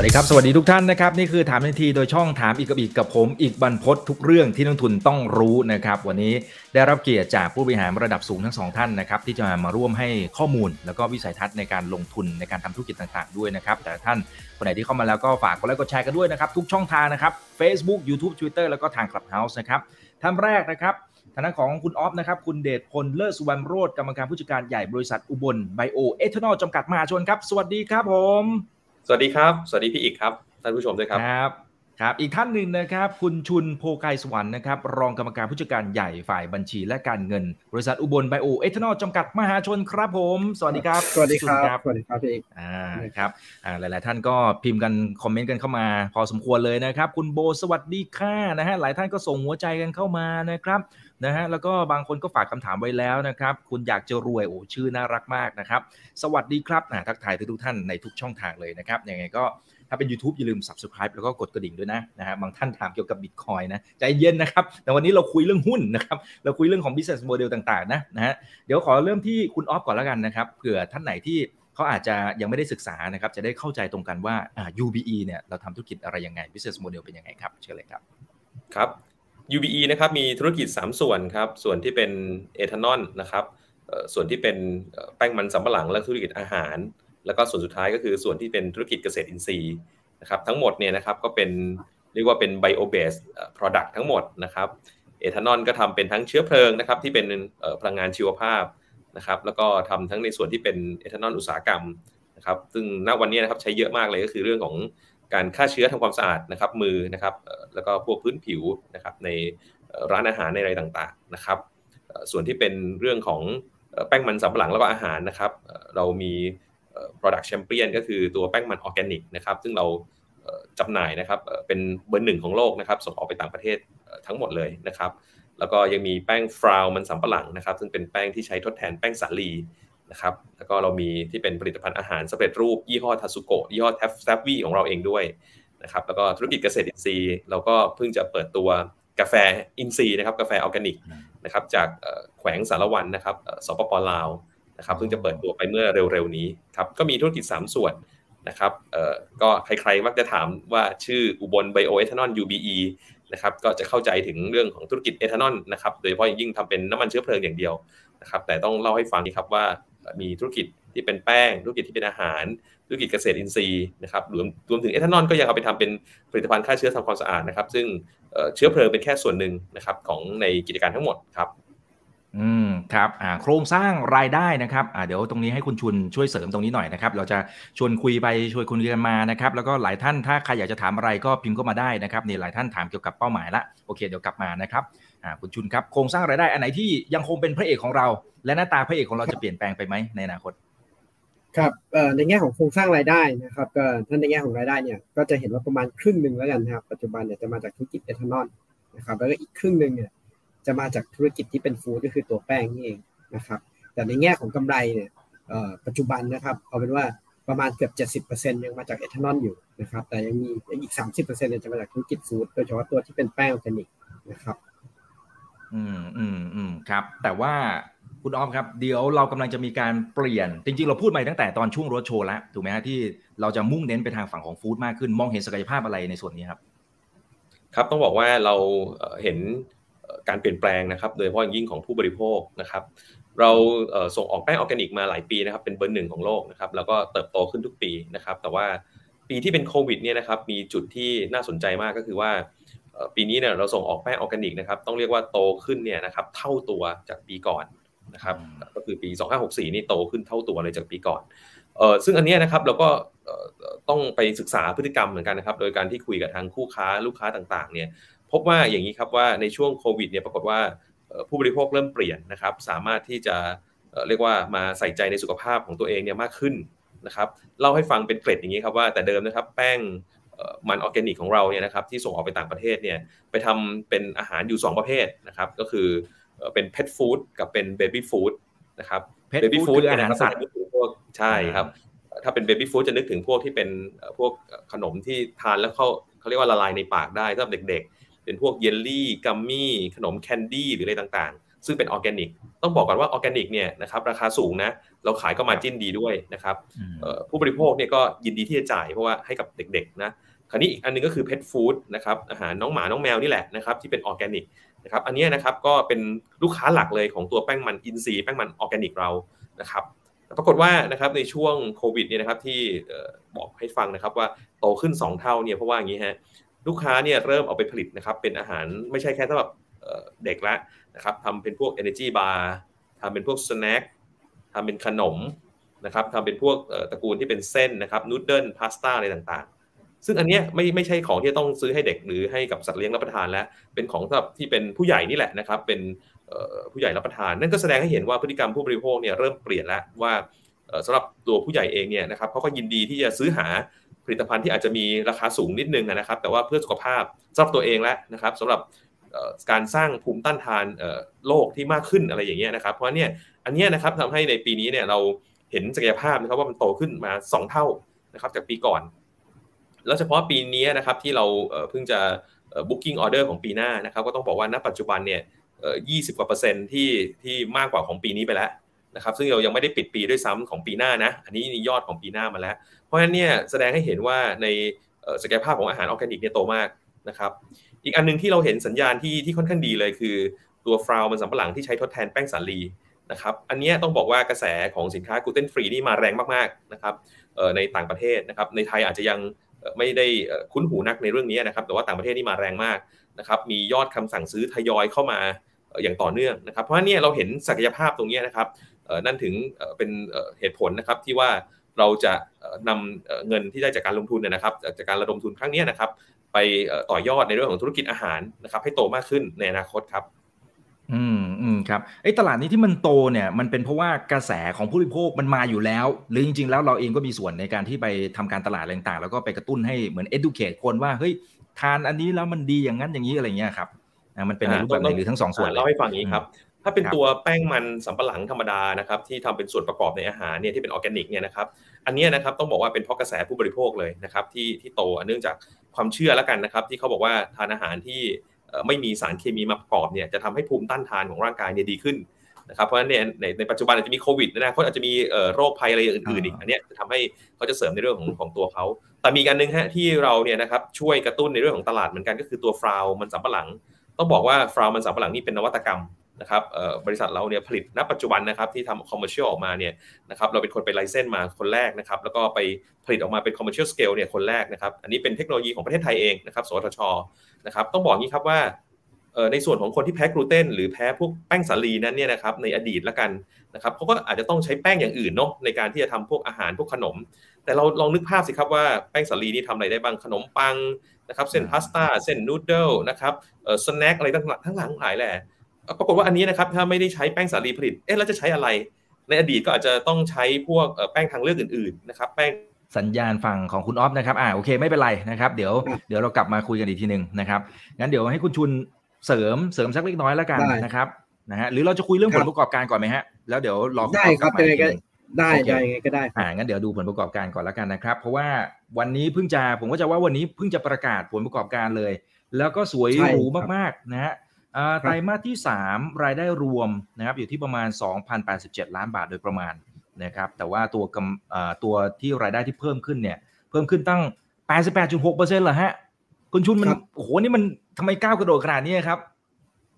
วัสดีครับ สวัสดีทุกท่านนะครับ นี่คือถามทันทีโดยช่องถามอีกกับอีกกับผมอีกบรรพศทุกเรื่องที่นักทุนต้องรู้นะครับ วันนี้ได้รับเกียรติจากผู้บริหารระดับสูงทั้งสองท่านนะครับ ที่จะมาร่วมให้ข้อมูล แล้วก็วิสัยทัศน์ในการลงทุนในการทำธุรกิจต่างๆ ด้วยนะครับ แต่ท่านคนไหนที่เข้ามาแล้วก็ฝากกดไลค์กดแชร์กันด้วยนะครับทุกช่องทางนะครับ Facebook YouTube Twitter แล้วก็ทาง Clubhouse นะครับท่านแรกนะครับทางด้านของคุณออฟนะครับคุณเดชพลเลิศสุวรรณโรธกรรมการผู้จัดการใหญ่บริษัทอุบลไบโอเอทานอลจำกัดมหาชนครับ สวัสดีครับผม สวัสดีครับ สวัสดีพี่อีกครับ ท่านผู้ชมด้วยครับครับครับ อีกท่านหนึ่งนะครับ คุณชุนโพไกสวรรค์นะครับ รองกรรมการผู้จัดการใหญ่ฝ่ายบัญชีและการเงิน บริษัทอุบลไบโอเอทานอลจำกัดมหาชนครับผม สวัสดีครับ สวัสดีครัณบสวัสดีครับพี่เอกอ่าครับอ่าหลาย ๆ ท่านก็พิมพ์กันคอมเมนต์กันเข้ามา พอสมควรเลยนะครับ คุณโบสวัสดีค่ะนะฮะหลายท่านก็ส่งหัวใจกันเข้ามานะครับ นะฮะแล้วก็บางคนก็ฝากคำถามไว้แล้วนะครับ คุณอยากจะรวยโอ้ชื่อน่ารักมากนะครับ สวัสดีครับอ่าทักทายทุกท่านในทุกช่องทางเลยนะครับยังไงก็ถ้าเป็น YouTube อย่าลืม Subscribe แล้วก็กดกระดิ่งด้วยนะนะฮะบางท่านถามเกี่ยวกับบิตคอยนะ ใจเย็นนะครับ แต่วันนี้เราคุยเรื่องหุ้นนะครับ เราคุยเรื่องของ business model ต่าง ๆ นะนะฮะเดี๋ยวขอเริ่มที่คุณออฟก่อนแล้วกันนะครับเผื่อท่านไหนที่เขาอาจจะยังไม่ได้ศึกษานะครับ จะได้เข้าใจตรงกันว่าอ่า UBE เนี่ยเราทำธุรกิจอะไรยังไง business model เป็นยังไงครับ เชิญเลยครับ ครับ UBE นะครับมีธุรกิจ 3 ส่วนครับส่วนที่เป็นเอทานอลนะครับส่วนที่เป็นแป้งมันสำปะหลังและธุรกิจอาหาร แล้วก็ส่วนสุดท้ายก็คือส่วนที่เป็นธุรกิจเกษตรอินทรีย์นะครับทั้งหมดเนี่ยนะครับก็เป็นเรียกว่าเป็น bio based product ทั้งหมดนะครับเอทานอลก็ทำเป็นทั้งเชื้อเพลิงนะครับที่เป็นพลังงานชีวภาพนะครับแล้วก็ทำทั้งในส่วนที่เป็นเอทานอลอุตสาหกรรมนะครับซึ่งณวันนี้นะครับใช้เยอะมากเลยก็คือเรื่องของ การฆ่าเชื้อทำความสะอาดนะครับมือนะครับแล้วก็พวกพื้นผิวนะครับในร้านอาหารในอะไรต่างๆนะครับ ส่วนที่เป็นเรื่องของแป้งมันสำปะหลังแล้วก็อาหารนะครับ เรามี product champion ก็คือตัวแป้งมันออร์แกนิกนะครับ ซึ่งเราเอ่อจำหน่ายนะครับเป็นเบอร์หนึ่งของโลกนะครับส่งออกไปต่างประเทศทั้งหมดเลยนะครับ แล้วก็ยังมีแป้ง flour มันสำปะหลังนะครับ ซึ่งเป็นแป้งที่ใช้ทดแทนแป้งสาลี นะครับ แล้วก็เรามีที่เป็นผลิตภัณฑ์อาหารสำเร็จรูป ยี่ห้อ Tasuko ยี่ห้อแทฟแซฟวี่ของเราเองด้วยนะครับ แล้วก็ธุรกิจเกษตรอินทรีย์เราก็เพิ่งจะเปิดตัวกาแฟอินทรีย์นะครับ กาแฟออร์แกนิกนะครับ จากแขวงสาละวันนะครับสปป.ลาวนะครับเพิ่งจะเปิดตัวไปเมื่อเร็วๆนี้ครับ ก็มีธุรกิจ 3 ส่วนนะครับก็ใครๆมักจะถามว่าชื่ออุบลไบโอเอทานอล UBE นะครับก็จะเข้าใจถึงเรื่องของธุรกิจเอทานอลนะครับโดยเฉพาะอย่างยิ่งทำเป็นน้ำมันเชื้อเพลิงอย่างเดียวนะครับแต่ต้องเล่าให้ฟังนี้ครับว่า มีธุรกิจที่เป็นแป้ง ธุรกิจที่เป็นอาหาร ธุรกิจเกษตรอินทรีย์นะครับรวมรวมถึงเอทานอลก็ยังเอาไปทำเป็นผลิตภัณฑ์ฆ่าเชื้อทำความสะอาดนะครับ ซึ่งเชื้อเพลิงเป็นแค่ส่วนหนึ่งนะครับของในกิจการทั้งหมดครับอืมครับอ่าโครงสร้างรายได้นะครับอ่าเดี๋ยวตรงนี้ให้คุณชุนช่วยเสริมตรงนี้หน่อยนะครับ เราจะชวนคุยไปชวนคุยกันมานะครับ แล้วก็หลายท่านถ้าใครอยากจะถามอะไรก็พิมพ์เข้ามาได้นะครับนี่หลายท่านถามเกี่ยวกับเป้าหมายละโอเคเดี๋ยวกลับมานะครับ คุณชุนครับโครงสร้างรายได้อันไหนที่ยังคงเป็นพระเอกของเรา และหน้าตาพระเอกของเราจะเปลี่ยนแปลงไปไหมในอนาคตครับในแง่ของโครงสร้างรายได้นะครับก็ท่านในแง่ของรายได้เนี่ยก็จะเห็นว่าประมาณครึ่งหนึ่งแล้วกันนะครับปัจจุบันเนี่ยจะมาจากธุรกิจเอทานอลนะครับแล้วก็อีกครึ่งหนึ่งเนี่ยจะมาจากธุรกิจที่เป็นฟู้ดก็คือตัวแป้งนี่เองนะครับแต่ในแง่ของกำไรเนี่ยปัจจุบันนะครับเอาเป็นว่าประมาณเกือบ70%ยังมาจากเอทานอลอยู่นะครับแต่ยังมีอีก 30%เนี่ยจะมาจากธุรกิจฟู้ดโดยเฉพาะตัวที่เป็นแป้งออร์แกนิกนะครับ อืมอืมอืมครับ แต่ว่าคุณออฟครับ เดี๋ยวเรากำลังจะมีการเปลี่ยน จริง ๆ เราพูดมาตั้งแต่ตอนช่วงรถโชว์แล้วถูกไหมฮะที่เราจะมุ่งเน้นไปทางฝั่งของฟู้ดมากขึ้น มองเห็นศักยภาพอะไรในส่วนนี้ครับ ครับต้องบอกว่าเราเห็นการเปลี่ยนแปลงนะครับ โดยเฉพาะอย่างยิ่งของผู้บริโภคนะครับ เราส่งออกแป้งออร์แกนิกมาหลายปีนะครับ เป็นเบอร์หนึ่งของโลกนะครับ แล้วก็เติบโตขึ้นทุกปีนะครับ แต่ว่าปีที่เป็นโควิดเนี่ยนะครับ มีจุดที่น่าสนใจมากก็คือว่า ปีนี้เนี่ยเราส่งออกแป้งออร์แกนิกนะครับต้องเรียกว่าโตขึ้นเนี่ยนะครับเท่าตัวจากปีก่อนนะครับอืมก็คือปี 2564 นี่โตขึ้นเท่าตัวเลยจากปีก่อนเอ่อซึ่งอันเนี้ยนะครับเราก็เอ่อเอ่อต้องไปศึกษาพฤติกรรมเหมือนกันนะครับ โดยการที่คุยกับทางคู่ค้าลูกค้าต่างๆเนี่ยพบว่าอย่างนี้ครับว่าในช่วงโควิดเนี่ยปรากฏว่าเอ่อผู้บริโภคเริ่มเปลี่ยนนะครับ สามารถที่จะเอ่อเรียกว่ามาใส่ใจในสุขภาพของตัวเองเนี่ยมากขึ้นนะครับเล่าให้ฟังเป็นเกร็ดอย่างนี้ครับว่าแต่เดิมนะครับ แป้งเอ่อ มันออร์แกนิกของเราเนี่ยนะครับที่ส่งออกไปต่างประเทศเนี่ยไปทำเป็นอาหารอยู่ 2 ประเภทนะครับก็คือเอ่อเป็นเพ t ฟู้ดกับเป็น baby foodนะครับ Pet baby food food คืออาหารสัตว์เนี่ยนะครับจะนึกถึงพวกใช่ครับ ถ้าเป็น baby food จะนึกถึงพวกที่เป็นเอ่อพวกขนมที่ทานแล้วเขาเขาเรียกว่าละลายในปากได้สำหรับเด็กๆ เป็นพวกเยลลี่ gummy ขนม candy หรืออะไรต่างๆ ซึ่งเป็นออร์แกนิก ต้องบอกก่อนว่าออร์แกนิกเนี่ยนะครับราคาสูงนะเราขายก็ margin ดีด้วยนะครับผู้บริโภคเนี่ยก็ยินดีที่จะจ่ายเพราะว่าให้กับเด็กๆนะ คราวนี้อีกอันนึงก็คือเพ t ฟู้ดนะครับอาหารน้องหมาน้องแมวนี่แหละนะครับที่เป็นออร์แกนิกนะครับอันนี้นะครับก็เป็นลูกค้าหลักเลยของตัวแป้งมันอินทรีย์แป้งมันออร์แกนิกเรานะครับปรากฏว่านะครับในช่วงโควิดเนี่ยนะครับที่บอกให้ฟังนะครับว่าโตขึ้น 2 เท่าเนี่ยเพราะว่าอย่างนี้ฮะลูกค้าเนี่ยเริ่มเอาไปผลิตนะครับเป็นอาหารไม่ใช่แค่สำหรับเด็กละนะครับทำเป็นพวก energy bar ทำเป็นพวกสแน็คทำเป็นขนมนะครับทำเป็นพวกตระกูลที่เป็นเส้นนะครับนูดเดิลพาสต้าอะไรต่างๆ ซึ่งอันนี้ไม่ไม่ใช่ของที่ต้องซื้อให้เด็กหรือให้กับสัตว์เลี้ยงรับประทานแล้ว เป็นของสำหรับที่เป็นผู้ใหญ่นี่แหละนะครับ เป็นผู้ใหญ่รับประทาน นั่นก็แสดงให้เห็นว่าพฤติกรรมผู้บริโภคเนี่ยเริ่มเปลี่ยนแล้วว่าสำหรับตัวผู้ใหญ่เองเนี่ยนะครับเขาก็ยินดีที่จะซื้อหาผลิตภัณฑ์ที่อาจจะมีราคาสูงนิดนึงนะครับ แต่ว่าเพื่อสุขภาพสำหรับตัวเองแล้วนะครับสำหรับการสร้างภูมิต้านทานโรคที่มากขึ้นอะไรอย่างเงี้ยนะครับ เพราะเนี่ยอันนี้นะครับทำให้ในปีนี้เนี่ยเราเห็นศักยภาพนะครับว่ามันโตขึ้นมา 2 เท่านะครับจากปีก่อน แล้วเฉพาะปีนี้นะครับที่เราเพิ่งจะ booking order ของปีหน้านะครับก็ต้องบอกว่าณปัจจุบันเนี่ยยี่สิบกว่าเปอร์เซ็นต์ที่ที่มากกว่าของปีนี้ไปแล้วนะครับซึ่งเรายังไม่ได้ปิดปีด้วยซ้ำของปีหน้านะอันนี้ยอดของปีหน้ามาแล้ว เพราะฉะนั้นเนี่ยแสดงให้เห็นว่าในศักยภาพของอาหารออร์แกนิกเนี่ยโตมากนะครับอีกอันนึงที่เราเห็นสัญญาณที่ที่ค่อนข้างดีเลยคือ ตัวฟราวมันสำปะหลังที่ใช้ทดแทนแป้งสาลีนะครับอันนี้ต้องบอกว่ากระแสของสินค้ากลูเตนฟรีนี่มาแรงมากๆนะครับในต่างประเทศนะครับในไทยอาจจะยัง ไม่ได้คุ้นหูนักในเรื่องนี้นะครับ แต่ว่าต่างประเทศนี่มาแรงมากนะครับ มียอดคำสั่งซื้อทยอยเข้ามาอย่างต่อเนื่องนะครับ เพราะนี่เราเห็นศักยภาพตรงนี้นะครับนั่นถึงเป็นเหตุผลนะครับที่ว่าเราจะนำเงินที่ได้จากการลงทุนเนี่ยนะครับ จากการระดมทุนครั้งนี้นะครับ ไปต่อยอดในเรื่องของธุรกิจอาหารนะครับ ให้โตมากขึ้นในอนาคตครับ อืมอืมครับไอ้ตลาดนี้ที่มันโตเนี่ยมันเป็นเพราะว่ากระแสของผู้บริโภคมันมาอยู่แล้ว หรือจริงๆ แล้วเราเองก็มีส่วนในการที่ไปทำการตลาดอะไรต่างๆ แล้วก็ไปกระตุ้นให้เหมือน educate คนว่าเฮ้ยทานอันนี้แล้วมันดีอย่างนั้นอย่างนี้อะไรเงี้ยครับมันเป็นในรูปแบบไหนหรือทั้งสองส่วนเล่าให้ฟังอย่างนี้ครับถ้าเป็นตัวแป้งมันสำปะหลังธรรมดานะครับที่ทำเป็นส่วนประกอบในอาหารเนี่ยที่เป็นออร์แกนิกเนี่ยนะครับอันนี้นะครับต้องบอกว่าเป็นเพราะกระแสผู้บริโภคเลยนะครับที่ที่โตเนื่องจากความเชื่อแล้วกันนะครับ ที่เขาบอกว่าทานอาหารที่ ไม่มีสารเคมีมาประกอบเนี่ยจะทำให้ภูมิต้านทานของร่างกายเนี่ยดีขึ้นนะครับเพราะฉะนั้นเนี่ยในในปัจจุบันอาจจะมีโควิดนะเขาอาจจะมีโรคภัยอะไรอื่นๆอีกอันนี้จะทำให้เขาจะเสริมในเรื่องของของตัวเขาแต่มีการหนึ่งฮะที่เราเนี่ยนะครับช่วยกระตุ้นในเรื่องของตลาดเหมือนกันก็คือตัว flour มันสำปะหลัง ต้องบอกว่า flour มันสำปะหลังนี่เป็นนวัตกรรม นะครับบริษัทเราเนี่ยผลิตณปัจจุบันนะครับที่ทำ commercial ออกมาเนี่ยนะครับเราเป็นคนไป license มาคนแรกนะครับแล้วก็ไปผลิตออกมาเป็น commercial scale เนี่ยคนแรกนะครับอันนี้เป็นเทคโนโลยีของประเทศไทยเองนะครับสวทชนะครับต้องบอกงี้ครับว่าในส่วนของคนที่แพ้กลูเตนหรือแพ้พวกแป้งสาลีนั้นเนี่ยนะครับในอดีตละกันนะครับเขาก็อาจจะต้องใช้แป้งอย่างอื่นเนาะในการที่จะทำพวกอาหารพวกขนม แต่เราลองนึกภาพสิครับว่าแป้งสาลีนี่ทำอะไรได้บ้างขนมปังนะครับเส้นพาสต้าเส้น noodle นะครับเอ่อ snack อะไรทั้งทั้งหลังหลายแหละ ปรากฏว่าอันนี้นะครับถ้าไม่ได้ใช้แป้งสาลีผลิต เอ๊ะแล้วจะใช้อะไร ในอดีตก็อาจจะต้องใช้พวกแป้งทางเลือกอื่นๆนะครับ แป้งสัญญาณฝั่งของคุณออฟนะครับอ่าโอเคไม่เป็นไรนะครับเดี๋ยวเดี๋ยวเรากลับมาคุยกันอีกทีหนึ่งนะครับงั้นเดี๋ยวให้คุณชุนเสริมเสริมสักเล็กน้อยแล้วกันนะครับนะฮะหรือเราจะคุยเรื่องผลประกอบการก่อนไหมฮะแล้วเดี๋ยวรอได้ครับยังไงก็ได้ได้ยังไงก็ได้อ่างั้นเดี๋ยวดูผลประกอบการก่อนแล้วกันนะครับ เพราะว่าวันนี้เพิ่งจะผมก็จะว่าวันนี้เพิ่งจะประกาศผลประกอบการเลย แล้วก็สวยหรูมากๆนะฮะ ไตรมาสที่ 3 รายได้รวมนะครับอยู่ที่ประมาณ 2,087 ล้านบาทโดยประมาณนะครับแต่ว่าตัวกำตัวที่รายได้ที่เพิ่มขึ้นเนี่ยเพิ่มขึ้นตั้ง 88.6%เหรอฮะคุณชุนมันโอ้โหนี่มันทำไมก้าวกระโดดขนาดนี้ครับ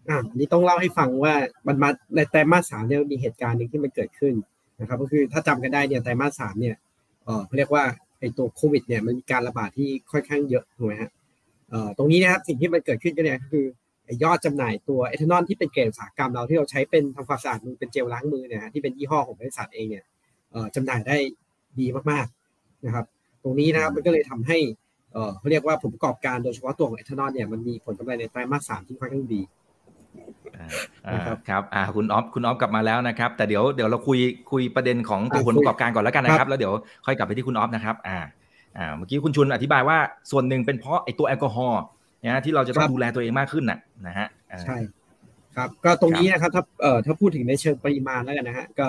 อ่านี่ต้องเล่าให้ฟังว่ามันมาในไตรมาสสามเนี่ยมีเหตุการณ์หนึ่งที่มันเกิดขึ้นนะครับก็คือถ้าจำกันได้เนี่ยไตรมาสสามเนี่ยเออเขาเรียกว่าไอ้ตัวโควิดเนี่ยมันมีการระบาดที่ค่อนข้างเยอะถูกไหมฮะเอ่อตรงนี้นะครับสิ่งที่มันเกิดขึ้นก็เนี่ยคือไอ ยอดจำหน่ายตัวเอทานอลที่เป็นเกรดอุตสาหกรรมเราที่เราใช้เป็นทำความสะอาดมือเป็นเจลล้างมือเนี่ยที่เป็นยี่ห้อของบริษัทเองเนี่ยเอ่อจำหน่ายได้ดีมากๆนะครับ ตรงนี้นะครับมันก็เลยทำให้เอ่อเขาเรียกว่าผลประกอบการโดยเฉพาะตัวของเอทานอลเนี่ยมันมีผลกำไรในไตรมาสสามที่ค่อนข้างดีครับครับอ่าคุณออฟคุณออฟกลับมาแล้วนะครับ แต่เดี๋ยวเดี๋ยวเราคุยคุยประเด็นของตัวผลประกอบการก่อนแล้วกันนะครับ แล้วเดี๋ยวค่อยกลับไปที่คุณออฟนะครับอ่าอ่าเมื่อกี้คุณชุนอธิบายว่าส่วนหนึ่งเป็นเพราะไอ้ตัวแอลกอฮอล์ นะที่เราจะต้องดูแลตัวเองมากขึ้นน่ะนะฮะใช่ครับก็ตรงนี้นะครับถ้าเอ่อถ้าพูดถึงในเชิงปริมาณแล้วกันนะฮะก็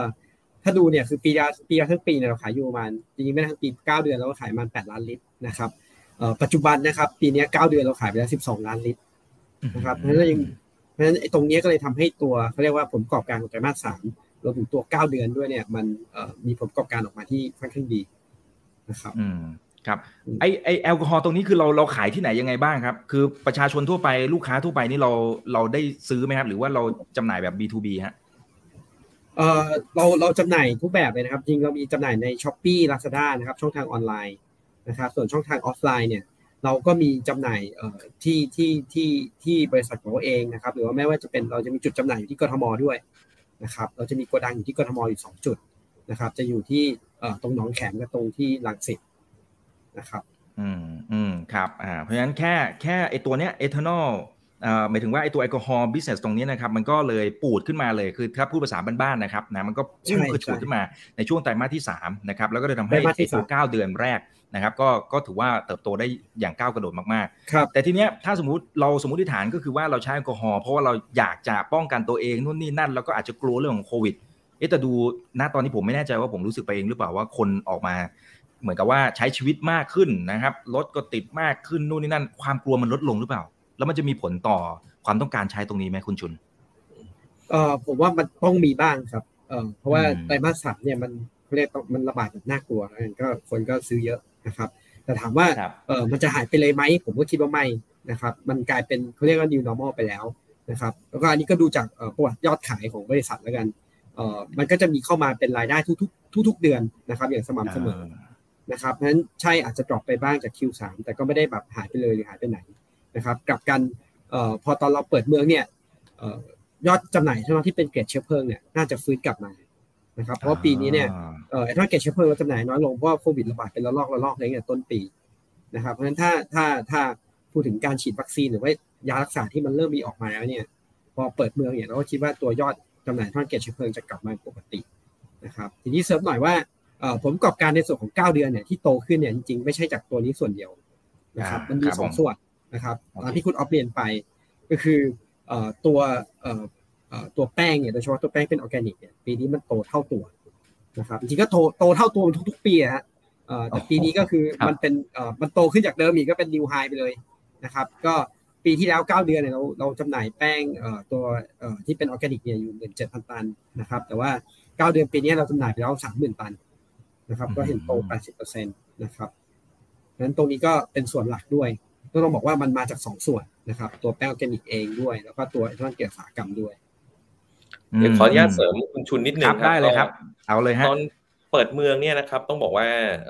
ถ้าดูเนี่ยคือปีละปีละทั้งปีเนี่ยเราขายอยู่ประมาณจริงๆไม่ทั้งปีเก้าเดือนเราก็ขายมันแปดล้านลิตรนะครับเอ่อปัจจุบันนะครับ ปีนี้เก้าเดือนเราขายไปแล้วสิบสองล้านลิตรนะครับเพราะฉะนั้นยังเพราะฉะนั้นไอ้ตรงนี้ก็เลยทำให้ตัวเขาเรียกว่าผลประกอบการของไตรมาสสามรวมถึงตัวเก้าเดือนด้วยเนี่ยมันมีผลประกอบการออกมาที่ค่อนข้างดีนะครับอืม ครับไอไอแอลกอฮอล์ตรงนี้คือเราเราขายที่ไหนยังไงบ้างครับ คือประชาชนทั่วไปลูกค้าทั่วไปนี่เราเราได้ซื้อไหมครับ หรือว่าเราจำหน่ายแบบ B2B ฮะเออเราเราจำหน่ายทุกแบบเลยนะครับ จริงเรามีจำหน่ายใน s h อ p e e Lazada นะครับ ช่องทางออนไลน์นะครับ ส่วนช่องทางออฟไลน์เนี่ยเราก็มีจำหน่ายเอ่อที่ที่ที่ที่บริษัทของเราเองนะครับ หรือว่าแม้ว่าจะเป็นเราจะมีจุดจำหน่ายอยู่ที่กทมด้วยนะครับ เราจะมีโกดังอยู่ที่กทมอยู่สองจุดนะครับ จะอยู่ที่เอ่อตรงหนองแขมกับตรงที่รังสิต นะครับอืมอืมครับอ่าเพราะฉะนั้นแค่แค่ไอตัวเนี้ยเอทานอลหมายถึงว่าไอตัวแอลกอฮอล์ business ตรงนี้นะครับมันก็เลยปูดขึ้นมาเลยคือถ้าพูดภาษาบ้านๆนะครับนะมันก็พุ่งกระฉูดขึ้นมาในช่วงไตรมาสที่3นะครับแล้วก็เลยทำให้ตัวเก้าเดือนแรกนะครับก็ก็ถือว่าเติบโตได้อย่างก้าวกระโดดมากๆ แต่ทีเนี้ยถ้าสมมติเราสมมติฐานก็คือว่าเราใช้แอลกอฮอล์เพราะว่าเราอยากจะป้องกันตัวเองนู่นนี่นั่น แล้วก็อาจจะกลัวเรื่องของโควิดเอ๊แต่ดูณตอนนี้ผมไม่แน่ใจว่าผมรู้สึกไปเองหรือเปล่าว่าคนออกมา เหมือนกับว่าใช้ชีวิตมากขึ้นนะครับรถก็ติดมากขึ้นนู่นนี่นั่น ความกลัวมันลดลงหรือเปล่า แล้วมันจะมีผลต่อความต้องการใช้ตรงนี้ไหมคุณชุนเอ่อผมว่ามันต้องมีบ้างครับเอ่อเพราะว่าไตรมาสสามเนี่ยมันเรียกมันระบาดแบบน่ากลัวแล้วก็คนก็ซื้อเยอะนะครับ แต่ถามว่าเออมันจะหายไปเลยไหมผมก็คิดว่าไม่นะครับ มันกลายเป็นเขาเรียกว่า new normal ไปแล้วนะครับ แล้วก็อันนี้ก็ดูจากประวัติยอดขายของบริษัทแล้วกันเอ่อมันก็จะมีเข้ามาเป็นรายได้ทุกๆ ทุก ๆ เดือนนะครับ อย่างสม่ำเสมอ นะครับเพราะฉะนั้นใช่อาจจะดรอปไปบ้างจาก Q3 แต่ก็ไม่ได้แบบหายไปเลยหรือหายไปไหนนะครับกลับกันออพอตอนเราเปิดเมืองเนี่ยยอดจำหน่ายทั้งที่เป็นเกรดเชื้อเพลิงเนี่ยน่าจะฟื้นกลับมานะครับเพราะปีนี้เนี่ยเออถ้าเกรดเชื้อเพลิงเราจำหน่ายน้อยลงเพราะว่าโควิดระบาดเป็นระลอกระลอกในต้นปีนะครับเพราะฉะนั้นถ้าถ้าถ้าพูดถึงการฉีดวัคซีนหรือว่ายารักษาที่มันเริ่มมีออกมาแล้วเนี่ยพอเปิดเมืองเนี่ยเราก็คิดว่าตัวยอดจำหน่ายท่อนเกรดเชื้อเพลิงจะกลับมาปกตินะครับทีนี้เสริมหน่อยว่า ผลประกอบการในส่วนของ 9 เดือนเนี่ยที่โตขึ้นเนี่ยจริงๆ ไม่ใช่จากตัวนี้ส่วนเดียวนะครับมันมีสองส่วนนะครับตามที่คุณออฟเรียนไปก็คือตัวตัวแป้งเนี่ยโดยเฉพาะตัวแป้งเป็นออร์แกนิกเนี่ยปีนี้มันโตเท่าตัวนะครับจริงๆก็โตโตเท่าตัวทุกๆ ปีฮะแต่ปีนี้ก็คือมันเป็นมันโตขึ้นจากเดิมอีกก็เป็น new high ไปเลยนะครับ ก็ปีที่แล้ว 9 เดือนเนี่ยเราเราจำหน่ายแป้งตัวที่เป็นออร์แกนิกเนี่ยอยู่หมื่นเจ็ดพันตันนะครับ แต่ว่า 9 เดือนปีนี้เราจำหน่ายไปแล้วสามหมื่นตัน นะครับ ก็เห็นโต 80%นะครับนั้นตรงนี้ก็เป็นส่วนหลักด้วยก็ต้องบอกว่ามันมาจากสองส่วนนะครับ ตัวแป้งออร์แกนิกเองด้วย แล้วก็ตัวท่อนเกี่ยวสากรรมด้วยเดี๋ยวขออนุญาตเสริมคุณชุนนิดนึงครับได้เลยครับ เอาเลยฮะตอนเปิดเมืองเนี่ยนะครับ ต้องบอกว่าเ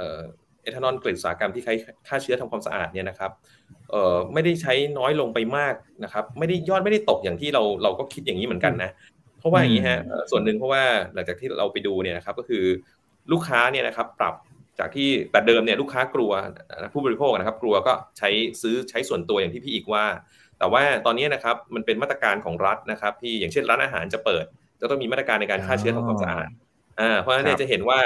อทานอลกลิ่นสากรรมที่ใช้ฆ่าเชื้อทำความสะอาดเนี่ยนะครับเอ่อไม่ได้ใช้น้อยลงไปมากนะครับ ไม่ได้ยอดไม่ได้ตกอย่างที่เราเราก็คิดอย่างนี้เหมือนกันนะ เพราะว่าอย่างนี้ฮะส่วนหนึ่งเพราะว่าหลังจากที่เราไปดูเนี่ยนะครับ ก็คือ ลูกค้าเนี่ยนะครับปรับจากที่แต่เดิมเนี่ยลูกค้ากลัวผู้บริโภคนะครับ กลัวก็ใช้ซื้อใช้ส่วนตัวอย่างที่พี่อีกว่า แต่ว่าตอนนี้นะครับมันเป็นมาตรการของรัฐนะครับที่อย่างเช่นร้านอาหารจะเปิด จะต้องมีมาตรการในการฆ่าเชื้อทำความสะอาดอ่าเพราะฉะนั้นเนี่ยจะเห็นว่า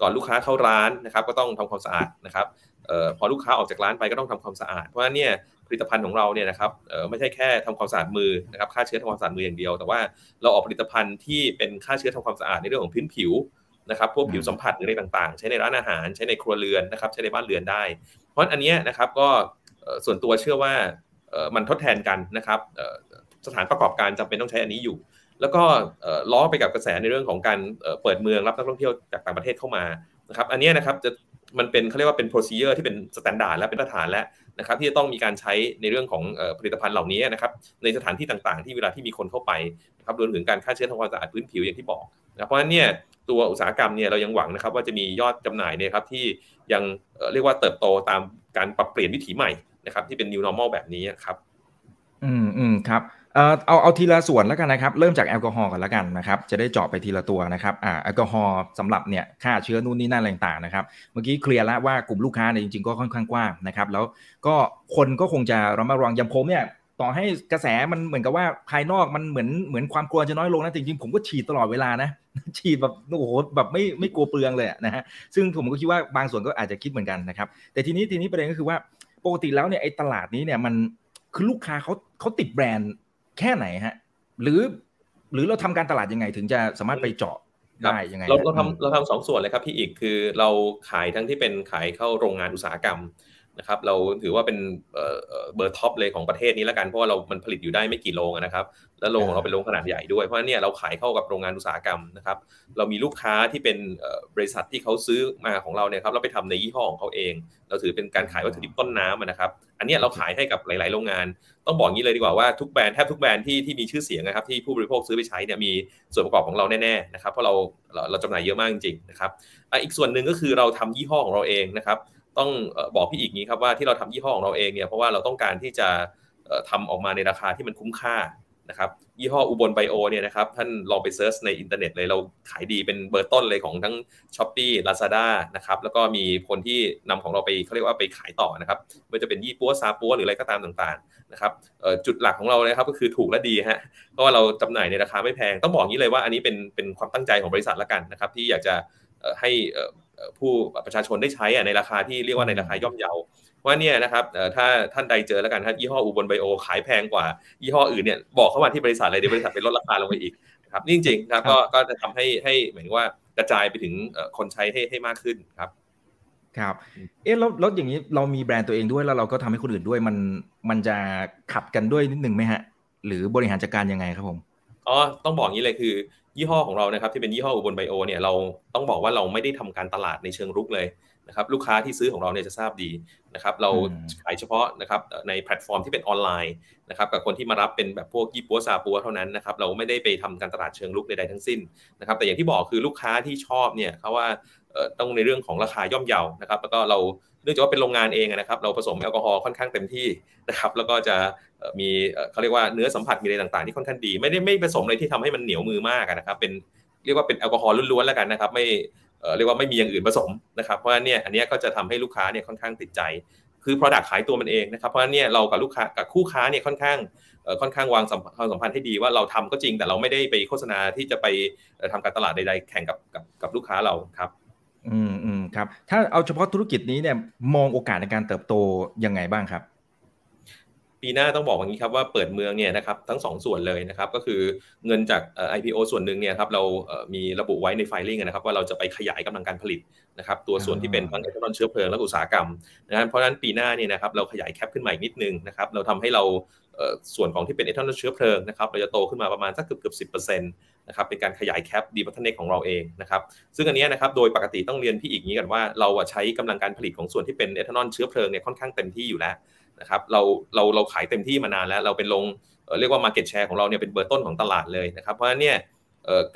ก่อนลูกค้าเข้าร้านนะครับก็ต้องทำความสะอาดนะครับเอ่อพอลูกค้าออกจากร้านไปก็ต้องทำความสะอาด เพราะฉะนั้นเนี่ยผลิตภัณฑ์ของเราเนี่ยนะครับเอ่อไม่ใช่แค่ทำความสะอาดมือนะครับฆ่าเชื้อทำความสะอาดมืออย่างเดียว แต่ว่าเราออกผลิตภัณฑ์ที่เป็นฆ่าเชื้อทำความสะอาดในเรื่องของพื้นผิว นะครับพวกผิวสัมผัสหรืออะไรต่างๆ ใช้ในร้านอาหารใช้ในครัวเรือนนะครับใช้ในบ้านเรือนได้ เพราะอันนี้นะครับก็ส่วนตัวเชื่อว่ามันทดแทนกันนะครับสถานประกอบการจำเป็นต้องใช้อันนี้อยู่ แล้วก็ล้อไปกับกระแสในเรื่องของการเปิดเมืองรับนักท่องเที่ยวจากต่างประเทศเข้ามานะครับอันนี้นะครับจะ มันเป็นเขาเรียกว่าเป็น procedure ที่เป็น standard และเป็นมาตรฐานแล้วนะครับที่จะต้องมีการใช้ในเรื่องของผลิตภัณฑ์เหล่านี้นะครับในสถานที่ต่างๆ ที่เวลาที่มีคนเข้าไปนะครับรวมถึงการฆ่าเชื้อทำความสะอาดพื้นผิวอย่างที่บอกนะเพราะฉะนั้นเนี่ยตัวอุตสาหกรรมเนี่ยเรายังหวังนะครับว่าจะมียอดจำหน่ายเนี่ยครับที่ยังเรียกว่าเติบโตตามการปรับเปลี่ยนวิถีใหม่นะครับที่เป็น new normal แบบนี้ครับ อืมอืมครับ เอ่อเอาเอาทีละส่วนแล้วกันนะครับ เริ่มจากแอลกอฮอล์ก่อนแล้วกันนะครับ จะได้เจาะไปทีละตัวนะครับอ่าแอลกอฮอล์สำหรับเนี่ยฆ่าเชื้อนู่นนี่นั่นอะไรต่างๆนะครับ เมื่อกี้เคลียร์แล้วว่ากลุ่มลูกค้าเนี่ยจริงๆก็ค่อนข้างกว้างนะครับ แล้วก็คนก็คงจะระมัดระวังอย่างผมเนี่ยต่อให้กระแสมันเหมือนกับว่าภายนอกมันเหมือนเหมือนความกลัวจะน้อยลงนะจริงๆผมก็ฉีดตลอดเวลานะฉีดแบบโอ้โหแบบไม่ไม่กลัวเปลืองเลยนะฮะซึ่งผมก็คิดว่าบางส่วนก็อาจจะคิดเหมือนกันนะครับ แต่ทีนี้ทีนี้ประเด็นก็คือว่าปกติแล้วเนี่ยไอ้ตลาดนี้เนี่ยมันคือลูกค้าเขาเขาติดแบรนด์ แค่ไหนฮะ หรือ หรือเราทำการตลาดยังไง ถึงจะสามารถไปเจาะได้ยังไงเราเราทำเราทำสองส่วนเลยครับพี่อิกคือเราขายทั้งที่เป็นขายเข้าโรงงานอุตสาหกรรม นะครับเราถือว่าเป็นเบอร์ top เลยของประเทศนี้แล้วกันเพราะว่าเรามันผลิตอยู่ได้ไม่กี่โรงนะครับ แล้วโรงของเราเป็นโรงขนาดใหญ่ด้วยเพราะเนี่ยเราขายเข้ากับโรงงานอุตสาหกรรมนะครับ เรามีลูกค้าที่เป็นบริษัทที่เขาซื้อมาของเราเนี่ยครับเราไปทำในยี่ห้อของเขาเอง เราถือเป็นการขายวัตถุดิบต้นน้ำนะครับ อันนี้เราขายให้กับหลาย ๆ โรงงาน ต้องบอกงี้เลยดีกว่าว่าทุกแบรนด์แทบทุกแบรนด์ที่ที่มีชื่อเสียงนะครับที่ผู้บริโภคซื้อไปใช้เนี่ยมีส่วนประกอบของเราแน่ ๆ นะครับเพราะเราเราจำหน่ายเยอะมากจริงๆนะครับอีกส่วนหนึ่งก็คือเราทำยี่ห้อของเราเองนะครับ ต้องบอกพี่อิกงี้ครับว่าที่เราทำยี่ห้อของเราเองเนี่ยเพราะว่าเราต้องการที่จะทำออกมาในราคาที่มันคุ้มค่านะครับยี่ห้ออุบลไบโอเนี่ยนะครับท่านลองไป search ในอินเทอร์เน็ตเลยเราขายดีเป็นเบอร์ต้นเลยของทั้ง Shopee Lazada นะครับแล้วก็มีคนที่นำของเราไปเขาเรียกว่าไปขายต่อนะครับไม่ว่าจะเป็นยี่ปั๊วซาปั๊วหรืออะไรก็ตามต่างๆนะครับจุดหลักของเราเลยครับก็คือถูกและดีฮะเพราะว่าเราจำหน่ายในราคาไม่แพงต้องบอกงี้เลยว่าอันนี้เป็นเป็นความตั้งใจของบริษัทละกันนะครับที่อยากจะให้ ผู้ประชาชนได้ใช้ในราคาที่เรียกว่าในราคาย่อมเยาว่าเนี่ยนะครับถ้าท่านใดเจอแล้วกันถ้ายี่ห้ออุบลไบโอขายแพงกว่ายี่ห้ออื่นเนี่ยบอกเข้ามาที่บริษัทเลยเดี๋ยวบริษัทไปลดราคาลงไปอีกครับนี่จริงๆครับก็ก็จะทำให้ให้หมายถึงว่ากระจายไปถึงคนใช้ให้ให้มากขึ้นครับ ครับ เอ๊ะแล้วแล้วอย่างนี้เรามีแบรนด์ตัวเองด้วยแล้วเราก็ทำให้คนอื่นด้วยมันมันจะขับกันด้วยนิดนึงไหมฮะ หรือบริหารจัดการยังไงครับผมอ๋อต้องบอกงี้เลยคือ ยี่ห้อของเรานะครับที่เป็นยี่ห้ออุบลไบโอเนี่ยเราต้องบอกว่าเราไม่ได้ทำการตลาดในเชิงรุกเลยนะครับลูกค้าที่ซื้อของเราเนี่ยจะทราบดีนะครับเราขายเฉพาะนะครับในแพลตฟอร์มที่เป็นออนไลน์นะครับกับคนที่มารับเป็นแบบพวกยี่ปัวซาปัวเท่านั้นนะครับเราไม่ได้ไปทำการตลาดเชิงลุกใดๆทั้งสิ้นนะครับแต่อย่างที่บอกคือลูกค้าที่ชอบเนี่ยเขาว่าต้องในเรื่องของราคาย่อมเยานะครับแล้วก็เรา เนื่องจากว่าเป็นโรงงานเองนะครับ เราผสมแอลกอฮอล์ค่อนข้างเต็มที่นะครับ แล้วก็จะมีเขาเรียกว่าเนื้อสัมผัสมีอะไรต่างๆ ที่ค่อนข้างดี ไม่ได้ไม่ผสมอะไรที่ทำให้มันเหนียวมือมากนะครับ เป็นเรียกว่าเป็นแอลกอฮอล์ล้วนๆแล้วกันนะครับ ไม่เรียกว่าไม่มีอย่างอื่นผสมนะครับ เพราะฉะนั้นเนี่ยอันนี้ก็จะทำให้ลูกค้าเนี่ยค่อนข้างติดใจ คือ Product ขายตัวมันเองนะครับ เพราะฉะนั้นเนี่ยเรากับลูกค้ากับคู่ค้าเนี่ยค่อนข้างค่อนข้างวางความสัมพันธ์ให้ดีว่าเราทำก็จริงแต่เราไม่ได้ไปโฆษณาที่จะไปทำการตลาดใดๆ แข่งกับกับกับลูกค้าเราครับ อืมอืมครับ ถ้าเอาเฉพาะธุรกิจนี้เนี่ยมองโอกาสในการเติบโตยังไงบ้างครับปีหน้าต้องบอกอย่างนี้ครับว่าเปิดเมืองเนี่ยนะครับทั้ง2สส่วนเลยนะครับก็คือเงินจาก IPO ส่วนหนึ่งเนี่ยครับเรามีระบุไว้ในไฟลิ่งนะครับว่าเราจะไปขยายกำลังการผลิตนะครับตัวส่วนที่เป็นทั้งเอทานอลเชื้อเพลิงและอุตสาหกรรมนะเพราะฉะนั้นปีหน้าเนี่ยนะครับเราขยายแคปขึ้นมาอีกนิดนึงนะครับเราทำให้เราส่วนของที่เป็นเอทานอลเชื้อเพลิงนะครับเราจะโตขึ้นมาประมาณสักเกือบเกือบสิบเปอร์เซ็ นต์นะครับเป็นการขยาย capacity พัฒนาของเราเองนะครับซึ่งอันนี้นะครับโดยปกติต้องเรียนพี่อิกงี้กันว่าเราใช้กำลังการผลิตของส่วนที่เป็นเอทานอลเชื้อเพลิงเนี่ยค่อนข้างเต็มที่อยู่แล้วนะครับเราเราเราขายเต็มที่มานานแล้ว เราเป็นลงเรียกว่า Market Share ของเราเนี่ยเป็นเบอร์ต้นของตลาดเลยนะครับเพราะฉะนั้นเนี่ย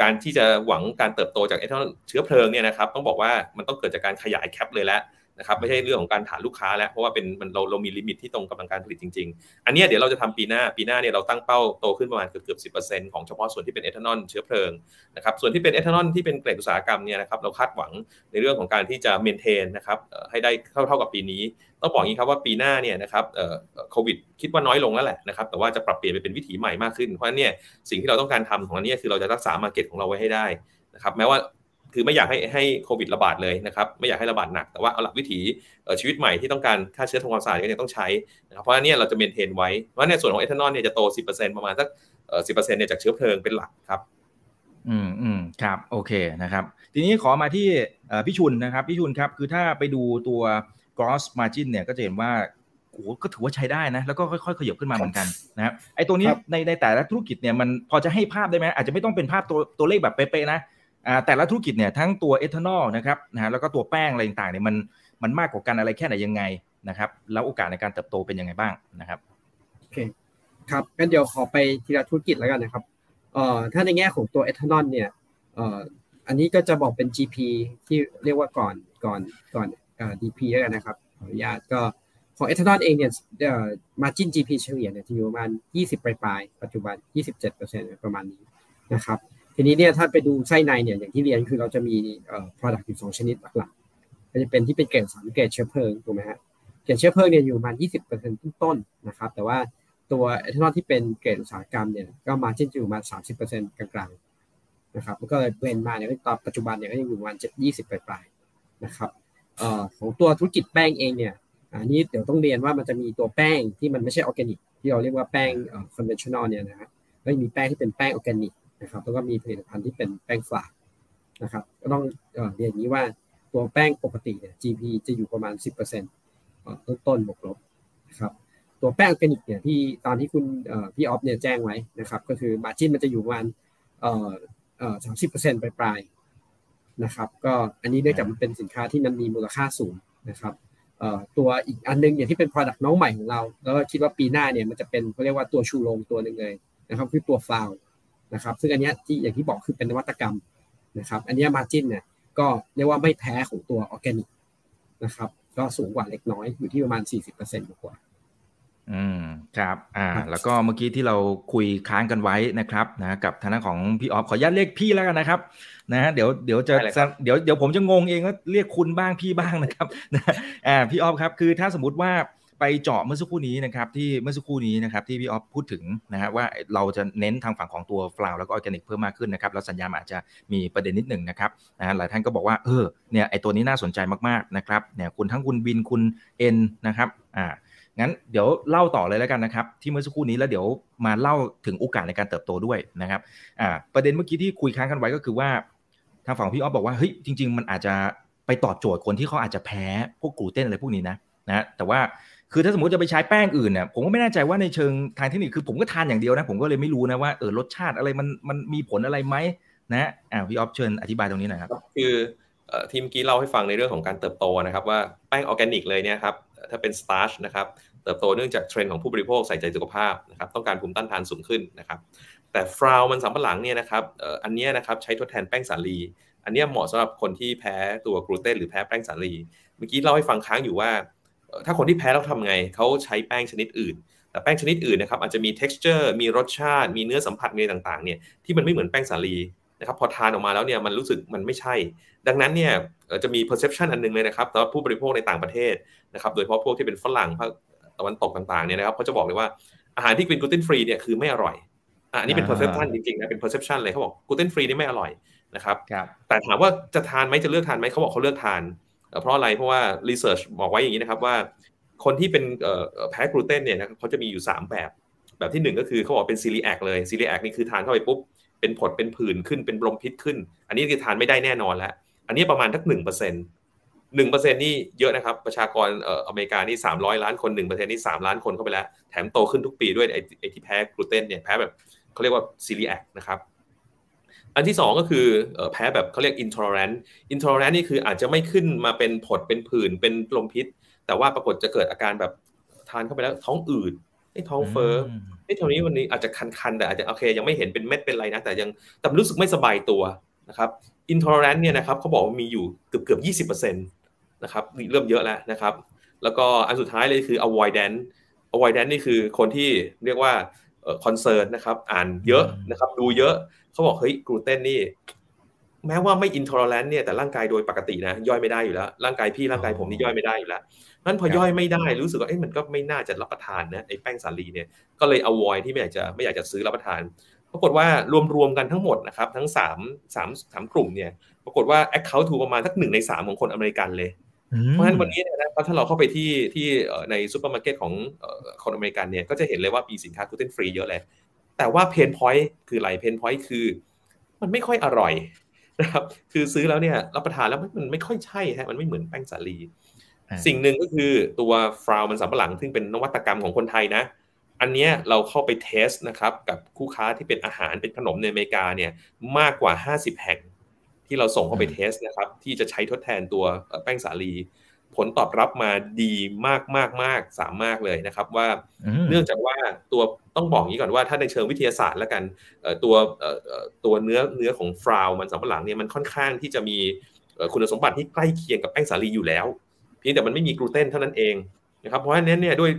การที่จะหวังการเติบโตจากเอทานอลเชื้อเพลิงเนี่ยนะครับต้องบอกว่ามันต้องเกิดจากการขยาย cap เลยแล้ว นะครับไม่ใช่เรื่องของการฐานลูกค้าแล้วเพราะว่าเป็นมันเราเรามี limit ที่ตรงกำลังการผลิตจริง ๆ อันนี้เดี๋ยวเราจะทำปีหน้าปีหน้าเนี่ยเราตั้งเป้าโตขึ้นประมาณเกือบเกือบสิของเฉพาะส่วนที่เป็นเอทานอลเชื้อเพลิงนะครับส่วนที่เป็นเอทานอลที่เป็นเกรดอุตสาหกรรมเนี่ยนะครับเราคาดหวังในเรื่องของการที่จะเมนเทนนะครับให้ได้เท่าเท่ากับปีนี้ ต้องบอกงี้ครับว่าปีหน้าเนี่ยนะครับโควิดคิดว่าน้อยลงแล้วแหละนะครับแต่ว่าจะปรับเปลี่ยนไปเป็นวิถีใหม่มากขึ้นเพราะฉะนั้นเนี่ยสิ่งที่เราต้องการทำของอันนี้คือเราจะรักษามาเก็ตของเราไว้ให้ได้นะครับแม้ว่า คือไม่อยากให้ให้โควิดระบาดเลยนะครับไม่อยากให้ระบาดหนัก แต่ว่าเอาหลักวิถีชีวิตใหม่ที่ต้องการค่าเชื้อทำความสะอาดก็ยังต้องใช้นะครับเพราะนี่เราจะ maintain ไว้เพราะในส่วนของเอทานอลเนี่ยจะโต 10%ประมาณสักสิบเปอร์เซ็นต์เนี่ยจากเชื้อเพลิงเป็นหลักครับ อืมอืมครับโอเคนะครับ ทีนี้ขอมาที่พี่ชุนนะครับพี่ชุนครับคือถ้าไปดูตัว gross margin เนี่ยก็จะเห็นว่าโอ้ก็ถือว่าใช้ได้นะ แล้วก็ค่อยๆขยับขึ้นมาเหมือนกันนะครับไอ้ตัวนี้ในในแต่ละธุรกิจเนี่ยมันพอจะให้ภาพได้ไหมอาจจะไม่ต้องเป็นภาพตัวตัวเลขแบบเป๊ะๆนะ แต่ละธุรกิจเนี่ยทั้งตัวเอทานอลนะครับนะฮะแล้วก็ตัวแป้งอะไรต่างๆเนี่ยมันมันมากกว่ากันอะไรแค่ไหนยังไงนะครับ แล้วโอกาสในการเติบโตเป็นยังไงบ้างนะครับโอเคครับงั้นเดี๋ยวขอไปทีละธุรกิจแล้วกันนะครับเอ่อถ้าในแง่ของตัวเอทานอลเนี่ยเอ่ออันนี้ก็จะบอกเป็น GP ที่เรียกว่าก่อนก่อนก่อนเอ่า DP แล้วกันนะครับขออนุญาตก็ของเอทานอลเองเนี่ยเอ่อมาจิน GP เฉลี่ยเนี่ยจะอยู่ประมาณ 20 ปลายๆปัจจุบัน 27%ประมาณนี้นะครับ ทีนี้เนี่ยถ้าไปดูไส้ในเนี่ยอย่างที่เรียนคือเราจะมีเอ่อ product อยู่สองชนิดหลักๆก็จะเป็นที่เป็นเกรดสามเกรดเชื้อเพลิงถูกไหมฮะเกรดเชื้อเพลิงเนี่ยอยู่ประมาณยี่สิบเปอร์เซ็นต์ต้นๆนะครับ แต่ว่าตัวเอทานอลที่เป็นเกรดอุตสาหกรรมเนี่ยก็ margin อยู่มาสามสิบเปอร์เซ็นต์กลางๆนะครับก็เลยเป็นมาเนี่ยตอนปัจจุบันเนี่ยก็ยังอยู่ประมาณเจ็ดยี่สิบปลายๆนะครับเอ่อของตัวธุรกิจแป้งเองเนี่ยอันนี้เดี๋ยวต้องเรียนว่ามันจะมีตัวแป้งที่มันไม่ใช่ออร์แกนิกที่เราเรียกว่าแป้งเอ่อ conventional เนี่ยนะฮะก็มีแป้งที่เป็นแป้งออร์แกนิก นะครับแล้วก็มีผลิตภัณฑ์ที่เป็นแป้ง flour นะครับก็ต้องเรียนอย่างนี้ว่าตัวแป้งปกติเนี่ย GP จะอยู่ประมาณ 10%แต้นบวกลบนะครับตัวแป้งออร์แกนิกเนี่ยที่ตอนที่คุณพี่ออฟเนี่ยแจ้งไว้นะครับ ก็คือ margin มันจะอยู่ประมาณสามสิบเปอร์เซ็นต์ปลายๆนะครับ ก็อันนี้เนื่องจากมันเป็นสินค้าที่มันมีมูลค่าสูงนะครับตัวอีกอันนึงอย่างที่เป็น Product น้องใหม่ของเรา แล้วก็คิดว่าปีหน้าเนี่ยมันจะเป็นเขาเรียกว่าตัวชูโรงตัวหนึ่งเลยนะครับ คือตัวฟาว นะครับ ซึ่งอันนี้ที่อย่างที่บอกคือเป็นนวัตกรรมนะครับ อันนี้มาจินเนี่ยก็เรียกว่าไม่แพ้ของตัวออร์แกนิกนะครับ ก็สูงกว่าเล็กน้อยอยู่ที่ประมาณ 40%กว่าอืมครับอ่าแล้วก็เมื่อกี้ที่เราคุยค้างกันไว้นะครับนะกับทางด้านของพี่ออฟขออนุญาตเรียกพี่แล้วกันนะครับนะเดี๋ยวเดี๋ยวจะเดี๋ยวเดี๋ยวผมจะงงเองว่าเรียกคุณบ้างพี่บ้างนะครับนะอ่าพี่ออฟครับคือถ้าสมมติว่า ไปเจาะเมื่อสักครู่นี้นะครับที่เมื่อสักครู่นี้นะครับที่พี่ออฟพูดถึงนะฮะว่าเราจะเน้นทางฝั่งของตัว flour แล้วก็ออร์แกนิกเพิ่มมากขึ้นนะครับแล้วสัญญาณอาจจะมีประเด็นนิดหนึ่งนะครับนะหลายท่านก็บอกว่าเออเนี่ยไอตัวนี้น่าสนใจมากๆนะครับเนี่ยคุณทั้งคุณบินคุณเอ็นนะครับอ่างั้นเดี๋ยวเล่าต่อเลยแล้วกันนะครับ ที่เมื่อสักครู่นี้แล้วเดี๋ยวมาเล่าถึงโอกาสในการเติบโตด้วยนะครับอ่าประเด็นเมื่อกี้ที่คุยค้างกันไว้ก็คือว่า ทางฝั่งพี่ออฟบอกว่าเฮ้ยจริง ๆ มันอาจจะไปตอบโจทย์คนที่เขาอาจจะแพ้พวกกลูเตนอะไรพวกนี้นะนะแต่ว่า คือถ้าสมมติจะไปใช้แป้งอื่นเนี่ยผมก็ไม่แน่ใจว่าในเชิงทางเทคนิคคือผมก็ทานอย่างเดียวนะ ผมก็เลยไม่รู้นะว่าเออรสชาติอะไรมันมันมีผลอะไรไหมนะอ่าพี่ออฟเชิญอธิบายตรงนี้หน่อยครับคือเมื่อกี้เล่าให้ฟังในเรื่องของการเติบโตนะครับว่าแป้งออร์แกนิกเลยเนี่ยครับถ้าเป็น starch นะครับเติบโตเนื่องจากเทรนด์ของผู้บริโภคใส่ใจสุขภาพนะครับต้องการภูมิต้านทานสูงขึ้นนะครับแต่ flour มันสำปะหลังเนี่ยนะครับอันนี้นะครับใช้ทดแทนแป้งสาลี อันนี้เหมาะสำหรับคนที่แพ้ตัวกลูเตนหรือแพ้แป้งสาลี เมื่อกี้เล่าให้ฟังค้างอยู่ว่า ถ้าคนที่แพ้แล้วทำไงเขาใช้แป้งชนิดอื่น แต่แป้งชนิดอื่นนะครับอาจจะมี texture มีรสชาติ มีเนื้อสัมผัสอะไรต่างๆเนี่ยที่มันไม่เหมือนแป้งสาลีนะครับพอทานออกมาแล้วเนี่ยมันรู้สึกมันไม่ใช่ ดังนั้นเนี่ยจะมี perception อันนึงเลยนะครับสำหรับผู้บริโภคในต่างประเทศนะครับโดยเฉพาะพวกที่เป็นฝรั่งตะวันตกต่างๆเนี่ยนะครับเขาจะบอกเลยว่าอาหารที่เป็น gluten free เนี่ยคือไม่อร่อยอันนี้เป็น perception จริงๆนะเป็น perception เลยเขาบอก gluten free นี่ไม่อร่อยนะครับแต่ถามว่าจะทานไหมจะเลือกทานไหมเขาบอกเขาเลือกทาน เพราะอะไรเพราะว่า research บอกไว้อย่างนี้นะครับว่า คนที่เป็นแพ้กลูเตนเนี่ยเขาจะมีอยู่ 3 แบบ แบบที่ 1 ก็คือเขาบอกเป็น celiac เลย celiac นี่คือทานเข้าไปปุ๊บเป็นผดเป็นผื่นขึ้นเป็นลมพิษขึ้น อันนี้คือทานไม่ได้แน่นอนแล้ว อันนี้ประมาณสักหนึ่งเปอร์เซ็นต์หนึ่งเปอร์เซ็นต์นี่เยอะนะครับ ประชากรเอ่ออเมริกานี่สามร้อยล้านคนหนึ่งเปอร์เซ็นต์นี่สามล้านคนเข้าไปแล้ว แถมโตขึ้นทุกปีด้วยไอ้ที่แพ้กลูเตนเนี่ยแพ้แบบเขาเรียกว่าซีเรียกนะครับ อันที่สองก็คือแพ้แบบเขาเรียก intolerant intolerant นี่คืออาจจะไม่ขึ้นมาเป็นผดเป็นผื่นเป็นลมพิษ แต่ว่าปรากฏจะเกิดอาการแบบทานเข้าไปแล้วท้องอืดไอ้ท้องเฟ้อไอ้เท่านี้วันนี้อาจจะคันๆแต่อาจจะโอเค ยังไม่เห็นเป็นเม็ดเป็นไรนะ แต่ยังแต่รู้สึกไม่สบายตัวนะครับ intolerant เนี่ยนะครับเขาบอกว่ามีอยู่เกือบเกือบยี่สิบเปอร์เซ็นต์นะครับเริ่มเยอะแล้วนะครับ แล้วก็อันสุดท้ายเลยคือ avoidance avoidance นี่คือคนที่เรียกว่า concern นะครับอ่านเยอะนะครับดูเยอะเขาบอกเฮ้ยกลูเตนนี่ แม้ว่าไม่ intolerant เนี่ยแต่ร่างกายโดยปกตินะย่อยไม่ได้อยู่แล้ว ร่างกายพี่ร่างกายผมนี่ย่อยไม่ได้อยู่แล้วนั้นพอย่อยไม่ได้รู้สึกว่าเอ้มันก็ไม่น่าจะรับประทานนะไอ้แป้งสาลีเนี่ยก็เลยเอาวอยที่ไม่อยากจะไม่อยากจะซื้อรับประทานปรากฏว่ารวมๆกันทั้งหมดนะครับทั้ง3ามสามสามกลุ่มเนี่ยปรากฏว่า account ถูกประมาณสักหนึ่งในสามของคนอเมริกันเลย เพราะฉะนั้นวันนี้นะถ้าเราเข้าไปที่ที่ในซูเปอร์มาร์เก็ตของคนอเมริกันเนี่ยก็จะเห็นเลยว่ามีสินค้า gluten free เยอะเลยแต่ว่า pain point คืออะไร pain point คือ มันไม่ค่อยอร่อยนะครับคือซื้อแล้วเนี่ยรับประทานแล้วมันไม่ค่อยใช่ฮะมันไม่เหมือนแป้งสาลี สิ่งหนึ่งก็คือตัว flour มันสำปะหลังซึ่งเป็นนวัตกรรมของคนไทยนะ อันนี้เราเข้าไป test นะครับกับคู่ค้าที่เป็นอาหารเป็นขนมในอเมริกาเนี่ยมากกว่า 50 แห่ง ที่เราส่งเข้าไปเทสนะครับ ที่จะใช้ทดแทนตัวแป้งสาลี ผลตอบรับมาดีมากมากมากสามากเลยนะครับ ว่าเนื่องจากว่าตัวต้องบอกงี้ก่อนว่าถ้าในเชิงวิทยาศาสตร์แล้วกันตัวตัวเนื้อเนื้อของฟราวมันสำปะหลังเนี่ยมันค่อนข้างที่จะมีคุณสมบัติที่ใกล้เคียงกับแป้งสาลีอยู่แล้วเพียงแต่มันไม่มีกลูเตนเท่านั้นเองนะครับเพราะฉะนั้นเนี่ยด้วย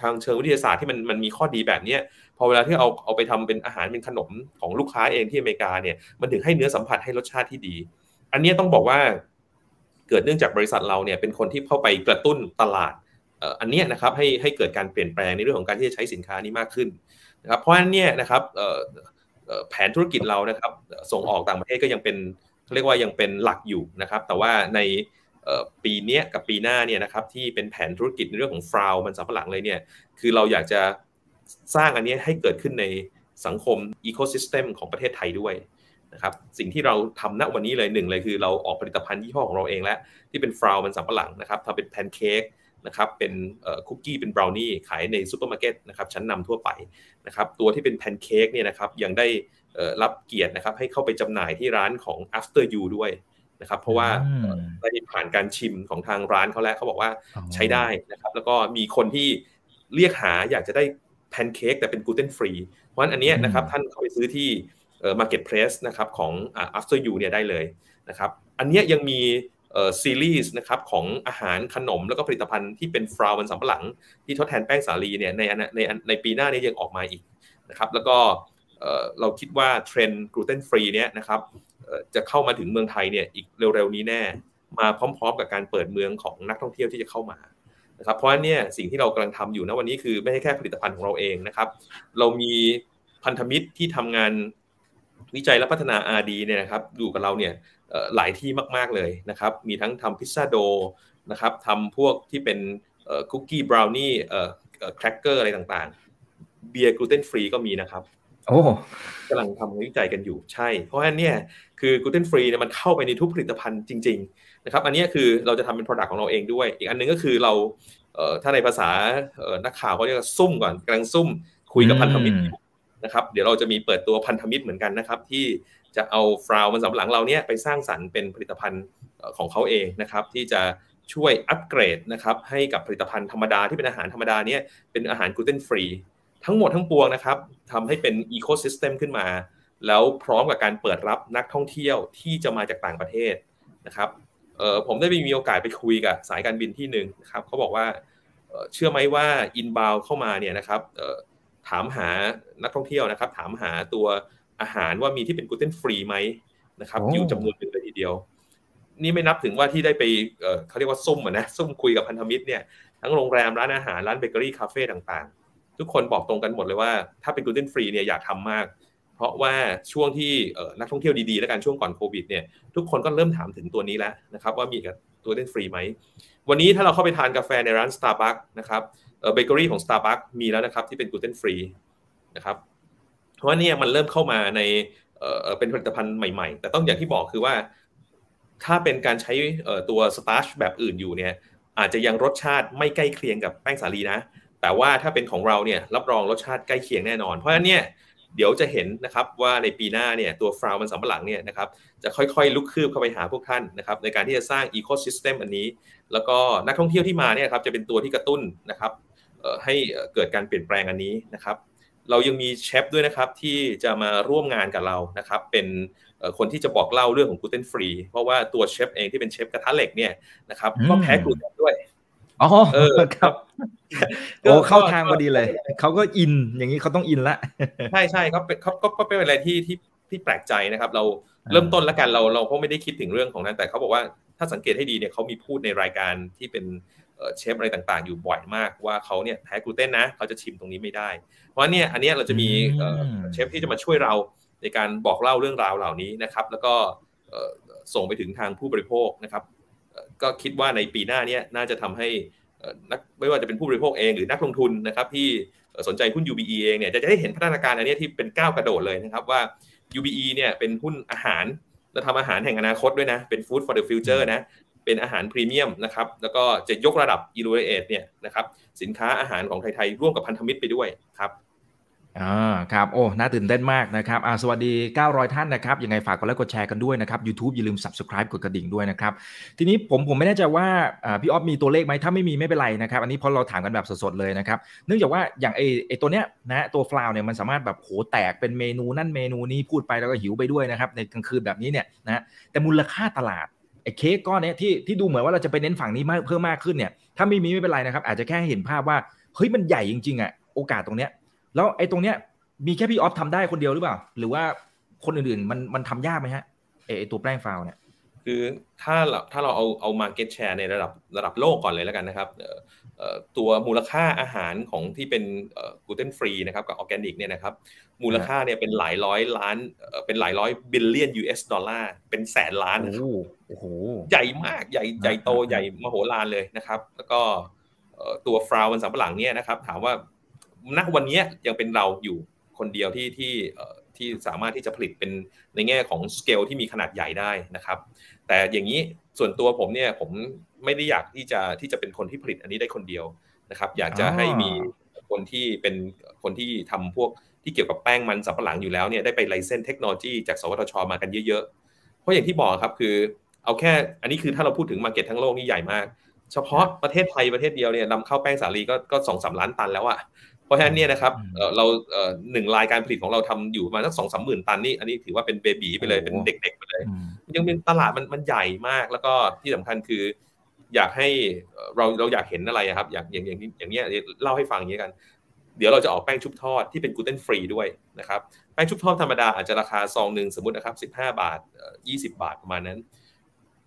ทางเชิงวิทยาศาสตร์ที่มันมันมีข้อดีแบบนี้พ อเวลาที่เอาเอาไปทำเป็นอาหารเป็นขนมของลูกค้าเองที่อเมริกาเนี่ยมันถึงให้เนื้อสัมผัสให้รสชาติที่ดี อันนี้ต้องบอกว่าเกิดเนื่องจากบริษัทเราเนี่ยเป็นคนที่เข้าไปกระตุ้นตลาดอันนี้นะครับให้ให้เกิดการเปลี่ยนแปลงในเรื่องของการที่จะใช้สินค้านี้มากขึ้นนะครับเพราะฉะนั้นเนี่ยนะครับแผนธุรกิจเรานะครับส่งออกต่างประเทศก็ยังเป็นเรียกว่ายังเป็นหลักอยู่นะครับ แต่ว่าในปีนี้กับปีหน้าเนี่ยนะครับที่เป็นแผนธุรกิจในเรื่องของฟราวมันสับปะหลังเลยเนี่ยคือเราอยากจะ สร้างอันนี้ให้เกิดขึ้นในสังคม ecosystem ของประเทศไทยด้วยนะครับสิ่งที่เราทำณวันนี้เลยหนึ่งเลยคือเราออกผลิตภัณฑ์ยี่ห้อของเราเองแล้ว ที่เป็น flour มันสำปะหลังนะครับทำเป็นแพนเค้กนะครับเป็นคุกกี้เป็นบราวนี่ขายในซูเปอร์มาร์เก็ตนะครับชั้นนำทั่วไปนะครับตัวที่เป็นแพนเค้กเนี่ยนะครับยังได้รับเกียรตินะครับให้เข้าไปจำหน่ายที่ร้านของ after you ด้วยนะครับเพราะว่าได้ผ่านการชิมของทางร้านเขาแล้วเขาบอกว่าใช้ได้นะครับแล้วก็มีคนที่เรียกหาอยากจะได้ แพนเค้กแต่เป็น gluten free เพราะฉะนั้นอันนี้นะครับท่านเข้าไปซื้อที่ marketplace นะครับของ after you เนี่ยได้เลยนะครับอันนี้ยังมีซีรีส์นะครับของอาหารขนมแล้วก็ผลิตภัณฑ์ที่เป็น flour มันสำปะหลัง ที่ทดแทนแป้งสาลีเนี่ยในในในปีหน้านี้ยังออกมาอีกนะครับแล้วก็เราคิดว่าเทรนด์ gluten free เนี่ยนะครับจะเข้ามาถึงเมืองไทยเนี่ยอีกเร็วๆนี้แน่ มาพร้อมๆ กับการเปิดเมืองของนักท่องเที่ยวที่จะเข้ามา นะครับเพราะฉะนั้นเนี่ยสิ่งที่เรากำลังทำอยู่นะวันนี้คือไม่ใช่แค่ผลิตภัณฑ์ของเราเองนะครับ เรามีพันธมิตรที่ทำงานวิจัยและพัฒนา R&D เนี่ยนะครับอยู่กับเราเนี่ยหลายที่มาก ๆเลยนะครับมีทั้งทำพิซซ่า dough นะครับทำพวกที่เป็นคุกกี้บราวนี่แครกเกอร์อะไรต่างๆ เบียร์ gluten free ก็มีนะครับโอ้กำลังทำวิจัยกันอยู่ใช่ เพราะฉะนั้นเนี่ยคือกลูเตนฟรีเนี่ยมันเข้าไปในทุกผลิตภัณฑ์จริง ๆ นะครับอันนี้คือเราจะทำเป็น Product ของเราเองด้วย อีกอันนึงก็คือเราถ้าในภาษานักข่าวเขาเรียกซุ่มก่อนกำลังซุ่มคุยกับพันธมิตรนะครับเดี๋ยวเราจะมีเปิดตัวพันธมิตรเหมือนกันนะครับ ที่จะเอาฟราวมันสำหลังเราเนี่ยไปสร้างสรรค์เป็นผลิตภัณฑ์ของเขาเองนะครับที่จะช่วยอัปเกรดนะครับให้กับผลิตภัณฑ์ธรรมดาที่เป็นอาหารธรรมดาเนี่ยเป็นอาหารกลูเตนฟรีทั้งหมดทั้งปวงนะครับทำให้เป็น ecosystem ขึ้นมา แล้วพร้อมกับการเปิดรับนักท่องเที่ยวที่จะมาจากต่างประเทศนะครับ ผมได้มีโอกาสไปคุยกับสายการบินที่หนึ่งนะครับเขาบอกว่าเชื่อไหมว่า inbound เข้ามาเนี่ยนะครับถามหานักท่องเที่ยวนะครับ ถามหาตัวอาหารว่ามีที่เป็น gluten free ไหมนะครับอยู่จำนวนหนึ่งเลยทีเดียว นี่ไม่นับถึงว่าที่ได้ไปเขาเรียกว่าซุ่มนะซุ่มคุยกับพันธมิตรเนี่ยทั้งโรงแรมร้านอาหารร้านเบเกอรี่คาเฟ่ต่างๆ ทุกคนบอกตรงกันหมดเลยว่าถ้าเป็น gluten free เนี่ยอยากทำมาก เพราะว่าช่วงที่นักท่องเที่ยวดีๆ และการช่วงก่อนโควิดเนี่ยทุกคนก็เริ่มถามถึงตัวนี้แล้วนะครับว่ามี gluten free ไหม วันนี้ถ้าเราเข้าไปทานกาแฟในร้าน Starbucks นะครับเบเกอรี่ของ Starbucks มีแล้วนะครับที่เป็น gluten free นะครับเพราะว่านี่มันเริ่มเข้ามาในเป็นผลิตภัณฑ์ใหม่ๆ แต่ต้องอย่างที่บอกคือว่า ถ้าเป็นการใช้ตัว starch แบบอื่นอยู่เนี่ยอาจจะยังรสชาติไม่ใกล้เคียงกับแป้งสาลีนะ แต่ว่าถ้าเป็นของเราเนี่ยรับรองรสชาติใกล้เคียงแน่นอน เพราะฉะนั้นเนี่ย เดี๋ยวจะเห็นนะครับว่าในปีหน้าเนี่ยตัว flour มันสำปะหลังเนี่ยนะครับจะค่อยๆ รุกคืบเข้าไปหาพวกท่านนะครับในการที่จะสร้าง ecosystem อันนี้ แล้วก็นักท่องเที่ยวที่มาเนี่ยครับจะเป็นตัวที่กระตุ้นนะครับให้เกิดการเปลี่ยนแปลงอันนี้นะครับเรายังมีเชฟด้วยนะครับที่จะมาร่วมงานกับเรานะครับเป็นคนที่จะบอกเล่าเรื่องของ gluten free เพราะว่าตัวเชฟเองที่เป็นเชฟกระทะเหล็กเนี่ยนะครับก็แพ้กลูเตนด้วย อ๋อเออครับโอ้เข้าทางพอดีเลยเขาก็อินอย่างนี้เขาต้องอินละใช่ใช่เขาเป็นเขาก็เป็นอะไรที่ที่ที่แปลกใจนะครับ เราเริ่มต้นแล้วกันเราเราก็ไม่ได้คิดถึงเรื่องของนั้น แต่เขาบอกว่าถ้าสังเกตให้ดีเนี่ยเขามีพูดในรายการที่เป็นเชฟอะไรต่างๆ อยู่บ่อยมากว่าเขาเนี่ยแพ้กลูเตนนะเขาจะชิมตรงนี้ไม่ได้ เพราะเนี่ยอันนี้เราจะมีเชฟที่จะมาช่วยเราในการบอกเล่าเรื่องราวเหล่านี้นะครับ แล้วก็ส่งไปถึงทางผู้บริโภคนะครับ ก็คิดว่าในปีหน้านี้น่าจะทำให้นักไม่ว่าจะเป็นผู้บริโภคเองหรือนักลงทุนนะครับที่สนใจหุ้น UBE เองเนี่ยจะได้เห็นพัฒนาการอันนี้ที่เป็นก้าวกระโดดเลยนะครับว่า UBE เนี่ยเป็นหุ้นอาหารและทำอาหารแห่งอนาคตด้วยนะ เป็น Food for the Future นะเป็นอาหารพรีเมียมนะครับแล้วก็จะยกระดับ e l u a t e เนี่ยนะครับสินค้าอาหารของไทย ๆ ร่วมกับพันธมิตรไปด้วยครับ อ่าครับ โอ้ น่าตื่นเต้นมากนะครับอ่าสวัสดี 900 ท่านนะครับ ยังไงฝากกดไลค์กดแชร์กันด้วยนะครับ YouTube อย่าลืม Subscribe กดกระดิ่งด้วยนะครับ ทีนี้ผมผมไม่แน่ใจว่าอ่าพี่ออฟมีตัวเลขไหมถ้าไม่มีไม่เป็นไรนะครับ อันนี้เพราะเราถามกันแบบสดๆเลยนะครับ เนื่องจากว่าอย่างไอไอตัวเนี้ยนะตัว flour เนี่ยมันสามารถแบบโหแตกเป็นเมนูนั่นเมนูนี้พูดไปแล้วก็หิวไปด้วยนะครับในกลางคืนแบบนี้เนี่ยนะแต่มูลค่าตลาดไอ้เค้กก้อนนี้ที่ที่ดูเหมือนว่าเราจะไปเน้นฝั่งนี้มากเพิ่มมากขึ้นเนี่ยถ้าไม่มีไม่เป็นไรนะครับอาจจะแค่เห็นภาพว่าเฮ้ยมันใหญ่จริงๆอะโอกาสตรงเนี้ย แล้วไอ้ตรงเนี้ยมีแค่พี่ออฟทำได้คนเดียวหรือเปล่า หรือว่าคนอื่นๆ มันมันทำยากไหมฮะไอ้ตัวแป้งฟาวเนี่ยคือถ้าเราถ้าเราเอาเอามาเก็ตแชร์ในระดับระดับโลกก่อนเลยแล้วกันนะครับตัวมูลค่าอาหารของที่เป็นกลูเตนฟรีนะครับกับออร์แกนิกเนี่ยนะครับมูลค่าเนี่ยเป็นหลายร้อยล้านเป็นหลายร้อยบิลเลียน US ดอลลาร์เป็นแสนล้านนะครับใหญ่มากใหญ่ใหญ่โตใหญ่มโหฬารเลยนะครับ แล้วก็ตัวฟราวมันสำปะหลังเนี่ยนะครับถามว่า ณวันนี้ยังเป็นเราอยู่คนเดียวที่ที่ที่สามารถที่จะผลิตเป็นในแง่ของสเกลที่มีขนาดใหญ่ได้นะครับ แต่อย่างนี้ส่วนตัวผมเนี่ยผมไม่ได้อยากที่จะที่จะเป็นคนที่ผลิตอันนี้ได้คนเดียวนะครับ อยากจะให้มีคนที่เป็นคนที่ทำพวกที่เกี่ยวกับแป้งมันสับปะหลังอยู่แล้วเนี่ยได้ไปไลเซนเทคโนโลยีจากสวทช มากันเยอะๆ เพราะอย่างที่บอกครับคือเอาแค่อันนี้คือถ้าเราพูดถึงมาเก็ตทั้งโลกนี่ใหญ่มาก เฉพาะประเทศไทยประเทศเดียวเนี่ยนำเข้าแป้งสาลีก็ก็สองสามล้านตันแล้วอะเพ ราะฉะนั้นเนี่ยนะครับเราหนึ่งรายการผลิตของเราทำอยู่มาสักสองสามหมื่นตันนี่อันนี้ถือว่าเป็นเบบีไปเลยเป็นเด็กๆไปเลย ยังเป็นตลาดมันมันใหญ่มากแล้วก็ที่สำคัญคือ อยากให้เราเราอยากเห็นอะไรครับ อยากอย่างอย่างอย่างเงี้ยเล่าให้ฟังอย่างนี้กัน เดี๋ยวเราจะออกแป้งชุบทอดที่เป็นกลูเตนฟรีด้วยนะครับแป้งชุบทอดธรรมดาอาจจะราคาซองหนึ่งสมมตินะครับสิบห้าบาทยี่สิบาทประมาณนั้น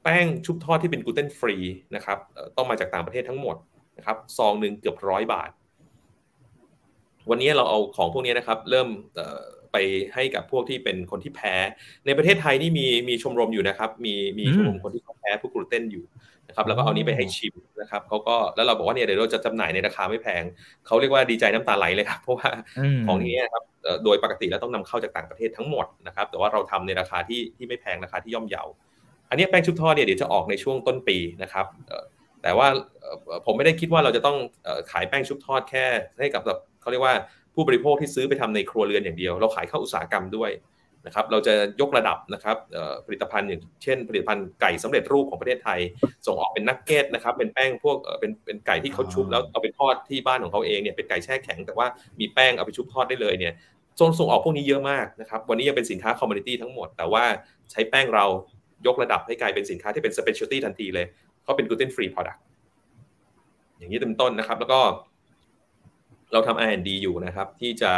แป้งชุบทอดที่เป็นกลูเตนฟรีนะครับต้องมาจากต่างประเทศทั้งหมดนะครับซองหนึ่งเกือบร้อยบาท วันนี้เราเอาของพวกนี้นะครับ เริ่มไปให้กับพวกที่เป็นคนที่แพ้ ในประเทศไทยนี่มีมีชมรมอยู่นะครับ มีมีชมรมคนที่เขาแพ้พวกกลูเตนอยู่นะครับแล้วก็เอานี้ไปให้ชิมนะครับเขาก็แล้วเราบอกว่าเนี่ยเดี๋ยวเราจะจำหน่ายในราคาไม่แพงเขาเรียกว่าดีใจน้ำตาไหลเลยครับเพราะว่าของนี้ครับโดยปกติแล้วต้องนำเข้าจากต่างประเทศทั้งหมดนะครับแต่ว่าเราทำในราคาที่ที่ไม่แพงราคาที่ย่อมเยาอันนี้แป้งชุบทอดเนี่ยเดี๋ยวจะออกในช่วงต้นปีนะครับแต่ว่าผมไม่ได้คิดว่าเราจะต้องขายแป้งชุบทอดแค่ให้กับ เขาเรียกว่าผู้บริโภคที่ซื้อไปทำในครัวเรือนอย่างเดียว เราขายเข้าอุตสาหกรรมด้วยนะครับเราจะยกระดับนะครับผลิตภัณฑ์อย่างเช่น ผลิตภัณฑ์ไก่สำเร็จรูปของประเทศไทย ส่งออกเป็นนักเก็ตนะครับเป็นแป้งพวกเป็นเป็นไก่ที่เขาชุบแล้วเอาไปทอดที่บ้านของเขาเองเนี่ยเป็นไก่แช่แข็ง แต่ว่ามีแป้งเอาไปชุบทอดได้เลยเนี่ยส่งส่งออกพวกนี้เยอะมากนะครับวันนี้ยังเป็นสินค้า commodity ทั้งหมด แต่ว่าใช้แป้งเรายกระดับให้กลายเป็นสินค้าที่เป็น specialty ทันทีเลยเขาเป็น gluten free product อย่างนี้เป็นต้นนะครับ แล้วก็ เราทำ R&D อยู่นะครับที่จะ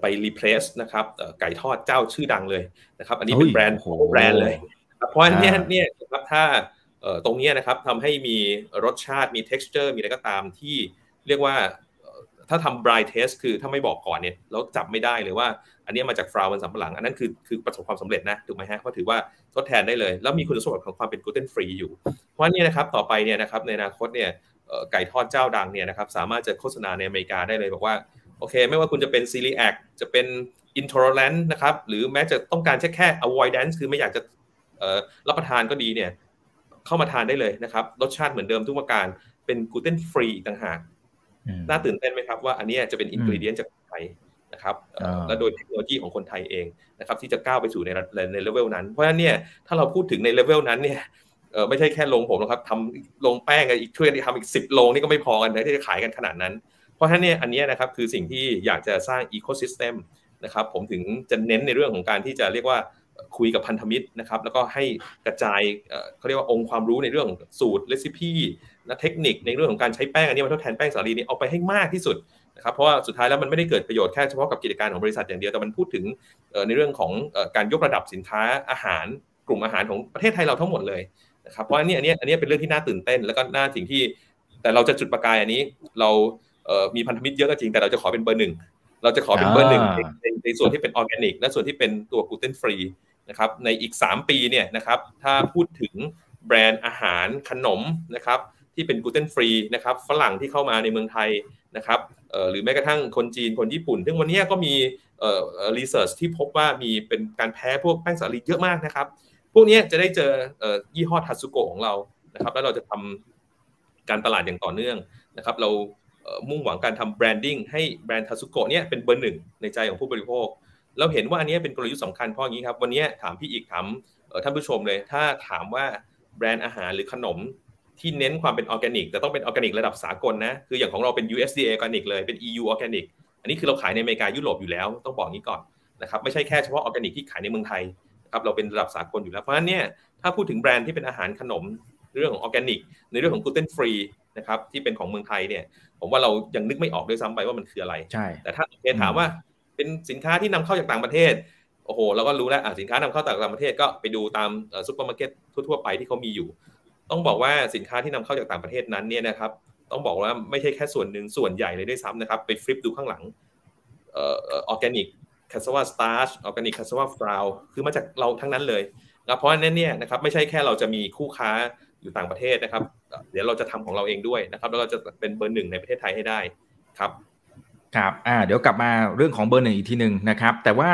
ไปรีเพลซนะครับไก่ทอดเจ้าชื่อดังเลยนะครับอันนี้เป็นแบรนด์แบรนด์เลยเพราะฉะนั้นเนี่ยครับถ้าตรงนี้นะครับทำให้มีรสชาติมี texture มีอะไรก็ตามที่เรียกว่าถ้าทำ blind test คือถ้าไม่บอกก่อนเนี่ยเราจับไม่ได้เลยว่า อันนี้มาจากฟราวมันสำปะหลัง อันนั้นคือคือประสบความสำเร็จนะถูกไหมฮะเพราะถือว่าทดแทนได้เลย แล้วมีคุณสมบัติของความเป็นกลูเตนฟรีอยู่ เพราะนี่นะครับต่อไปเนี่ยนะครับในอนาคตเนี่ย ไก่ทอดเจ้าดังเนี่ยนะครับสามารถจะโฆษณาในอเมริกาได้เลยบอกว่าโอเค ไม่ว่าคุณจะเป็น celiac จะเป็น intolerant นะครับหรือแม้จะต้องการแค่แค่ avoidance คือไม่อยากจะรับประทานก็ดีเนี่ยเข้ามาทานได้เลยนะครับ รสชาติเหมือนเดิมทุกประการเป็น gluten free ต่างหากน่าตื่นเต้นไหมครับว่าอันนี้จะเป็น ingredient จากไทยนะครับและโดยเทคโนโลยีของคนไทยเองนะครับที่จะก้าวไปสู่ในในเลเวลนั้น เพราะฉะนั้นเนี่ยถ้าเราพูดถึงในเลเวลนั้นเนี่ย ไม่ใช่แค่โรงผมนะครับทำโรงแป้งอีกช่วยทำอีกสิบโรงนี่ก็ไม่พอกันนะที่จะขายกันขนาดนั้น เพราะฉะนั้นเนี่ยอันนี้นะครับคือสิ่งที่อยากจะสร้างอีโคซิสเต็มนะครับผมถึงจะเน้นในเรื่องของการที่จะเรียกว่าคุยกับพันธมิตรนะครับแล้วก็ให้กระจายเขาเรียกว่าองค์ความรู้ในเรื่องสูตรเรซิปีและเทคนิคในเรื่องของการใช้แป้งอันนี้มาทดแทนแป้งสาลีนี้เอาไปให้มากที่สุดนะครับเพราะว่าสุดท้ายแล้วมันไม่ได้เกิดประโยชน์แค่เฉพาะกับกิจการของบริษัทอย่างเดียวแต่มันพูดถึงในเรื่องของการยกระดับสินค้าอาหาร กลุ่มอาหารของประเทศไทยเราทั้งหมดเลย นะครับเพราะอันนี้อันนี้อันนี้เป็นเรื่องที่น่าตื่นเต้น แล้วก็น่าสิ่งที่ แต่เราจะจุดประกายอันนี้ เรามีพันธมิตรเยอะก็จริงแต่เราจะขอเป็นเบอร์หนึ่งเราจะขอเป็นเบอร์หนึ่งในในส่วนที่เป็นออร์แกนิก และส่วนที่เป็นตัว gluten free นะครับในอีก 3 ปีเนี่ยนะครับถ้าพูดถึงแบรนด์อาหารขนมนะครับที่เป็น gluten free นะครับฝรั่งที่เข้ามาในเมืองไทยนะครับหรือแม้กระทั่งคนจีนคนญี่ปุ่น ซึ่งวันนี้ก็มี research ที่พบว่ามีเป็นการแพ้พวกแป้งสาลีเยอะมากนะครับ พวกนี้จะได้เจอยี่ห้อทาสุโกของเรานะครับ แล้วเราจะทำการตลาดอย่างต่อเนื่องนะครับ เรามุ่งหวังการทำ branding ให้แบรนด์ทาสุโกเนี่ยเป็นเบอร์หนึ่งในใจของผู้บริโภค เราเห็นว่าอันนี้เป็นกลยุทธ์สำคัญเพราะอย่างนี้ครับ วันนี้ถามพี่อิกถามท่านผู้ชมเลย ถ้าถามว่าแบรนด์อาหารหรือขนมที่เน้นความเป็นออร์แกนิกแต่ต้องเป็นออร์แกนิกระดับสากลนะ คืออย่างของเราเป็น USDA ออร์แกนิกเลยเป็น EU ออร์แกนิกอันนี้คือเราขายในอเมริกายุโรปอยู่แล้ว ต้องบอกงี้ก่อนนะครับไม่ใช่แค่เฉพาะออร์แกนิกที่ขายในเมืองไทย นะครับเราเป็นระดับสากลอยู่แล้ว เพราะฉะนั้นเนี่ยถ้าพูดถึงแบรนด์ที่เป็นอาหารขนมเรื่องของออร์แกนิก ในเรื่องของ gluten free นะครับที่เป็นของเมืองไทยเนี่ยผมว่าเรายังนึกไม่ออกด้วยซ้ำไปว่ามันคืออะไรใช่แต่ถ้าเกิดถามว่าเป็นสินค้าที่นำเข้าจากต่างประเทศโอ้โหเราก็รู้แล้วสินค้านำเข้าจากต่างประเทศก็ไปดูตามซุปเปอร์มาร์เก็ตทั่วๆไปที่เขามีอยู่ ต้องบอกว่าสินค้าที่นำเข้าจากต่างประเทศนั้นเนี่ยนะครับต้องบอกว่าไม่ใช่แค่ส่วนหนึ่งส่วนใหญ่เลยด้วยซ้ำนะครับ ไป flip ดูข้างหลังorganic cassava starch organic cassava flour คือมาจากเราทั้งนั้นเลยนะเพราะฉะนั้นเนี่ยนะครับไม่ใช่แค่เราจะมีคู่ค้าอยู่ต่างประเทศนะครับ เดี๋ยวเราจะทำของเราเองด้วยนะครับ แล้วเราจะเป็นเบอร์หนึ่งในประเทศไทยให้ได้ครับครับอ่าเดี๋ยวกลับมาเรื่องของเบอร์หนึ่งอีกทีหนึ่งนะครับ แต่ว่า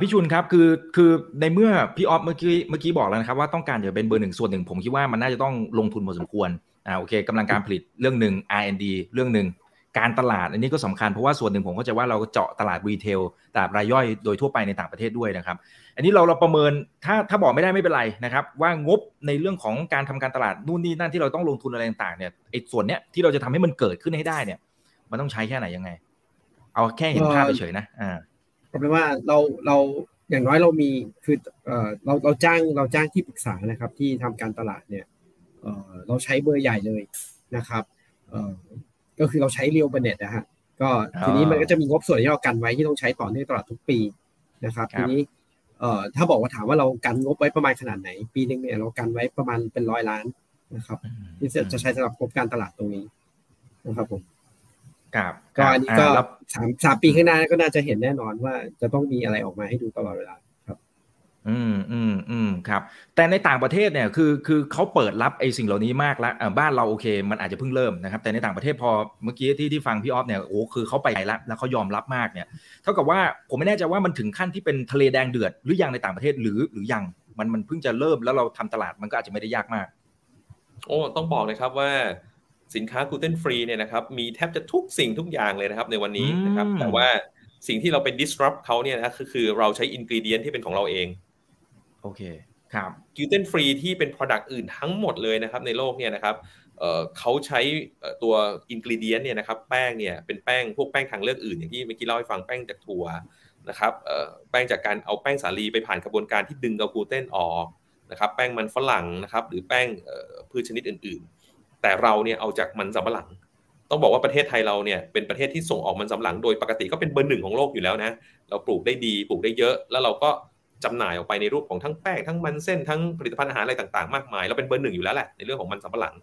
พี่ชุนครับคือคือในเมื่อพี่ออฟเมื่อกี้เมื่อกี้บอกแล้วนะครับว่าต้องการจะเป็นเบอร์หนึ่งส่วนหนึ่งผมคิดว่ามันน่าจะต้องลงทุนพอสมควรอ่าโอเคกำลังการผลิตเรื่องหนึ่ง R&D เรื่องหนึ่ง การตลาดอันนี้ก็สำคัญเพราะว่าส่วนหนึ่งผมก็จะว่าเราเจาะตลาดรีเทลตลาดรายย่อยโดยทั่วไปในต่างประเทศด้วยนะครับ อันนี้เราเราประเมินถ้าถ้าบอกไม่ได้ไม่เป็นไรนะครับว่างบในเรื่องของการทำการตลาดนู่นนี่นั่นที่เราต้องลงทุนอะไรต่างๆเนี่ยไอ้ส่วนเนี้ยที่เราจะทำให้มันเกิดขึ้นให้ได้เนี่ย มันต้องใช้แค่ไหนยังไง เอาแค่เห็นภาพเฉยๆนะอ่าเอาเป็นว่าเราเราอย่างน้อยเรามีคือเออเราเราจ้างเราจ้างที่ปรึกษานะครับ ที่ทำการตลาดเนี่ยเออเราใช้เบอร์ใหญ่เลยนะครับเออ ก็คือเราใช้เรียวเบเน็ตนะฮะก็ทีนี้มันก็จะมีงบส่วนที่เรากันไว้ที่ต้องใช้ต่อเนื่องตลอดทุกปีนะครับ ทีนี้เอ่อถ้าบอกว่าถามว่าเรากันงบไว้ประมาณขนาดไหน ปีหนึ่งเนี่ยเรากันไว้ประมาณเป็นร้อยล้านนะครับที่จะใช้สำหรับงบการตลาดตรงนี้นะครับผมครับก็อันนี้ก็สามสามปีข้างหน้าก็น่าจะเห็นแน่นอนว่าจะต้องมีอะไรออกมาให้ดูตลอดเวลาครับ อืมอืมอืมครับ แต่ในต่างประเทศเนี่ยคือคือเขาเปิดรับไอ้สิ่งเหล่านี้มากแล้วบ้านเราโอเค มันอาจจะเพิ่งเริ่มนะครับ แต่ในต่างประเทศพอเมื่อกี้ที่ที่ฟังพี่ออฟเนี่ยโอ้คือเขาไปแล้วแล้วเขายอมรับมากเนี่ยเท่ากับว่าผมไม่แน่ใจว่ามันถึงขั้นที่เป็นทะเลแดงเดือดหรือยังในต่างประเทศหรือหรือยังมันมันเพิ่งจะเริ่มแล้วเราทำตลาดมันก็อาจจะไม่ได้ยากมาก โอ้ต้องบอกเลยครับว่าสินค้ากลูเตนฟรีเนี่ยนะครับมีแทบจะทุกสิ่งทุกอย่างเลยนะครับในวันนี้นะครับแต่ว่าสิ่งที่เราเป็น disrupt เขาเนี่ยนะคือคือเราใช้ ingredient ที่เป็นของเราเอง โอเคครับ gluten free ที่เป็น product อื่นทั้งหมดเลยนะครับในโลกเนี่ยนะครับเขาใช้ตัว ingredient เนี่ยนะครับแป้งเนี่ยเป็นแป้งพวกแป้งทางเลือกอื่นอย่างที่เมื่อกี้เล่าให้ฟังแป้งจากถั่วนะครับแป้งจากการเอาแป้งสาลีไปผ่านกระบวนการที่ดึงเอากลูเตนออกนะครับแป้งมันฝรั่งนะครับหรือแป้งพืชชนิดอื่น ๆ แต่เราเนี่ยเอาจากมันสำปะหลัง ต้องบอกว่าประเทศไทยเราเนี่ยเป็นประเทศที่ส่งออกมันสำปะหลัง โดยปกติก็เป็นเบอร์หนึ่งของโลกอยู่แล้วนะเราปลูกได้ดีปลูกได้เยอะ แล้วเราก็ จำหน่ายออกไปในรูปของทั้งแป้งทั้งมันเส้นทั้งผลิตภัณฑ์อาหารอะไรต่างๆมากมายเราเป็นเบอร์หนึ่งอยู่แล้วแหละในเรื่องของมันสำปะหลัง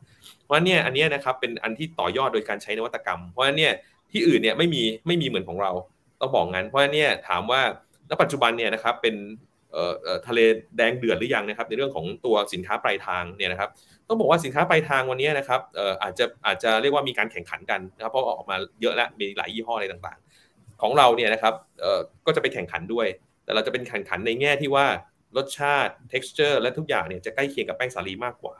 เพราะเนี่ยอันนี้นะครับเป็นอันที่ต่อยอดโดยการใช้นวัตกรรม เพราะฉะนั้นเนี่ยที่อื่นเนี่ยไม่มีไม่มีเหมือนของเราต้องบอกงั้นเพราะเนี่ยถามว่าณปัจจุบันเนี่ยนะครับเป็นทะเลแดงเดือดหรือยังนะครับในเรื่องของตัวสินค้าปลายทางเนี่ยนะครับต้องบอกว่าสินค้าปลายทางวันนี้นะครับอาจจะอาจจะเรียกว่ามีการแข่งขันกันนะครับเพราะออกมาเยอะแล้วมีหลายยี่ห้ออะไรต่างๆ ของเราเนี่ยนะครับก็จะไปแข่งขันด้วย แต่เราจะเป็นแข่งขันในแง่ที่ว่ารสชาติ texture และทุกอย่างเนี่ยจะใกล้เคียงกับแป้งสาลีมากกว่า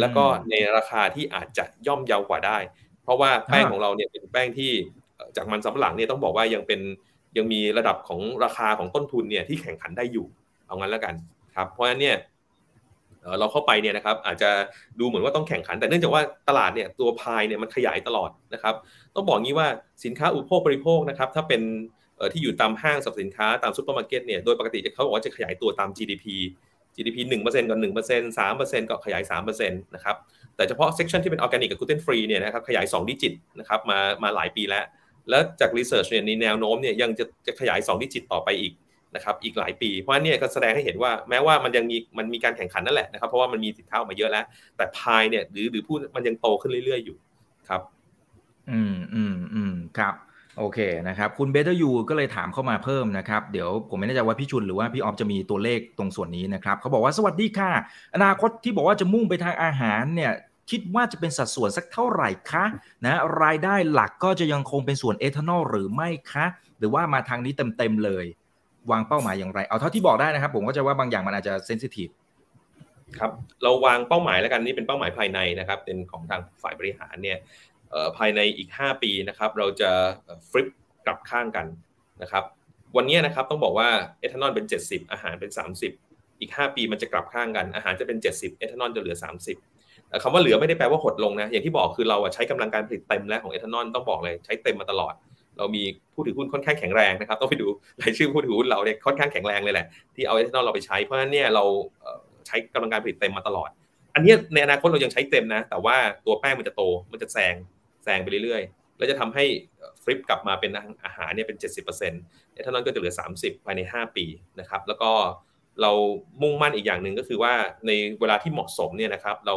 แล้วก็ในราคาที่อาจจะย่อมเยาวกว่าได้ เพราะว่าแป้งของเราเนี่ยเป็นแป้งที่จากมันสำปะหลังเนี่ยต้องบอกว่ายังเป็นยังมีระดับของราคาของต้นทุนเนี่ยที่แข่งขันได้อยู่เอางั้นแล้วกันครับ เพราะฉะนั้นเนี่ยเราเข้าไปเนี่ยนะครับอาจจะดูเหมือนว่าต้องแข่งขัน แต่เนื่องจากว่าตลาดเนี่ยตัวพายเนี่ยมันขยายตลอดนะครับ ต้องบอกงี้ว่าสินค้าอุปโภคบริโภคนะครับ ถ้าเป็น ที่อยู่ตามห้างสรรพสินค้าตามซูเปอร์มาร์เก็ตเนี่ยโดยปกติเขาบอกว่าจะขยายตัวตาม GDP GDP 1%ก็1% 3%ก็ขยาย3%นะครับแต่เฉพาะ section ที่เป็นออร์แกนิกกับ gluten free เนี่ยนะครับขยาย 2 digit นะครับมามาหลายปีแล้ว แล้วจาก research เนี่ยในแนวโน้มเนี่ยยังจะจะขยาย 2 digit ต่อไปอีกนะครับอีกหลายปี เพราะนั้นเนี่ยก็แสดงให้เห็นว่าแม้ว่ามันยังมีมันมีการแข่งขันนั่นแหละนะครับเพราะว่ามันมีสินค้าออกมาเยอะแล้ว แต่พายเนี่ยหรือหรือพูดมันยังโตขึ้นเรื่อย ๆอยู่ครับ อืมอืมอืมครับ โอเคนะครับ คุณเบเตอร์ยูก็เลยถามเข้ามาเพิ่มนะครับ เดี๋ยวผมไม่แน่ใจว่าพี่ชุนหรือว่าพี่ออฟจะมีตัวเลขตรงส่วนนี้นะครับเขาบอกว่าสวัสดีค่ะ อนาคตที่บอกว่าจะมุ่งไปทางอาหารเนี่ยคิดว่าจะเป็นสัดส่วนสักเท่าไหร่คะนะรายได้หลักก็จะยังคงเป็นส่วนเอทานอลหรือไม่คะ หรือว่ามาทางนี้เต็มๆเลย วางเป้าหมายอย่างไร เอาเท่าที่บอกได้นะครับ ผมก็จะว่าบางอย่างมันอาจจะเซนซิทีฟครับเราวางเป้าหมายแล้วกันนี่เป็นเป้าหมายภายในนะครับ เป็นของทางฝ่ายบริหารเนี่ย ภายในอีก 5 ปีนะครับเราจะฟลิปกลับข้างกันนะครับวันนี้นะครับต้องบอกว่าเอทานอลเป็น 70 อาหารเป็น 30 อีก 5 ปีมันจะกลับข้างกัน อาหารจะเป็น 70 เอทานอลจะเหลือ 30คำว่าเหลือไม่ได้แปลว่าหดลงนะ อย่างที่บอกคือเราใช้กำลังการผลิตเต็มแล้วของเอทานอลต้องบอกเลยใช้เต็มมาตลอด เรามีผู้ถือหุ้นค่อนข้างแข็งแรงนะครับต้องไปดูรายชื่อผู้ถือหุ้นเราเนี่ยค่อนข้างแข็งแรงเลยแหละที่เอาเอทานอลเราไปใช้เพราะฉะนั้นเนี่ยเราใช้กำลังการผลิตเต็มมาตลอด อันนี้ในอนาคตเรายังใช้เต็มนะ แต่ว่าตัวแป้งมันจะโตมันจะแซง แซงไปเรื่อยๆ แล้วจะทำให้ฟลิปกลับมาเป็นอาหารเนี่ยเป็น 70%เอทานอลก็จะเหลือ 30 ภายใน 5 ปีนะครับ แล้วก็เรามุ่งมั่นอีกอย่างหนึ่งก็คือว่าในเวลาที่เหมาะสมเนี่ยนะครับ เรา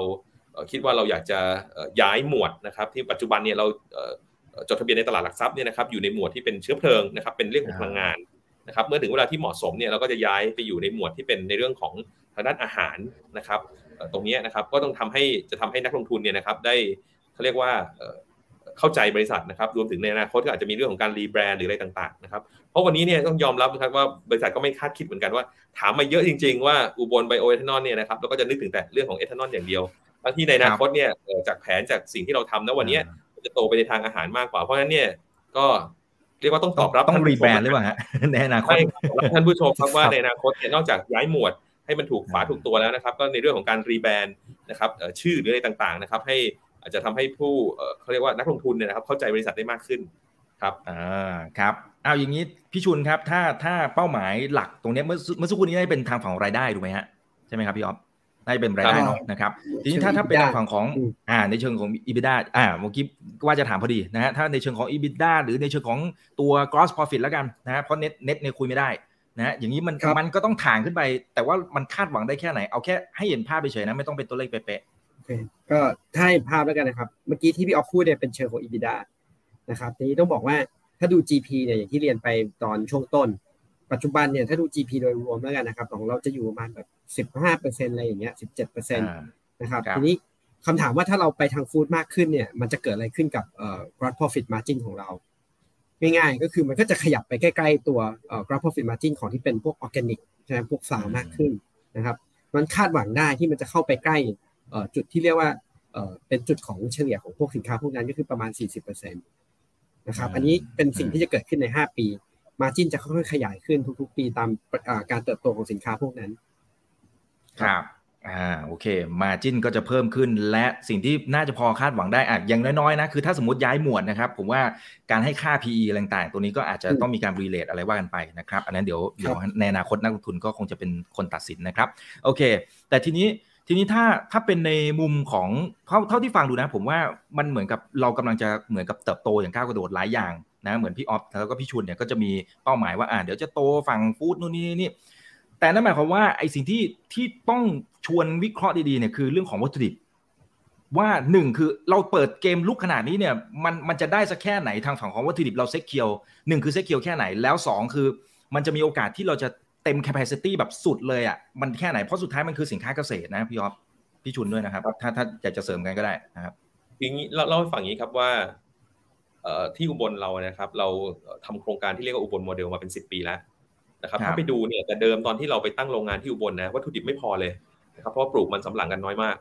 คิดว่าเราอยากจะย้ายหมวดนะครับที่ปัจจุบันเนี่ยเราจดทะเบียนในตลาดหลักทรัพย์เนี่ยนะครับอยู่ในหมวดที่เป็นเชื้อเพลิงนะครับเป็นเรื่องของพลังงานนะครับเมื่อถึงเวลาที่เหมาะสมเนี่ยเราก็จะย้ายไปอยู่ในหมวดที่เป็นในเรื่องของทางด้านอาหารนะครับตรงนี้นะครับก็ต้องทำให้จะทำให้นักลงทุนเนี่ยนะครับได้เขาเรียกว่า เข้าใจบริษัทนะครับรวมถึงในอนาคตก็อาจจะมีเรื่องของการรีแบรนด์หรืออะไรต่างๆนะครับเพราะวันนี้เนี่ยต้องยอมรับนะครับว่าบริษัทก็ไม่คาดคิดเหมือนกันว่า ถามมาเยอะจริง ๆ ว่าอุบลไบโอเอทานอลเนี่ยนะครับเราก็จะนึกถึงแต่เรื่องของเอทานอลอย่างเดียวทั้งที่ในอนาคตเนี่ยจากแผนจากสิ่งที่เราทำณวันนี้จะโตไปในทางอาหารมากกว่า เพราะฉะนั้นเนี่ยก็เรียกว่าต้องตอบรับต้องรีแบรนด์หรือเปล่าฮะในอนาคตท่านผู้ชมครับว่าในอนาคตเนี่ยนอกจากย้ายหมวดให้มันถูกฝาถูกตัวแล้วนะครับ ก็ในเรื่องของการรีแบรนด์นะครับชื่อหรืออะไรต่างๆนะครับ ให้ อาจจะทำให้ผู้เขาเรียกว่านักลงทุนเนี่ยนะครับเข้าใจบริษัทได้มากขึ้นครับอ่าครับเอาอย่างนี้พี่ชุนครับถ้าถ้าเป้าหมายหลักตรงนี้เมื่อเมื่อสักครู่นี้ได้เป็นทางฝั่งรายได้ถูกไหมฮะใช่ไหมครับพี่ออฟได้เป็นรายได้เนาะนะครับ ทีนี้ถ้าถ้าเป็นฝั่งของอ่าในเชิงของ EBITDA อ่าเมื่อกี้ว่าจะถามพอดีนะฮะถ้าในเชิงของ EBITDA หรือในเชิงของตัว gross profit แล้วกันนะฮะเพราะ net net เนี่ยคุยไม่ได้นะอย่างนี้มันมันก็ต้องถ่างขึ้นไป แต่ว่ามันคาดหวังได้แค่ไหนเอาแค่ให้เห็นภาพไปเฉยนะไม่ต้องเป็นตัวเลขเป๊ะๆ ก็ถ้าเห็นภาพแล้วกันนะครับ เมื่อกี้ที่พี่ออฟพูดเนี่ยเป็นเชิงของ EBITDA นะครับทีนี้ต้องบอกว่าถ้าดู GP เนี่ยอย่างที่เรียนไปตอนช่วงต้น ปัจจุบันเนี่ยถ้าดู GP โดยรวมแล้วกันนะครับ ของเราจะอยู่ประมาณแบบสิบห้าเปอร์เซ็นอะไรอย่างเงี้ยสิบเจ็ดเปอร์เซ็นต์นะครับทีนี้คำถามว่าถ้าเราไปทางฟู้ดมากขึ้นเนี่ยมันจะเกิดอะไรขึ้นกับเอ่อ gross profit margin ของเราง่ายๆก็คือมันก็จะขยับไปใกล้ๆตัวเอ่อ gross profit margin ของที่เป็นพวกออร์แกนิกใช่ไหมพวกสาวมากขึ้นนะครับมันคาดหวังได้ที่มันจะเข้าไปใกล้เอ่อ จุดที่เรียกว่าเอ่อเป็นจุดของเฉลี่ยของพวกสินค้าพวกนั้นก็คือประมาณ 40%นะครับอันนี้เป็นสิ่งที่จะเกิดขึ้นใน 5 ปี มาจินจะค่อยๆขยายขึ้นทุกๆ ปีตามการเติบโตของสินค้าพวกนั้น ครับอ่าโอเค มาจินก็จะเพิ่มขึ้น และสิ่งที่น่าจะพอคาดหวังได้อะอย่างน้อยๆนะคือถ้าสมมติย้ายหมวดนะครับ ผมว่าการให้ค่า PE อะไรต่างๆ ตัวนี้ก็อาจจะต้องมีการรีเลทอะไรว่ากันไปนะครับ อันนั้นเดี๋ยวเดี๋ยวในอนาคตนักลงทุนก็คงจะเป็นคนตัดสินนะครับ โอเค แต่ทีนี้ ทีนี้ถ้าถ้าเป็นในมุมของเท่าเท่าที่ฟังดูนะ ผมว่ามันเหมือนกับเรากำลังจะเหมือนกับเติบโตอย่างก้าวกระโดดหลายอย่างนะเหมือนพี่ออฟแล้วก็พี่ชุนเนี่ยก็จะมีเป้าหมายว่าอ่าเดี๋ยวจะโตฝั่ง food นู่นนี่นี่แต่นั่นหมายความว่าไอ้สิ่งที่ที่ต้องชวนวิเคราะห์ดีๆเนี่ยคือเรื่องของวัตถุดิบว่าหนึ่งคือเราเปิดเกมรุกขนาดนี้เนี่ยมันมันจะได้สักแค่ไหนทางฝั่งของวัตถุดิบเรา secure หนึ่งคือ secure แค่ไหนแล้วสองคือ มันจะมีโอกาสที่เราจะ เต็ม capacity แบบสุดเลยอะมันแค่ไหน เพราะสุดท้ายมันคือสินค้าเกษตรนะพี่ออฟพี่ชุนด้วยนะครับ ถ้าถ้าอยากจะเสริมกันก็ได้นะครับอย่างนี้เล่าให้ฟังนี้ครับว่าที่อุบลเรานะครับ เราทำโครงการที่เรียกว่าอุบลโมเดลมาเป็นสิบปีแล้วนะครับถ้าไปดูเนี่ยแต่เดิมตอนที่เราไปตั้งโรงงานที่อุบลนะวัตถุดิบไม่พอเลยนะครับเพราะว่าปลูกมันสำปะหลังกันน้อยมาก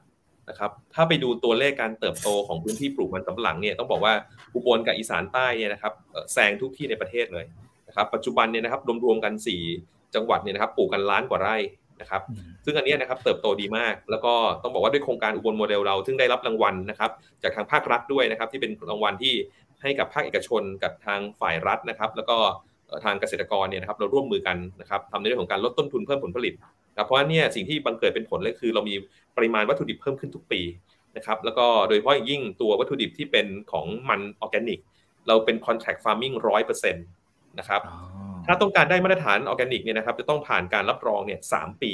นะครับถ้าไปดูตัวเลขการเติบโตของพื้นที่ปลูกมันสำปะหลังเนี่ยต้องบอกว่าอุบลกับอีสานใต้เนี่ยนะครับแซงทุกที่ในประเทศเลยนะครับปัจจุบันเนี่ยนะครับรวมๆกัน4 จังหวัดเนี่ยนะครับปลูกกันล้านกว่าไร่นะครับ ซึ่งอันนี้นะครับเติบโตดีมาก แล้วก็ต้องบอกว่าด้วยโครงการอุบลโมเดลเรา ซึ่งได้รับรางวัลนะครับ จากทางภาครัฐด้วยนะครับ ที่เป็นรางวัลที่ให้กับภาคเอกชนกับทางฝ่ายรัฐนะครับ แล้วก็ทางเกษตรกรเนี่ยนะครับเราร่วมมือกันนะครับทำในเรื่องของการลดต้นทุนเพิ่มผลผลิตนะเพราะว่าเนี่ยสิ่งที่บังเกิดเป็นผลเลยคือ เรามีปริมาณวัตถุดิบเพิ่มขึ้นทุกปีนะครับแล้วก็โดยเฉพาะยิ่งตัววัตถุดิบที่เป็นของมันออร์แกนิก เราเป็น contract farming ร้อยเปอร์เซ็นต์นะครับ ถ้าต้องการได้มาตรฐานออร์แกนิกเนี่ยนะครับจะต้องผ่านการรับรองเนี่ยสามปี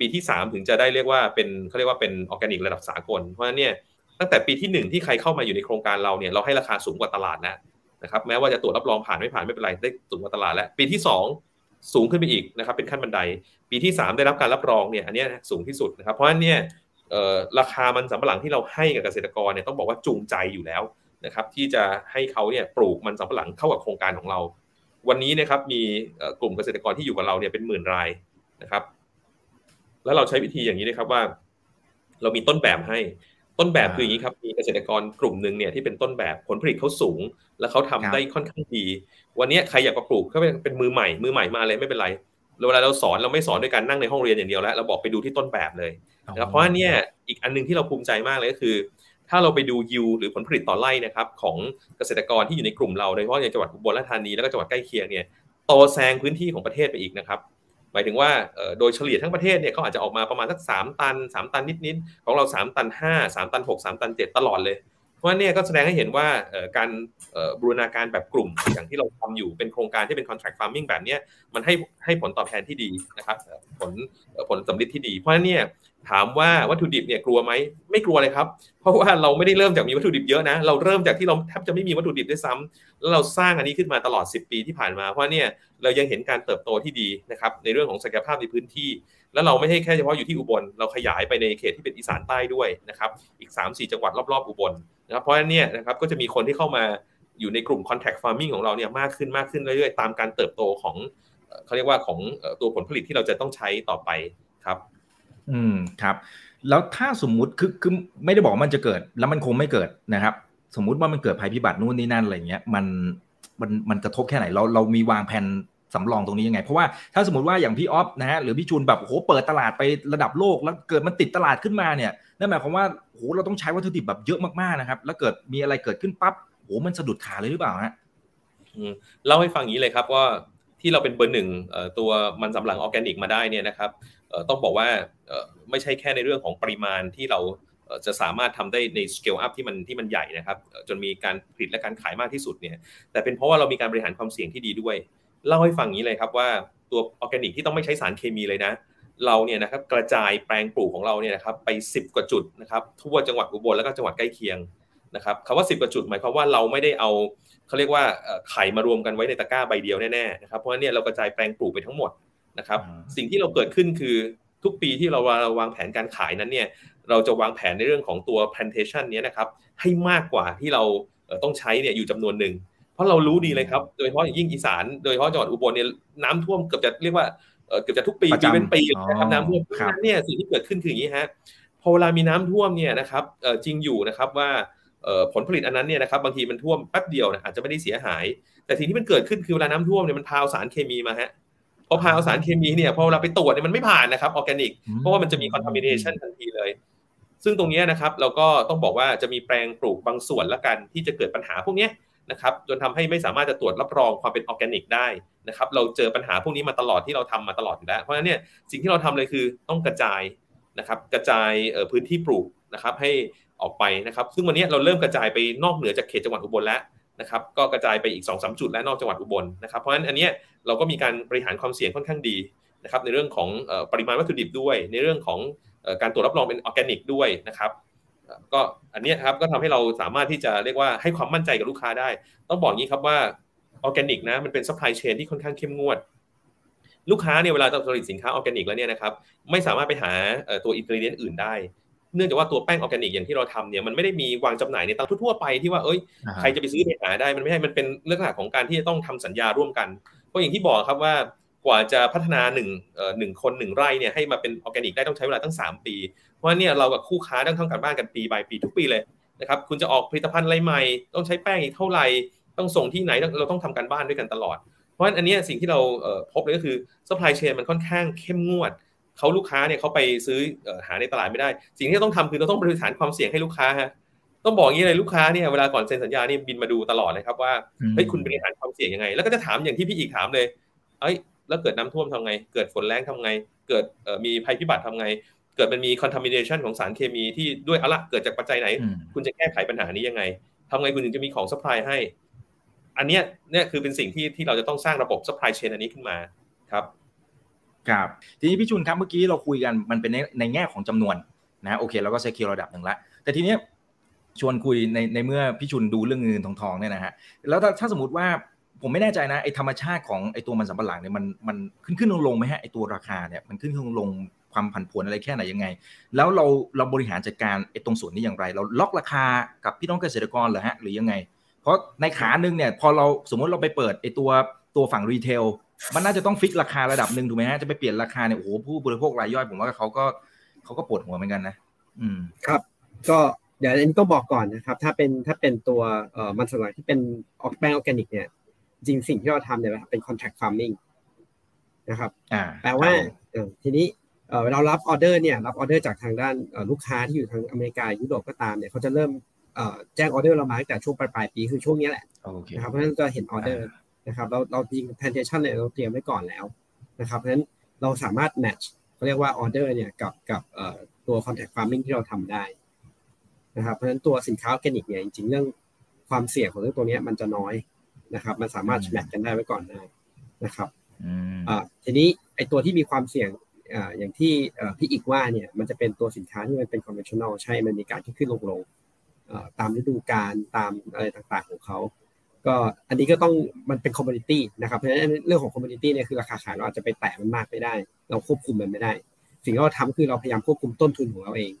ปีที่ 3 ถึงจะได้เรียกว่าเป็นเขาเรียกว่าเป็นออร์แกนิกระดับสากล เพราะฉะนั้นเนี่ยตั้งแต่ปีที่ 1 ที่ใครเข้ามาอยู่ในโครงการเราเนี่ยเราให้ราคาสูงกว่าตลาดนะนะครับแม้ว่าจะตรวจรับรองผ่านไม่ผ่านไม่เป็นไรได้สูงกว่าตลาดแล้วปีที่ 2 สูงขึ้นไปอีกนะครับเป็นขั้นบันได ปีที่ 3 ได้รับการรับรองเนี่ยอันนี้สูงที่สุดนะครับเพราะฉะนั้นเนี่ยราคามันสำปะหลังที่เราให้กับเกษตรกรเนี่ยต้องบอกว่าจูงใจอยู่แล้วนะครับที่จะให้เขาเนี่ยปลูกมันสำปะหลังเข้ากับโครงการของเรา วันนี้นะครับมีกลุ่มเกษตรกรที่อยู่กับเราเนี่ยเป็นหมื่นรายนะครับ แล้วเราใช้วิธีอย่างนี้นะครับว่า เรามีต้นแบบให้ต้นแบบคืออย่างนี้ครับมีเกษตรกรกลุ่มหนึ่งเนี่ยที่เป็นต้นแบบผลผลิตเขาสูง แล้วเขาทำได้ค่อนข้างดี วันนี้ใครอยากมาปลูกก็เป็นมือใหม่ มือใหม่มาเลยไม่เป็นไรเวลาเราสอนเราไม่สอนด้วยการนั่งในห้องเรียนอย่างเดียวแล้วเราบอกไปดูที่ต้นแบบเลยนะครับเพราะว่าเนี่ยอีกอันนึงที่เราภูมิใจมากเลยก็คือ ถ้าเราไปดูยิวหรือผลผลิตต่อไร่นะครับของเกษตรกรที่อยู่ในกลุ่มเราโดยเฉพาะในจังหวัดอุบลราชธานีแล้วก็จังหวัดใกล้เคียงเนี่ยโตแซงพื้นที่ของประเทศไปอีกนะครับหมายถึงว่าโดยเฉลี่ยทั้งประเทศเนี่ยเขาอาจจะออกมาประมาณสักสามตันสามตันนิดๆของเราสามตันห้าสามตันหกสามตันเจ็ดตลอดเลย เพราะว่านี่ยก็แสดงให้เห็นว่าการบูรณาการแบบกลุ่มอย่างที่เราทำอยู่เป็นโครงการที่เป็น contract farming แบบนี้มันให้ให้ผลตอบแทนที่ดีนะครับผลผลสำลิดที่ดี เพราะฉะนั้นเนี่ย ถามว่าวัตถุดิบเนี่ยกลัวไหมไม่กลัวเลยครับ เพราะว่าเราไม่ได้เริ่มจากมีวัตถุดิบเยอะนะ เราเริ่มจากที่เราแทบจะไม่มีวัตถุดิบด้วยซ้ำแล้วเราสร้างอันนี้ขึ้นมาตลอด 10 ปีที่ผ่านมาเพราะเนี่ยเรายังเห็นการเติบโตที่ดีนะครับในเรื่องของศักยภาพในพื้นที่ แล้วเราไม่ใช่แค่เฉพาะอยู่ที่อุบลเราขยายไปในเขตที่เป็นอีสานใต้ด้วยนะครับอีก 3-4 จังหวัดรอบๆอุบลนะครับเพราะฉะนั้นเนี่ยนะครับก็จะมีคนที่เข้ามาอยู่ในกลุ่ม contact farming ของเราเนี่ยมากขึ้นมากขึ้นเรื่อยๆตามการเติบโตของเขาเรียกว่าของตัวผลผลิตที่เราจะต้องใช้ต่อไปครับ อืมครับ แล้วถ้าสมมุติคือคือไม่ได้บอกมันจะเกิด แล้วมันคงไม่เกิดนะครับ สมมุติว่ามันเกิดภัยพิบัตินู่นนี่นั่นอะไรเงี้ยมันมันมันกระทบแค่ไหนเราเรามีวางแผนสำรองตรงนี้ยังไง เพราะว่าถ้าสมมติว่าอย่างพี่ออฟนะฮะหรือพี่จูนแบบโหเปิดตลาดไประดับโลก แล้วเกิดมันติดตลาดขึ้นมาเนี่ยนั่นหมายความว่าโหเราต้องใช้วัตถุดิบแบบเยอะมากๆนะครับ แล้วเกิดมีอะไรเกิดขึ้นปั๊บโหมันสะดุดขาเลยหรือเปล่าฮะเล่าให้ฟังอย่างนี้เลยครับว่าที่เราเป็นเบอร์หนึ่งตัวมันสำปะหลังออร์แกนิกมาได้เนี่ยนะครับ ต้องบอกว่าไม่ใช่แค่ในเรื่องของปริมาณที่เราจะสามารถทำได้ใน scale up ที่มันที่มันใหญ่นะครับ จนมีการผลิตและการขายมากที่สุดเนี่ยแต่เป็นเพราะว่าเรามีการบริหารความเสี่ยงที่ดีด้วย เล่าให้ฟังนี้เลยครับว่าตัวออร์แกนิกที่ต้องไม่ใช้สารเคมีเลยนะ เราเนี่ยนะครับกระจายแปลงปลูกของเราเนี่ยนะครับไป 10 กว่าจุดนะครับทั่วจังหวัดอุบลแล้วก็จังหวัดใกล้เคียงนะครับคำว่า 10 กว่าจุดหมายความว่าเราไม่ได้เอาเขาเรียกว่าไข่มารวมกันไว้ในตะกร้าใบเดียวแน่ๆนะครับเพราะฉะนั้นเนี่ยเรากระจายแปลงปลูกไปทั้งหมด นะครับ สิ่งที่เราเกิดขึ้นคือทุกปีที่เราวางแผนการขายนั้นเนี่ย เราจะวางแผนในเรื่องของตัว plantation นี้นะครับ ให้มากกว่าที่เราต้องใช้เนี่ยอยู่จำนวนหนึ่ง เพราะเรารู้ดีเลยครับ โดยเฉพาะอย่างยิ่งอีสาน โดยเฉพาะจังหวัดอุบลเนี่ยน้ำท่วมเกือบจะเรียกว่าเกือบจะทุกปีปีเป็นปีนะครับน้ำท่วมนั้นเนี่ยสิ่งที่เกิดขึ้นคืออย่างนี้ฮะพอเวลามีน้ำท่วมเนี่ยนะครับจริงอยู่นะครับว่าผลผลิตอันนั้นเนี่ยนะครับบางทีมันท่วมแป๊บเดียวนะอาจจะไม่ได้เสียหาย แต่สิ่งที่มันเกิดขึ้นคือเวลาน้ำท่วมเนี่ยมันพาสารเคมีมาฮะ พอพาสารเคมีเนี่ยพอเราไปตรวจเนี่ยมันไม่ผ่านนะครับออร์แกนิกเพราะว่ามันจะมี contamination ทันทีเลย ซึ่งตรงนี้นะครับเราก็ต้องบอกว่าจะมีแปลงปลูกบางส่วนละกันที่จะเกิดปัญหาพวกนี้นะครับจนทำให้ไม่สามารถจะตรวจรับรองความเป็นออร์แกนิกได้นะครับเราเจอปัญหาพวกนี้มาตลอดที่เราทำมาตลอดอยู่แล้ว เพราะฉะนั้นเนี่ยสิ่งที่เราทำเลยคือต้องกระจายนะครับกระจายพื้นที่ปลูกนะครับให้ออกไปนะครับ ซึ่งวันนี้เราเริ่มกระจายไปนอกเหนือจากเขตจังหวัดอุบลแล้วนะครับก็กระจายไปอีก2อสจุดและนอกจังหวัดอุบลนะครับเพราะฉะนั้นอันนี้ เราก็มีการบริหารความเสี่ยงค่อนข้างดีนะครับในเรื่องของปริมาณวัตถุดิบด้วย ในเรื่องของการตรวจรับรองเป็นออร์แกนิกด้วยนะครับก็อันนี้ครับก็ทำให้เราสามารถที่จะเรียกว่าให้ความมั่นใจกับลูกค้าได้ ต้องบอกงี้ครับว่าออร์แกนิกนะมันเป็น supply chain ที่ค่อนข้างเข้มงวด ลูกค้าเนี่ยเวลาเราผลิตสินค้าออร์แกนิกแล้วเนี่ยนะครับไม่สามารถไปหาตัว ingredient อื่นได้ เนื่องจากว่าตัวแป้งออร์แกนิกอย่างที่เราทำเนี่ยมันไม่ได้มีวางจำหน่ายในตลาดทั่วไปที่ว่าเอ้ยใครจะไปซื้อไปหาได้มันไม่ใช่มันเป็นเรื่องของการที่จะต้องทำสัญญาร่วมกัน เพราะอย่างที่บอกครับว่ากว่าจะพัฒนาหนึ่งหนึ่งคนหนึ่งไร่เนี่ยให้มาเป็นออร์แกนิกได้ต้องใช้เวลาตั้ง 3 ปี เพราะเนี่ยเรากับคู่ค้าต้องทำการบ้านกันปี by ปีทุกปีเลยนะครับคุณจะออกผลิตภัณฑ์อะไรใหม่ ต้องใช้แป้งอีกเท่าไหร่ต้องส่งที่ไหนเราต้องทำการบ้านด้วยกันตลอด เพราะฉะนั้นอันนี้สิ่งที่เราพบเลยก็คือ supply chain มันค่อนข้างเข้มงวดเขาลูกค้าเนี่ยเขาไปซื้อหาในตลาดไม่ได้ สิ่งที่ต้องทำคือเราต้องบริหารความเสี่ยงให้ลูกค้าฮะ ต้องบอกอย่างนี้เลยลูกค้าเนี่ยเวลาก่อนเซ็นสัญญานี่บินมาดูตลอดเลยครับว่าเฮ้ยคุณบริหารความเสี่ยงยังไง แล้วก็จะถามอย่างที่พี่อิกถามเลยเอ้ยแล้วเกิดน้ำท่วมทำไง เกิดฝนแรงทำไง เกิดมีภัยพิบัติทำไง เกิดมันมี contamination ของสารเคมีที่ด้วยอะละเกิดจากปัจจัยไหน คุณจะแก้ไขปัญหานี้ยังไงทำไงคุณถึงจะมีของ supply ให้ อันเนี้ยเนี่ยคือเป็นสิ่งที่ที่เราจะต้องสร้างระบบ supply chain อันนี้ขึ้นมาครับครับทีนี้พี่ชุนครับเมื่อกี้เราคุยกันมันเป็นในในแง่ของจำนวนนะโอเคเราก็ secure ระดับหนึ่งละแต่ทีเนี้ย ชวนคุยในในเมื่อพี่ชุนดูเรื่องเงินทองทองเนี่ยนะฮะแล้วถ้าถ้าสมมติว่าผมไม่แน่ใจนะไอ้ธรรมชาติของไอ้ตัวมันสำปะหลังเนี่ยมันมันขึ้นขึ้นลงลงไหมฮะไอ้ตัวราคาเนี่ยมันขึ้นขึ้นลงลงความผันผวนอะไรแค่ไหนยังไง แล้วเราเราบริหารจัดการไอ้ตรงส่วนนี้อย่างไร เราล็อกราคากับพี่น้องเกษตรกรเหรอฮะหรือยังไง เพราะในขาหนึ่งเนี่ยพอเราสมมติเราไปเปิดไอ้ตัวตัวฝั่ง retail มันน่าจะต้อง fix ราคาระดับหนึ่งถูกไหมฮะจะไปเปลี่ยนราคาเนี่ยโอ้โหผู้บริโภครายย่อยผมว่าเขาก็เขาก็ปวดหัวเหมือนกันนะ อืมครับ ก็ เดี๋ยวอันนี้ต้องบอกก่อนนะครับ ถ้าเป็นถ้าเป็นตัวเอ่อมันสำปะหลังที่เป็นออกแป้งออร์แกนิกเนี่ย จริงสิ่งที่เราทำเนี่ยเป็น contract farming นะครับแปลว่าทีนี้เรารับออเดอร์เนี่ยรับออเดอร์จากทางด้านลูกค้าที่อยู่ทางอเมริกายุโรปก็ตามเนี่ยเขาจะเริ่มแจ้งออเดอร์เรามาตั้งแต่ช่วงปลายปลายปีคือช่วงนี้แหละนะครับเพราะฉะนั้นจะเห็นออเดอร์นะครับเราเราจริง plantation เนี่ยเราเตรียมไว้ก่อนแล้วนะครับเพราะฉะนั้นเราสามารถ match เขาเรียกว่าออเดอร์เนี่ยกับกับตัว contract farming ที่เราทำได้ นะครับเพราะฉะนั้นตัวสินค้าออร์แกนิกเนี่ยจริงๆเรื่องความเสี่ยงของเรื่องตัวนี้มันจะน้อยนะครับ มันสามารถ match กันได้ไว้ก่อนได้นะครับอ่าทีนี้ไอตัวที่มีความเสี่ยงอ่าอย่างที่พี่อิกว่าเนี่ยมันจะเป็นตัวสินค้าที่มันเป็น conventional ใช่มันมีการที่ขึ้นลงลงตามฤดูกาลตามอะไรต่างๆของเขาก็อันนี้ก็ต้องมันเป็น commodity นะครับเพราะฉะนั้นเรื่องของ commodity เนี่ยคือราคาขายเราอาจจะไปแตะมันมากไม่ได้ เราควบคุมมันไม่ได้ สิ่งที่เราทำคือเราพยายามควบคุมต้นทุนของเราเอง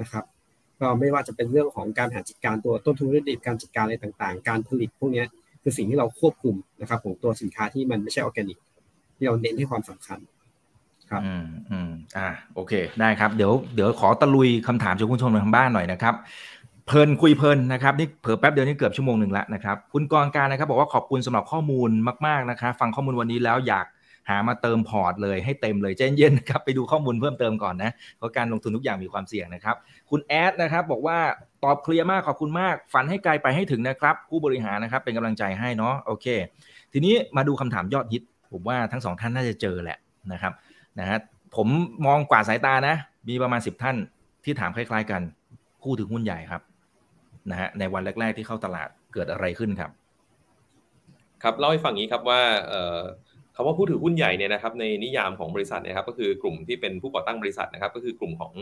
นะครับ ก็ไม่ว่าจะเป็นเรื่องของการหาจัดการตัวต้นทุนวัตถุดิบการจัดการอะไรต่างๆ การผลิตพวกนี้คือสิ่งที่เราควบคุมนะครับของตัวสินค้าที่มันไม่ใช่ออร์แกนิกที่เราเน้นให้ความสำคัญครับอืมอืมอ่าโอเคได้ครับเดี๋ยวเดี๋ยวขอตะลุยคำถามจากคุณชมทางบ้านหน่อยนะครับเพลินคุยเพลินนะครับนี่เผื่อแป๊บเดียวนี่เกือบชั่วโมงหนึ่งแล้วนะครับคุณกรการนะครับ บอกว่าขอบคุณสำหรับข้อมูลมากๆนะครับฟังข้อมูลวันนี้แล้วอยาก หามาเติมพอร์ตเลยให้เต็มเลยใจเย็นๆนะครับไปดูข้อมูลเพิ่มเติมก่อนนะเพราะการลงทุนทุกอย่างมีความเสี่ยงนะครับ คุณแอดนะครับบอกว่าตอบเคลียร์มากขอบคุณมาก ฝันให้ไกลไปให้ถึงนะครับผู้บริหารนะครับเป็นกำลังใจให้เนาะโอเค ทีนี้มาดูคำถามยอดฮิตผมว่าทั้งสองท่านน่าจะเจอแหละนะครับนะฮะผมมองกวาดสายตานะ มีประมาณสิบท่านที่ถามคล้าย ๆ กันผู้ถือหุ้นใหญ่ครับนะฮะในวันแรก ๆ ที่เข้าตลาดเกิดอะไรขึ้นครับ ครับเล่าให้ฟังงี้ครับว่าเอ คำว่าผู้ถือหุ้นใหญ่เนี่ยนะครับในนิยามของบริษัทนะครับก็คือกลุ่มที่เป็นผู้ก่อตั้งบริษัทนะครับก็คือกลุ่มของ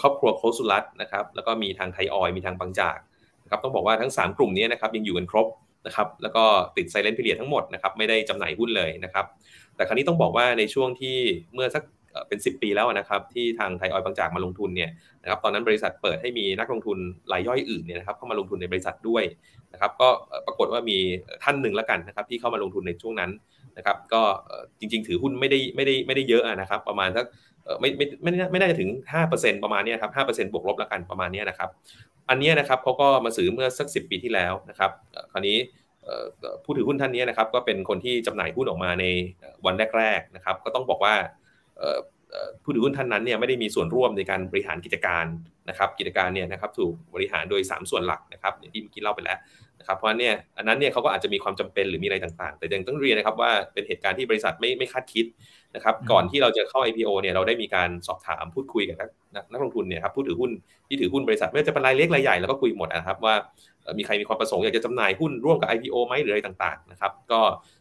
ครอบครัวโคสุรัตนะครับแล้วก็มีทางไทยออยมีทางบางจากนะครับต้องบอกว่าทั้ง 3 กลุ่มนี้นะครับยังอยู่กันครบนะครับแล้วก็ติดไซเลนต์พิเรียทั้งหมดนะครับไม่ได้จำหน่ายหุ้นเลยนะครับแต่ครั้นี้ต้องบอกว่าในช่วงที่เมื่อสักเป็น 10 ปีแล้วนะครับที่ทางไทยออยบางจากมาลงทุนเนี่ยนะครับตอนนั้นบริษัทเปิดให้มีนักลงทุนรายย่อยอื่นเนี่ยนะครับเข้ามาลงทุนในบริษัทด้วยนะครับก็ปรากฏว่ามีท่านหนึ่งแล้วกันนะครับที่เข้ามาลงทุนในช่วงนั้น นะครับก็จริง ๆ ถือหุ้นไม่ได้ไม่ได้ไม่ได้เยอะนะครับ ประมาณสักไม่ไม่ไม่ไม่น่าจะถึง 5%ประมาณนี้ครับ5%บวกลบแล้วกันประมาณนี้นะครับ อันนี้นะครับเขาก็มาซื้อเมื่อสัก 10 ปีที่แล้วนะครับ คราวนี้ผู้ถือหุ้นท่านนี้นะครับก็เป็นคนที่จำหน่ายหุ้นออกมาในวันแรกๆนะครับ ก็ต้องบอกว่าผู้ถือหุ้นท่านนั้นเนี่ยไม่ได้มีส่วนร่วมในการบริหารกิจการนะครับ กิจการเนี่ยนะครับถูกบริหารโดย 3 ส่วนหลักนะครับที่เมื่อกี้เล่าไปแล้ว นะครับเพราะฉะนั้นเนี่ยอันนั้นเนี่ยเขาก็อาจจะมีความจำเป็นหรือมีอะไรต่างๆ แต่ยังต้องเรียนนะครับว่าเป็นเหตุการณ์ที่บริษัทไม่ไม่คาดคิดนะครับอืมก่อนที่เราจะเข้า IPO เนี่ยเราได้มีการสอบถามพูดคุยกับนักนักนักลงทุนเนี่ยครับผู้ถือหุ้นที่ถือหุ้นบริษัทไม่ว่าจะเป็นรายเล็กรายใหญ่แล้วก็คุยหมดนะครับว่าเอ่อมีใครมีความประสงค์อยากจะจำหน่ายหุ้นร่วมกับ IPO ไหมหรืออะไรต่างๆนะครับก็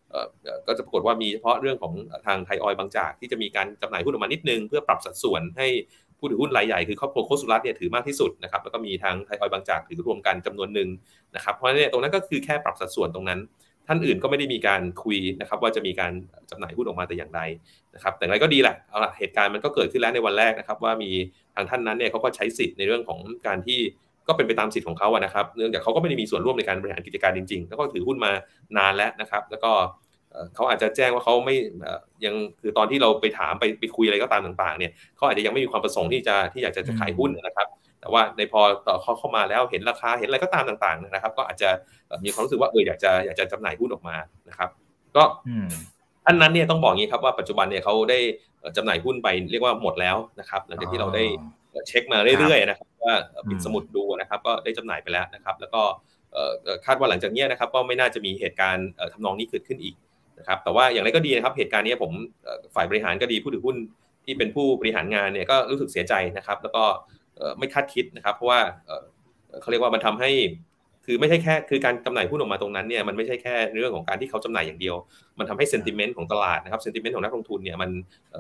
เอ่อเอ่อก็จะปรากฏว่ามีเฉพาะเรื่องของทางไทยออยล์บางจากที่จะมีการจำหน่ายหุ้นออกมานิดนึง เพื่อปรับสัดส่วนให้ ผู้ถือหุ้นรายใหญ่คือครอบครัวโคสุรัตน์เนี่ยถือมากที่สุดนะครับแล้วก็มีทางไทยออยล์บางจากถือรวมกันจำนวนหนึ่งนะครับเพราะฉะนั้นเนี่ยตรงนั้นก็คือแค่ปรับสัดส่วนตรงนั้น ท่านอื่นก็ไม่ได้มีการคุยนะครับว่าจะมีการจำหน่ายหุ้นออกมาแต่อย่างใดนะครับแต่อย่างไรก็ดีแหละเอาละเหตุการณ์มันก็เกิดขึ้นแล้วในวันแรกนะครับว่ามีทางท่านนั้นเนี่ยเขาก็ใช้สิทธิ์ในเรื่องของการที่ก็เป็นไปตามสิทธิ์ของเขาอะนะครับ เนื่องจากเขาก็ไม่ได้มีส่วนร่วมในการบริหารกิจการจริงๆ แล้วก็ถือหุ้นมานานแล้วนะครับ แล้วก็ เอ่อเขาอาจจะแจ้งว่าเขาไม่เอ่อยังคือตอนที่เราไปถามไปไปคุยอะไรก็ตามต่าง ๆ เนี่ยเขาอาจจะยังไม่มีความประสงค์ที่จะที่อยากจะจะขายหุ้นนะครับ แต่ว่าในพอต่อเขาเข้ามาแล้วเห็นราคาเห็นอะไรก็ตามต่าง ๆ นะครับ ก็อาจจะเอ่อมีความรู้สึกว่าเอออยากจะอยากจะจำหน่ายหุ้นออกมานะครับ ก็อืมอันนั้นเนี่ยต้องบอกงี้ครับว่าปัจจุบันเนี่ยเขาได้เอ่อจำหน่ายหุ้นไปเรียกว่าหมดแล้วนะครับหลังจากที่เราได้เช็คมาเรื่อยๆนะครับว่าปิดสมุดดูนะครับ ก็ได้จำหน่ายไปแล้วนะครับ แล้วก็เอ่อเอ่อคาดว่าหลังจากเนี้ยนะครับ ก็ไม่น่าจะมีเหตุการณ์เอ่อทำนองนี้เกิดขึ้นอีก นะครับแต่ว่าอย่างไรก็ดีนะครับเหตุการณ์นี้ผมฝ่ายบริหารก็ดีผู้ถือหุ้นที่เป็นผู้บริหารงานเนี่ยก็รู้สึกเสียใจนะครับ แล้วก็ไม่คาดคิดนะครับ เพราะว่าเขาเรียกว่ามันทำให้คือไม่ใช่แค่คือการจำหน่ายหุ้นออกมาตรงนั้นเนี่ยมันไม่ใช่แค่เรื่องของการที่เขาจำหน่ายอย่างเดียว มันทำให้เซนติเมนต์ของตลาดนะครับเซนติเมนต์ของนักลงทุนเนี่ยมัน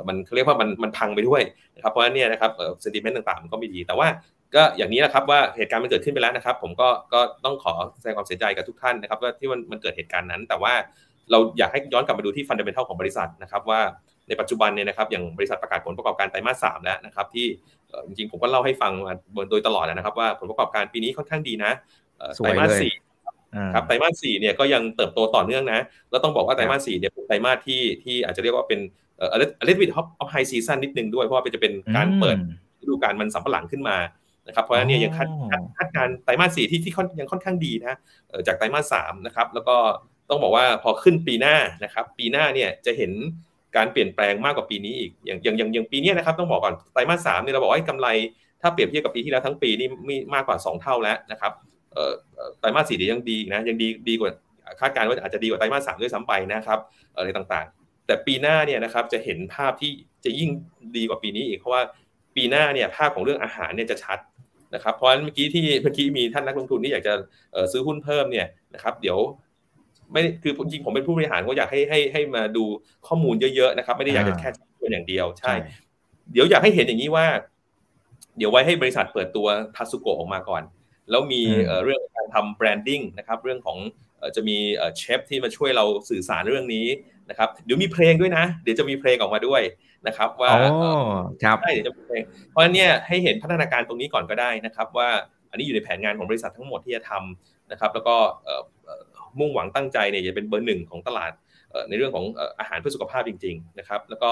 มันเขาเรียกว่ามันมันพังไปด้วยนะครับเพราะฉะนั้นเนี่ยนะครับเซนติเมนต์ต่างๆมันก็ไม่ดีแต่ว่าก็อย่างนี้นะครับว่าเหตุการณ์มันเกิดขึ้นไปแล้วนะครับ ผมก็ก็ต้องขอแสดงความเสียใจกับทุกท่านนะครับว่าที่มันมันเกิดเหตุการณ์นั้น แต่ว่า เราอยากให้ย้อนกลับมาดูที่ฟันเดเมนทัลของบริษัทนะครับว่าในปัจจุบันเนี่ยนะครับอย่างบริษัทประกาศผลประกอบการไตรมาสสามแล้วนะครับที่เอ่อจริงๆผมก็เล่าให้ฟังมาโดยตลอดนะครับ ว่าผลประกอบการปีนี้ค่อนข้างดีนะเอ่อสวยไตรมาสเลยสี่อ่าครับไตรมาสสี่เนี่ยก็ยังเติบโตต่อเนื่องนะ แล้วต้องบอกว่าไตรมาสสี่เนี่ยเป็นไตรมาสที่ที่อาจจะเรียกว่าเป็นเอ่อ a little bit of of high season นิดนึงด้วย เพราะว่าจะเป็นการเปิดฤดูกาลมันสำปะหลังขึ้นมานะครับเพราะฉะนั้นเนี่ยยังคาดคาดคาดการณ์ไตรมาสสี่ที่ที่ค่อนยังค่อนข้างดีนะเอ่อจากไตรมาสสามนะครับแล้วก็ ต้องบอกว่าพอขึ้นปีหน้านะครับ ปีหน้าเนี่ยจะเห็นการเปลี่ยนแปลงมากกว่าปีนี้อีก อย่างอย่างอย่างอย่างปีนี้นะครับต้องบอกก่อนไตรมาสสามเนี่ยเราบอกว่ากำไรถ้าเปรียบเทียบกับปีที่แล้วทั้งปีนี่มีมากกว่าสองเท่าแล้วนะครับไตรมาสสี่เดี๋ยวยังดีนะยังดีดีกว่าคาดการณ์ว่าอาจจะดีกว่าไตรมาสสามด้วยซ้ำไปนะครับอะไรต่างๆ แต่ปีหน้าเนี่ยนะครับจะเห็นภาพที่จะยิ่งดีกว่าปีนี้อีกเพราะว่าปีหน้าเนี่ยภาพของเรื่องอาหารเนี่ยจะชัดนะครับเพราะฉะนั้นเมื่อกี้ที่เมื่อกี้มีท่านนักลงทุนที่อยากจะซื้อหุ้นเพิ่มเนี่ยนะครับเดี๋ยว ไม่คือจริงๆผมเป็นผู้บริหารก็อยากให้ให้ให้มาดูข้อมูลเยอะๆนะครับ ไม่ได้อยากจะแค่ตัวอย่างเดียวใช่ เดี๋ยวอยากให้เห็นอย่างนี้ว่า เดี๋ยวไว้ให้บริษัทเปิดตัวทาสุโกะออกมาก่อน แล้วมีอืมเอ่อเรื่องของการทำแบรนดิ้งนะครับ เรื่องของจะมีเชฟที่มาช่วยเราสื่อสารเรื่องนี้นะครับ เดี๋ยวมีเพลงด้วยนะ เดี๋ยวจะมีเพลงออกมาด้วยนะครับ ว่าครับใช่เดี๋ยวจะมีเพลงเพราะฉะนั้นเนี่ยให้เห็นพัฒนาการตรงนี้ก่อนก็ได้นะครับ ว่าอันนี้อยู่ในแผนงานของบริษัททั้งหมดที่จะทำนะครับ แล้วก็ มุ่งหวังตั้งใจเนี่ยจะเป็นเบอร์หนึ่งของตลาดในเรื่องของอาหารเพื่อสุขภาพจริงๆนะครับแล้วก็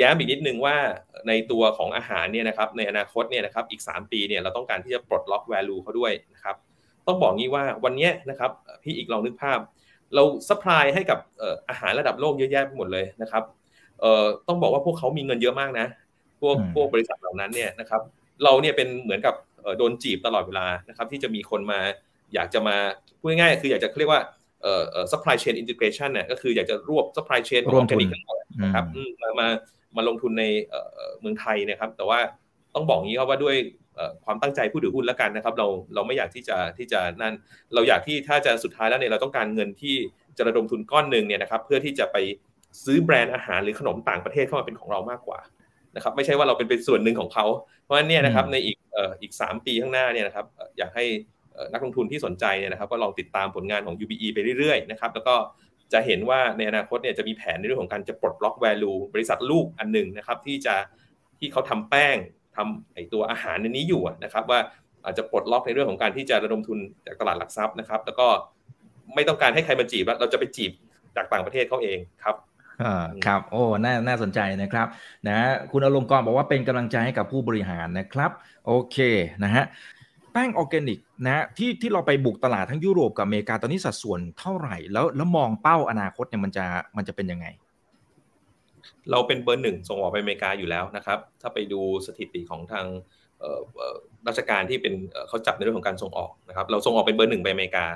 ย้ำอีกนิดนึงว่าในตัวของอาหารเนี่ยนะครับในอนาคตเนี่ยนะครับอีก 3 ปีเนี่ยเราต้องการที่จะปลดล็อก value เขาด้วยนะครับต้องบอกงี้ว่าวันนี้นะครับพี่อีกลองนึกภาพ เราสป라이ให้กับอาหารระดับโลกเยอะแยะไปหมดเลยนะครับต้องบอกว่าพวกเขามีเงินเยอะมากนะพวกพวกบริษัทเหล่านั้นเนี่ยนะครับเราเนี่ยเป็นเหมือนกับโดนจีบตลอดเวลานะครับที่จะมีคนมา อยากจะมาพูดง่ายๆคืออยากจะเรียกว่าเอ่อ supply chain integration เนี่ยก็คืออยากจะรวบ supply chain รวมทุนนะครับมามามาลงทุนในเมืองไทยนะครับ แต่ว่าต้องบอกงี้ครับว่าด้วยความตั้งใจผู้ถือหุ้นแล้วกันนะครับ เราเราไม่อยากที่จะที่จะนั่น เราอยากที่ถ้าจะสุดท้ายแล้วเนี่ยเราต้องการเงินที่จะระดมทุนก้อนหนึ่งเนี่ยนะครับ เพื่อที่จะไปซื้อแบรนด์อาหารหรือขนมต่างประเทศเข้ามาเป็นของเรามากกว่านะครับ ไม่ใช่ว่าเราเป็นเป็นส่วนหนึ่งของเขา เพราะฉะนั้นเนี่ยนะครับในอีกอีกสามปีข้างหน้าเนี่ยนะครับ อยากให้ นักลงทุนที่สนใจเนี่ยนะครับก็ลองติดตามผลงานของ UBE ไปเรื่อยๆนะครับแล้วก็จะเห็นว่าในอนาคตเนี่ยจะมีแผนในเรื่องของการจะปลดล็อก value บริษัทลูกอันหนึ่งนะครับที่จะที่เขาทำแป้งทำไอตัวอาหารในนี้อยู่นะครับว่าอาจจะปลดล็อกในเรื่องของการที่จะระดมทุนจากตลาดหลักทรัพย์นะครับ แล้วก็ไม่ต้องการให้ใครมาจีบเราจะไปจีบจากต่างประเทศเขาเองครับครับโอ้น่าน่าสนใจนะครับนะคุณอารมณ์กรบอกว่าเป็นกำลังใจให้กับผู้บริหารนะครับ โอเคนะฮะ แป้งออร์แกนิกนะที่ที่เราไปบุกตลาดทั้งยุโรปกับอเมริกาตอนนี้สัดส่วนเท่าไหร่ แล้วแล้วมองเป้าอนาคตเนี่ยมันจะมันจะเป็นยังไง เราเป็นเบอร์หนึ่งส่งออกไปอเมริกาอยู่แล้วนะครับ ถ้าไปดูสถิติของทางราชการที่เป็นเขาจับในเรื่องของการส่งออกนะครับ เราส่งออกเป็นเบอร์หนึ่งไปอเมริกา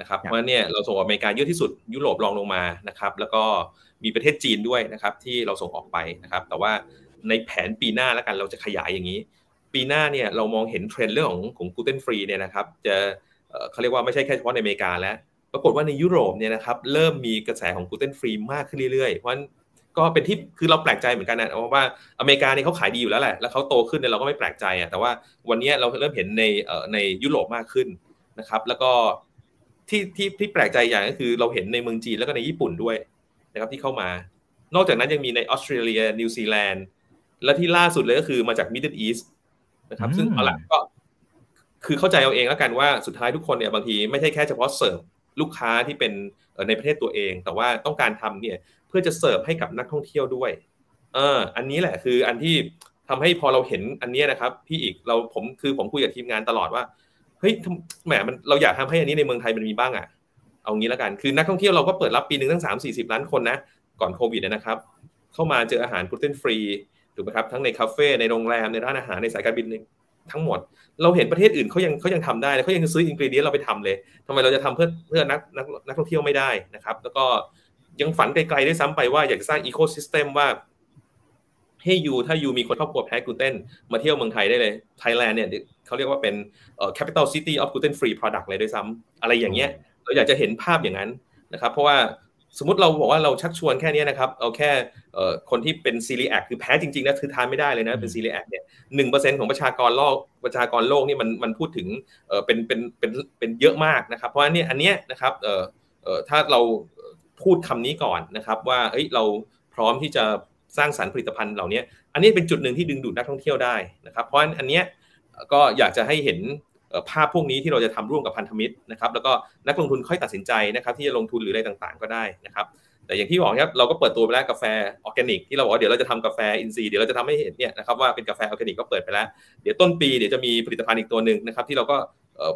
นะครับเพราะเนี่ยเราส่งออกอเมริกาเยอะที่สุดยุโรปรองลงมานะครับ แล้วก็มีประเทศจีนด้วยนะครับที่เราส่งออกไปนะครับ แต่ว่าในแผนปีหน้าแล้วกันเราจะขยายอย่างนี้ ปีหน้าเนี่ยเรามองเห็นเทรนด์เรื่องของของ gluten free เนี่ยนะครับจะเขาเรียกว่าไม่ใช่แค่เฉพาะในอเมริกาแล้ว ปรากฏว่าในยุโรปเนี่ยนะครับเริ่มมีกระแสของ gluten free มากขึ้นเรื่อยๆ เพราะก็เป็นที่คือเราแปลกใจเหมือนกันนะเพราะว่าอเมริกาเนี่ยเขาขายดีอยู่แล้วแหละแล้วเขาโตขึ้นเนี่ยเราก็ไม่แปลกใจอะแต่ว่าวันนี้เราเริ่มเห็นในในยุโรปมากขึ้นนะครับ แล้วก็ที่ที่ที่แปลกใจอย่างก็คือเราเห็นในเมืองจีนแล้วก็ในญี่ปุ่นด้วยนะครับที่เข้ามา นอกจากนั้นยังมีในออสเตรเลียนิวซีแลนด์และที่ล่าสุดเลยก็คือมาจากมิดเดิลอีสต์ นะครับ ซึ่งเอาละก็คือเข้าใจเอาเองแล้วกันว่าสุดท้ายทุกคนเนี่ยบางทีไม่ใช่แค่เฉพาะเสิร์ฟลูกค้าที่เป็นในประเทศตัวเอง แต่ว่าต้องการทำเนี่ยเพื่อจะเสิร์ฟให้กับนักท่องเที่ยวด้วยเอออันนี้แหละคืออันที่ทำให้พอเราเห็นอันนี้นะครับ พี่อีกเราผมคือผมคุยกับทีมงานตลอดว่าเฮ้ยแหมมันเราอยากทำให้อันนี้ในเมืองไทยมันมีบ้างอะเอางี้แล้วกันคือนักท่องเที่ยวเราก็เปิดรับปีหนึ่งตั้งสามสี่สิบล้านคนนะก่อนโควิดนะครับ เข้ามาเจออาหาร gluten free ถูกไหมครับทั้งในคาเฟ่ในโรงแรมในร้านอาหารในสายการบินทั้งหมด เราเห็นประเทศอื่นเขายังเขายังทำได้เขายังซื้อ ingredient เราไปทำเลยทำไมเราจะทำเพื่อเพื่อนักนักนักท่องเที่ยวไม่ได้นะครับ แล้วก็ยังฝันไกลๆด้วยซ้ำไปว่าอยากจะสร้าง ecosystem ว่าให้ you ถ้า you มีคนครอบครัวแพ้กลูเตนมาเที่ยวเมืองไทยได้เลยไทยแลนด์เนี่ยเขาเรียกว่าเป็นเอ่อ capital city of gluten free product เลยด้วยซ้ำอะไรอย่างเงี้ยเราอยากจะเห็นภาพอย่างนั้นนะครับ เพราะว่า สมมติเราบอกว่าเราชักชวนแค่นี้นะครับ เอาแค่คนที่เป็น celiac คือแพ้จริงๆนะคือทานไม่ได้เลยนะเป็น celiac เนี่ยหนึ่งเปอร์เซ็นต์ของประชากรโลกประชากรโลกนี่มันมันพูดถึงเป็นเป็นเป็นเป็นเยอะมากนะครับ เพราะฉะนั้นอันเนี้ยนะครับเอ่อเอ่อถ้าเราพูดคำนี้ก่อนนะครับว่าเอ้ยเราพร้อมที่จะสร้างสรรค์ผลิตภัณฑ์เหล่านี้ อันนี้เป็นจุดหนึ่งที่ดึงดูดนักท่องเที่ยวได้นะครับ เพราะฉะนั้นอันเนี้ยก็อยากจะให้เห็น ภาพพวกนี้ที่เราจะทำร่วมกับพันธมิตรนะครับแล้วก็นักลงทุนค่อยตัดสินใจนะครับที่จะลงทุนหรืออะไรต่างๆ ก็ได้นะครับแต่อย่างที่บอกครับเราก็เปิดตัวไปแล้วกาแฟออร์แกนิกที่เราบอกว่าเดี๋ยวเราจะทำกาแฟอินทรีย์เดี๋ยวเราจะทำให้เห็นเนี่ยนะครับว่าเป็นกาแฟออร์แกนิกก็เปิดไปแล้ว เดี๋ยวต้นปีเดี๋ยวจะมีผลิตภัณฑ์อีกตัวหนึ่งนะครับที่เราก็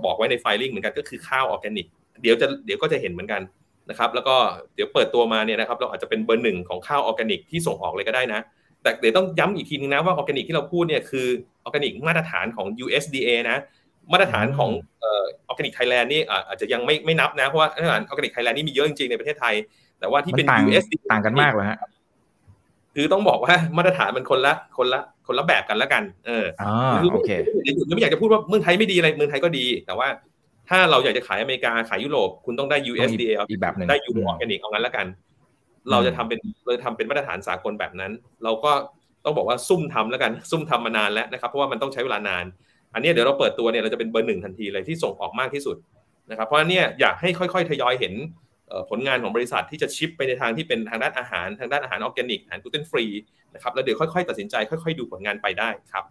บอกไว้ใน filing เหมือนกันก็คือข้าวออร์แกนิกเดี๋ยวจะเดี๋ยวก็จะเห็นเหมือนกันนะครับแล้วก็เดี๋ยวเปิดตัวมาเนี่ยนะครับเราอาจจะเป็นเบอร์หนึ่งของข้าวออร์แกนิกที่ส่งออกเลยก็ได้นะ แต่เดี๋ยวต้องย้ำอีกทีนึงนะว่าออร์แกนิกที่เราพูดเนี่ยคือออร์แกนิกมาตรฐานของ USDA นะ มาตรฐานของ Organic Thailand นี่อาจจะยังไม่ไม่นับนะ เพราะว่ามาตรฐาน Organic Thailand นี่มีเยอะจริงๆในประเทศไทย แต่ว่าที่เป็น US ต่างกันมากเลยฮะคือต้องบอกว่ามาตรฐานมันคนละคนละคนละแบบกันแล้วกัน เออโอเคเดี๋ยวไม่อยากจะพูดว่าเมืองไทยไม่ดีอะไรเมืองไทยก็ดี แต่ว่าถ้าเราอยากจะขายอเมริกาขายยุโรปคุณต้องได้ USDA อีกแบบหนึ่งได้ EU organic เอางั้นแล้วกัน เราจะทำเป็นเราทำเป็นมาตรฐานสากลแบบนั้น เราก็ต้องบอกว่าซุ่มทำแล้วกันซุ่มทำมานานแล้วนะครับ เพราะว่ามันต้องใช้เวลานาน อันนี้เดี๋ยวเราเปิดตัวเนี่ยเราจะเป็นเบอร์หนึ่งทันทีเลยที่ส่งออกมากที่สุดนะครับเพราะฉะนั้นเนี่ยอยากให้ค่อยๆทยอยเห็นผลงานของบริษัทที่จะ shift ไปในทางที่เป็นทางด้านอาหาร ทางด้านอาหารออร์แกนิกอาหาร gluten free นะครับแล้วเดี๋ยวค่อยๆตัดสินใจค่อยๆดูผลงานไปได้ครับ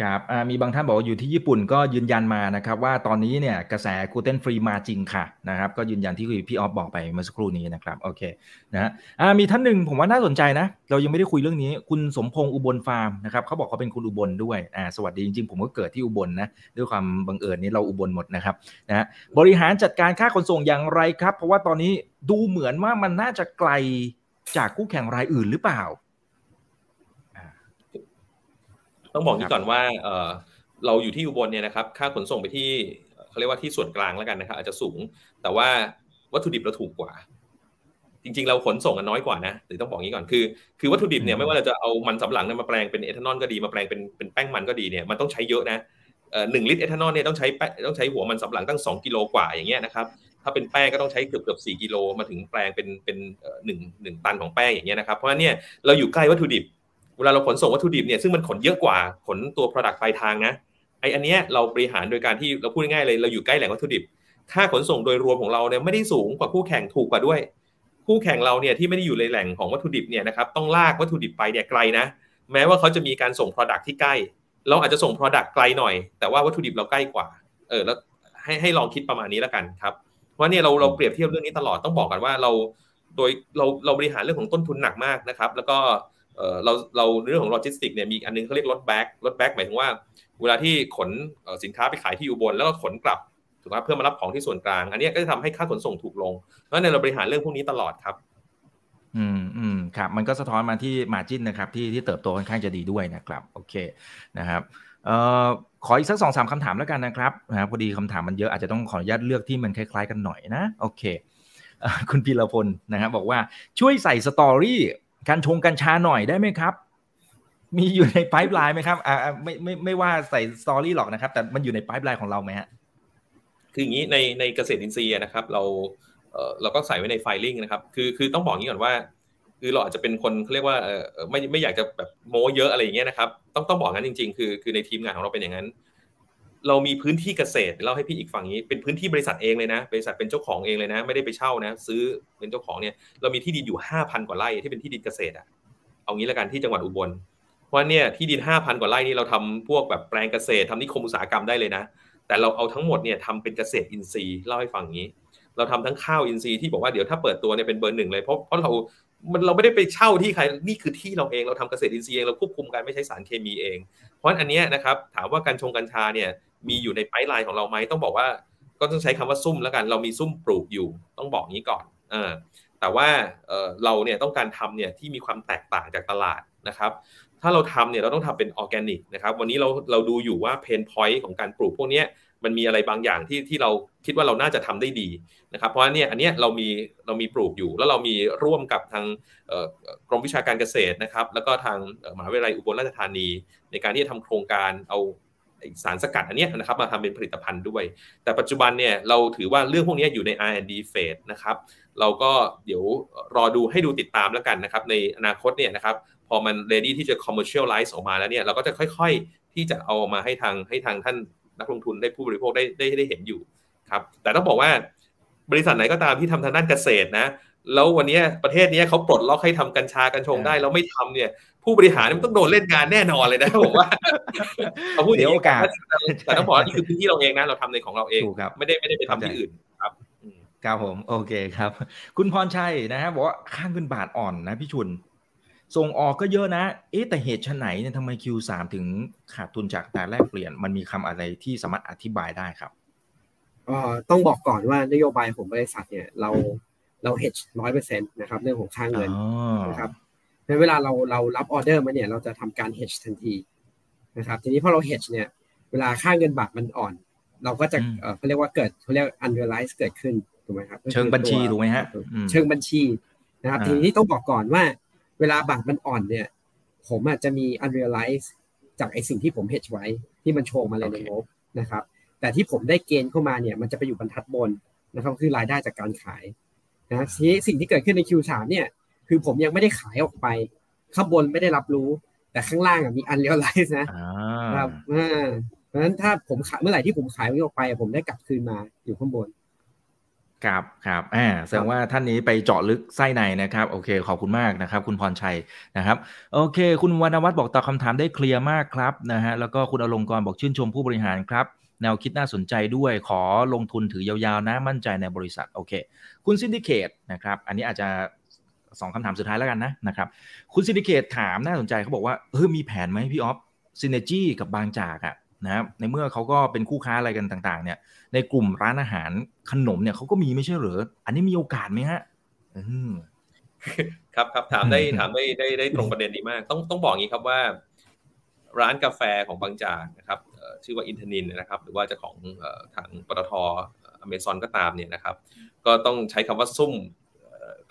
ครับมีบางท่านบอกว่าอยู่ที่ญี่ปุ่นก็ยืนยันมานะครับ ว่าตอนนี้เนี่ยกระแส gluten free มาจริงค่ะนะครับ ก็ยืนยันที่พี่ออฟบอกไปเมื่อสักครู่นี้นะครับโอเคนะฮะมีท่านหนึ่งผมว่าน่าสนใจนะ เรายังไม่ได้คุยเรื่องนี้ คุณสมพงษ์อุบลฟาร์มนะครับเขาบอกเขาเป็นคุณอุบลด้วยอ่าสวัสดีจริงๆ ผมก็เกิดที่อุบลนะด้วยความบังเอิญนี้เราอุบลหมดนะครับนะบริหารจัดการค่าขนส่งอย่างไรครับ เพราะว่าตอนนี้ดูเหมือนว่ามันน่าจะไกลจากคู่แข่งรายอื่นหรือเปล่า ต้องบอกนี้ก่อนว่าเราอยู่ที่อุบลเนี่ยนะครับ ค่าขนส่งไปที่เขาเรียกว่าที่ส่วนกลางแล้วกันนะครับ อาจจะสูง แต่ว่าวัตถุดิบเราถูกกว่า จริง ๆ เราขนส่งกันน้อยกว่านะหรือต้องบอกงี้ก่อนคือ คือวัตถุดิบเนี่ยไม่ว่าเราจะเอามันสำปะหลังมาแปลงเป็นเอทานอลก็ดีมาแปลงเป็นเป็นแป้งมันก็ดีเนี่ยมันต้องใช้เยอะนะหนึ่งลิตรเอทานอลเนี่ยต้องใช้ต้องใช้หัวมันสำปะหลังตั้งสองกิโลกว่าอย่างเงี้ยนะครับถ้าเป็นแป้งก็ต้องใช้เกือบเกือบสี่กิโลมาถึงแปลงเป็นเป็นหนึ่งหนึ่งตันของแป้งอย่างเงี้ยนะครับเพราะฉะนั้นเนี่ยเราอยู่ใกล้วัตถุดิบ เวลาเราขนส่งวัตถุดิบเนี่ยซึ่งมันขนเยอะกว่าขนตัว Product ปลายทางนะไออันเนี้ยเราบริหารโดยการที่เราพูดง่ายเลยเราอยู่ใกล้แหล่งวัตถุดิบ ค่าขนส่งโดยรวมของเราเนี่ยไม่ได้สูงกว่าคู่แข่งถูกกว่าด้วย คู่แข่งเราเนี่ยที่ไม่ได้อยู่ในแหล่งของวัตถุดิบเนี่ยนะครับต้องลากวัตถุดิบไปเนี่ยไกลนะแม้ว่าเขาจะมีการส่ง Product ที่ใกล้ เราอาจจะส่ง Product ไกลหน่อย แต่ว่าวัตถุดิบเราใกล้กว่าเออแล้วให้ให้ลองคิดประมาณนี้แล้วกันครับเพราะเนี่ยเราเราเปรียบเทียบเรื่องนี้ตลอดต้องบอกกันว่าเราโดยเราเราบริหารเรื่องของต้นทุนหนักมากนะครับ แล้วก็ เราเราเรื่องของโลจิสติกเนี่ยมีอันนึงเขาเรียกรถ back รถ back หมายถึงว่า เวลาที่ขนสินค้าไปขายที่อุบลแล้วก็ขนกลับถูกไหมเพื่อมารับของที่ส่วนกลาง อันนี้ก็จะทำให้ค่าขนส่งถูกลงแล้วในเราบริหารเรื่องพวกนี้ตลอดครับ อืมอืมครับ มันก็สะท้อนมาที่ margin นะครับ ที่ที่เติบโตค่อนข้างจะดีด้วยนะครับ โอเคนะครับเอ่อขออีกสักสองสามคำถามแล้วกันนะครับนะพอดีคำถามมันเยอะอาจจะต้องขออนุญาตเลือกที่มันคล้ายๆกันหน่อยนะ โอเค คุณพีรพลนะครับบอกว่าช่วยใส่ story กัญชงกัญชาหน่อยได้ไหมครับ มีอยู่ใน pipeline ไหมครับอ่าไม่ไม่ไม่ว่าใส่ story หรอกนะครับ แต่มันอยู่ใน pipeline ของเราไหมฮะคืออย่างนี้ในในเกษตรอินทรีย์นะครับ เราเออเราก็ใส่ไว้ใน filing นะครับ คือคือต้องบอกงี้ก่อนว่า คือเราอาจจะเป็นคนเขาเรียกว่าเออไม่ไม่อยากจะแบบโม้เยอะอะไรอย่างเงี้ยนะครับ ต้องต้องบอกงั้นจริง ๆ คือคือในทีมงานของเราเป็นอย่างนั้น เรามีพื้นที่เกษตรเล่าให้พี่อิกฟังงี้เป็นพื้นที่บริษัทเองเลยนะ บริษัทเป็นเจ้าของเองเลยนะ ไม่ได้ไปเช่านะ ซื้อเป็นเจ้าของเนี่ยเรามีที่ดินอยู่ห้าพันกว่าไร่ที่เป็นที่ดินเกษตรอะเอางี้แล้วกันที่จังหวัดอุบลว่าเนี่ยที่ดินห้าพันกว่าไร่นี่เราทำพวกแบบแปลงเกษตรทำนิคมอุตสาหกรรมได้เลยนะ แต่เราเอาทั้งหมดเนี่ยทำเป็นเกษตรอินทรีย์เล่าให้ฟังงี้ เราทำทั้งข้าวอินทรีย์ที่บอกว่าเดี๋ยวถ้าเปิดตัวเนี่ยเป็นเบอร์หนึ่งเลยเพราะเพราะเรามันเราไม่ได้ไปเช่าที่ใคร นี่คือที่เราเอง เราทำเกษตรอินทรีย์เอง เราควบคุมการไม่ใช้สารเคมีเอง เพราะอันนี้นะครับ ถามว่ากัญชงกัญชาเนี่ย มีอยู่ใน pipeline ของเราไหมต้องบอกว่าก็ต้องใช้คำว่าซุ่มแล้วกัน เรามีซุ่มปลูกอยู่ ต้องบอกงี้ก่อนเออแต่ว่าเราเนี่ยต้องการทำเนี่ยที่มีความแตกต่างจากตลาดนะครับ ถ้าเราทำเนี่ยเราต้องทำเป็นออร์แกนิกนะครับวันนี้เราเราดูอยู่ว่า pain point ของการปลูกพวกนี้มันมีอะไรบางอย่างที่ที่เราคิดว่าเราน่าจะทำได้ดีนะครับ เพราะฉะนั้นเนี่ยอันเนี้ยเรามีเรามีปลูกอยู่ แล้วเรามีร่วมกับทางกรมวิชาการเกษตรนะครับ แล้วก็ทางมหาวิทยาลัยอุบลราชธานี ในการที่จะทำโครงการเอา สารสกัดอันนี้นะครับมาทำเป็นผลิตภัณฑ์ด้วย แต่ปัจจุบันเนี่ยเราถือว่าเรื่องพวกนี้อยู่ใน R&D phase นะครับเราก็เดี๋ยวรอดูให้ดูติดตามแล้วกันนะครับในอนาคตเนี่ยนะครับพอมัน ready ที่จะ commercialize ออกมาแล้วเนี่ยเราก็จะค่อยๆ ที่จะเอามาให้ทางให้ทางท่านนักลงทุนได้ผู้บริโภคได้ได้ได้เห็นอยู่ครับแต่ต้องบอกว่าบริษัทไหนก็ตามที่ทำทางด้านเกษตรนะแล้ววันนี้ประเทศนี้เขาปลดล็อกให้ทำกัญชากัญชงได้แล้วไม่ทำเนี่ย ผู้บริหารมันต้องโดนเล่นงานแน่นอนเลยนะผมว่าเขาพูดอย่างนี้แต่ต้องบอกว่านี่คือพื้นที่เราเองนะเราทำในของเราเองไม่ได้ไม่ได้ไปทำที่อื่นครับครับผม โอเคครับ คุณพรชัยนะฮะบอกว่าข้างเงินบาทอ่อนนะพี่ชุนส่งออกก็เยอะนะ เอ๊แต่เหตุชไหนเนี่ยทำไม Q3 ถึงขาดทุนจากแต่แรกเปลี่ยน มันมีคำอะไรที่สามารถอธิบายได้ครับอต้องบอกก่อนว่านโยบายของบริษัทเนี่ย เราเรา hedge ร้อยเปอร์เซ็นต์นะครับ เรื่องของค่าเงินนะครับ ในเวลาเราเรารับออเดอร์มาเนี่ยเราจะทำการ hedge ทันทีนะครับทีนี้พอเรา hedge เนี่ยเวลาค่าเงินบาทมันอ่อน เราก็จะเขาเรียกว่าเกิดเขาเรียก unrealized เกิดขึ้นถูกไหมครับเชิงบัญชีถูกไหมฮะเชิงบัญชีนะครับทีนี้ต้องบอกก่อนว่าเวลาบาทมันอ่อนเนี่ย ผมอาจจะมี unrealize จากไอสิ่งที่ผม hedge ไว้ที่มันโชว์มาเลยในงบนะครับแต่ที่ผมได้เกณฑ์เข้ามาเนี่ยมันจะไปอยู่บรรทัดบนนะครับคือรายได้จากการขายนะทีนี้สิ่งที่เกิดขึ้นใน Q3 เนี่ย คือผมยังไม่ได้ขายออกไป ข้างบนไม่ได้รับรู้ แต่ข้างล่างมี unrealize นะครับเพราะฉะนั้นถ้าผมขายเมื่อไหร่ที่ผมขายมันออกไป ผมได้กลับคืนมาอยู่ข้างบนครับครับอ่าแสดงว่าท่านนี้ไปเจาะลึกไส้ในนะครับ โอเค ขอบคุณมากนะครับ คุณพรชัยนะครับ โอเค คุณวรรณวัฒน์บอกตอบคาถามได้เคลียร์มากครับนะฮะแล้วก็คุณอลงกรบอกชื่นชมผู้บริหารครับ แนวคิดน่าสนใจด้วยขอลงทุนถือยาวๆนะมั่นใจในบริษัท โอเค คุณซินดิเคตนะครับ อันนี้อาจจะ สองคำถามสุดท้ายแล้วกันนะนะครับคุณซินดิเคตถามน่าสนใจเขาบอกว่าเออมีแผนไหมพี่ออฟ synergy กับบางจากอะนะครับในเมื่อเขาก็เป็นคู่ค้าอะไรกันต่าง ๆ เนี่ย ในกลุ่มร้านอาหารขนมเนี่ยเขาก็มีไม่ใช่หรืออันนี้มีโอกาสไหมฮะครับครับถามได้ถามได้ได้ได้ตรงประเด็นดีมาก ต้องต้องบอกงี้ครับว่า ร้านกาแฟของบางจากนะครับชื่อว่าอินทนินนะครับ หรือว่าจะของทางปตทอเมซอนก็ตามเนี่ยนะครับ ก็ต้องใช้คำว่าซุ่ม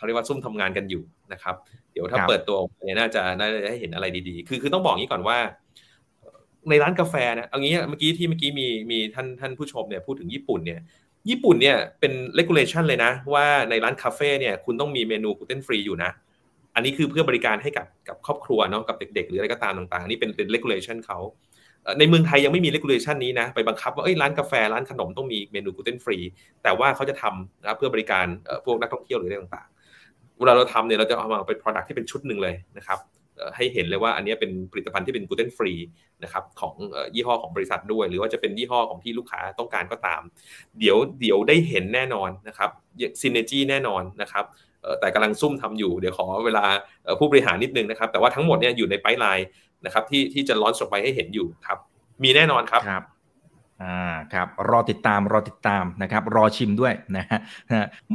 เขาเรียกว่าซุ่มทำงานกันอยู่นะครับ เดี๋ยวถ้าเปิดตัวเนี่ยน่าจะน่าจะให้เห็นอะไรดีๆ คือคือต้องบอกงี้ก่อนว่า ในร้านกาแฟนะเอางี้เมื่อกี้ที่เมื่อกี้มีมีท่านท่านผู้ชมเนี่ยพูดถึงญี่ปุ่นเนี่ยญี่ปุ่นเนี่ยเป็น regulation เลยนะ ว่าในร้านคาเฟ่เนี่ยคุณต้องมีเมนูกลูเตนฟรีอยู่นะ อันนี้คือเพื่อบริการให้กับกับครอบครัวเนาะกับเด็ก ๆ หรืออะไรก็ตามต่างๆ อันนี้เป็นเป็น regulation เขาในเมืองไทยยังไม่มี regulation นี้นะไปบังคับว่าเอ้ยร้านกาแฟร้านขนมต้องมีเมนูกลูเตนฟรีแต่ว่าเขาจะทำนะเพื่อบริการพวกนักท่องเที่ยวหรืออะไรต่างๆ เวลาเราทำเนี่ยเราจะเอามาเป็น product ที่เป็นชุดหนึ่งเลยนะครับให้เห็นเลยว่าอันนี้เป็นผลิตภัณฑ์ที่เป็นกลูเตนฟรีนะครับของยี่ห้อของบริษัทด้วย หรือว่าจะเป็นยี่ห้อของที่ลูกค้าต้องการก็ตาม เดี๋ยวเดี๋ยวได้เห็นแน่นอนนะครับซินเนจีแน่นอนนะครับแต่กำลังซุ่มทำอยู่ เดี๋ยวขอเวลาผู้บริหารนิดนึงนะครับ แต่ว่าทั้งหมดเนี่ยอยู่ในไพไลน์นะครับที่ที่จะล้อนสไปให้เห็นอยู่ครับ มีแน่นอนครับครับ อ่าครับรอติดตามรอติดตามนะครับรอชิมด้วยนะฮะ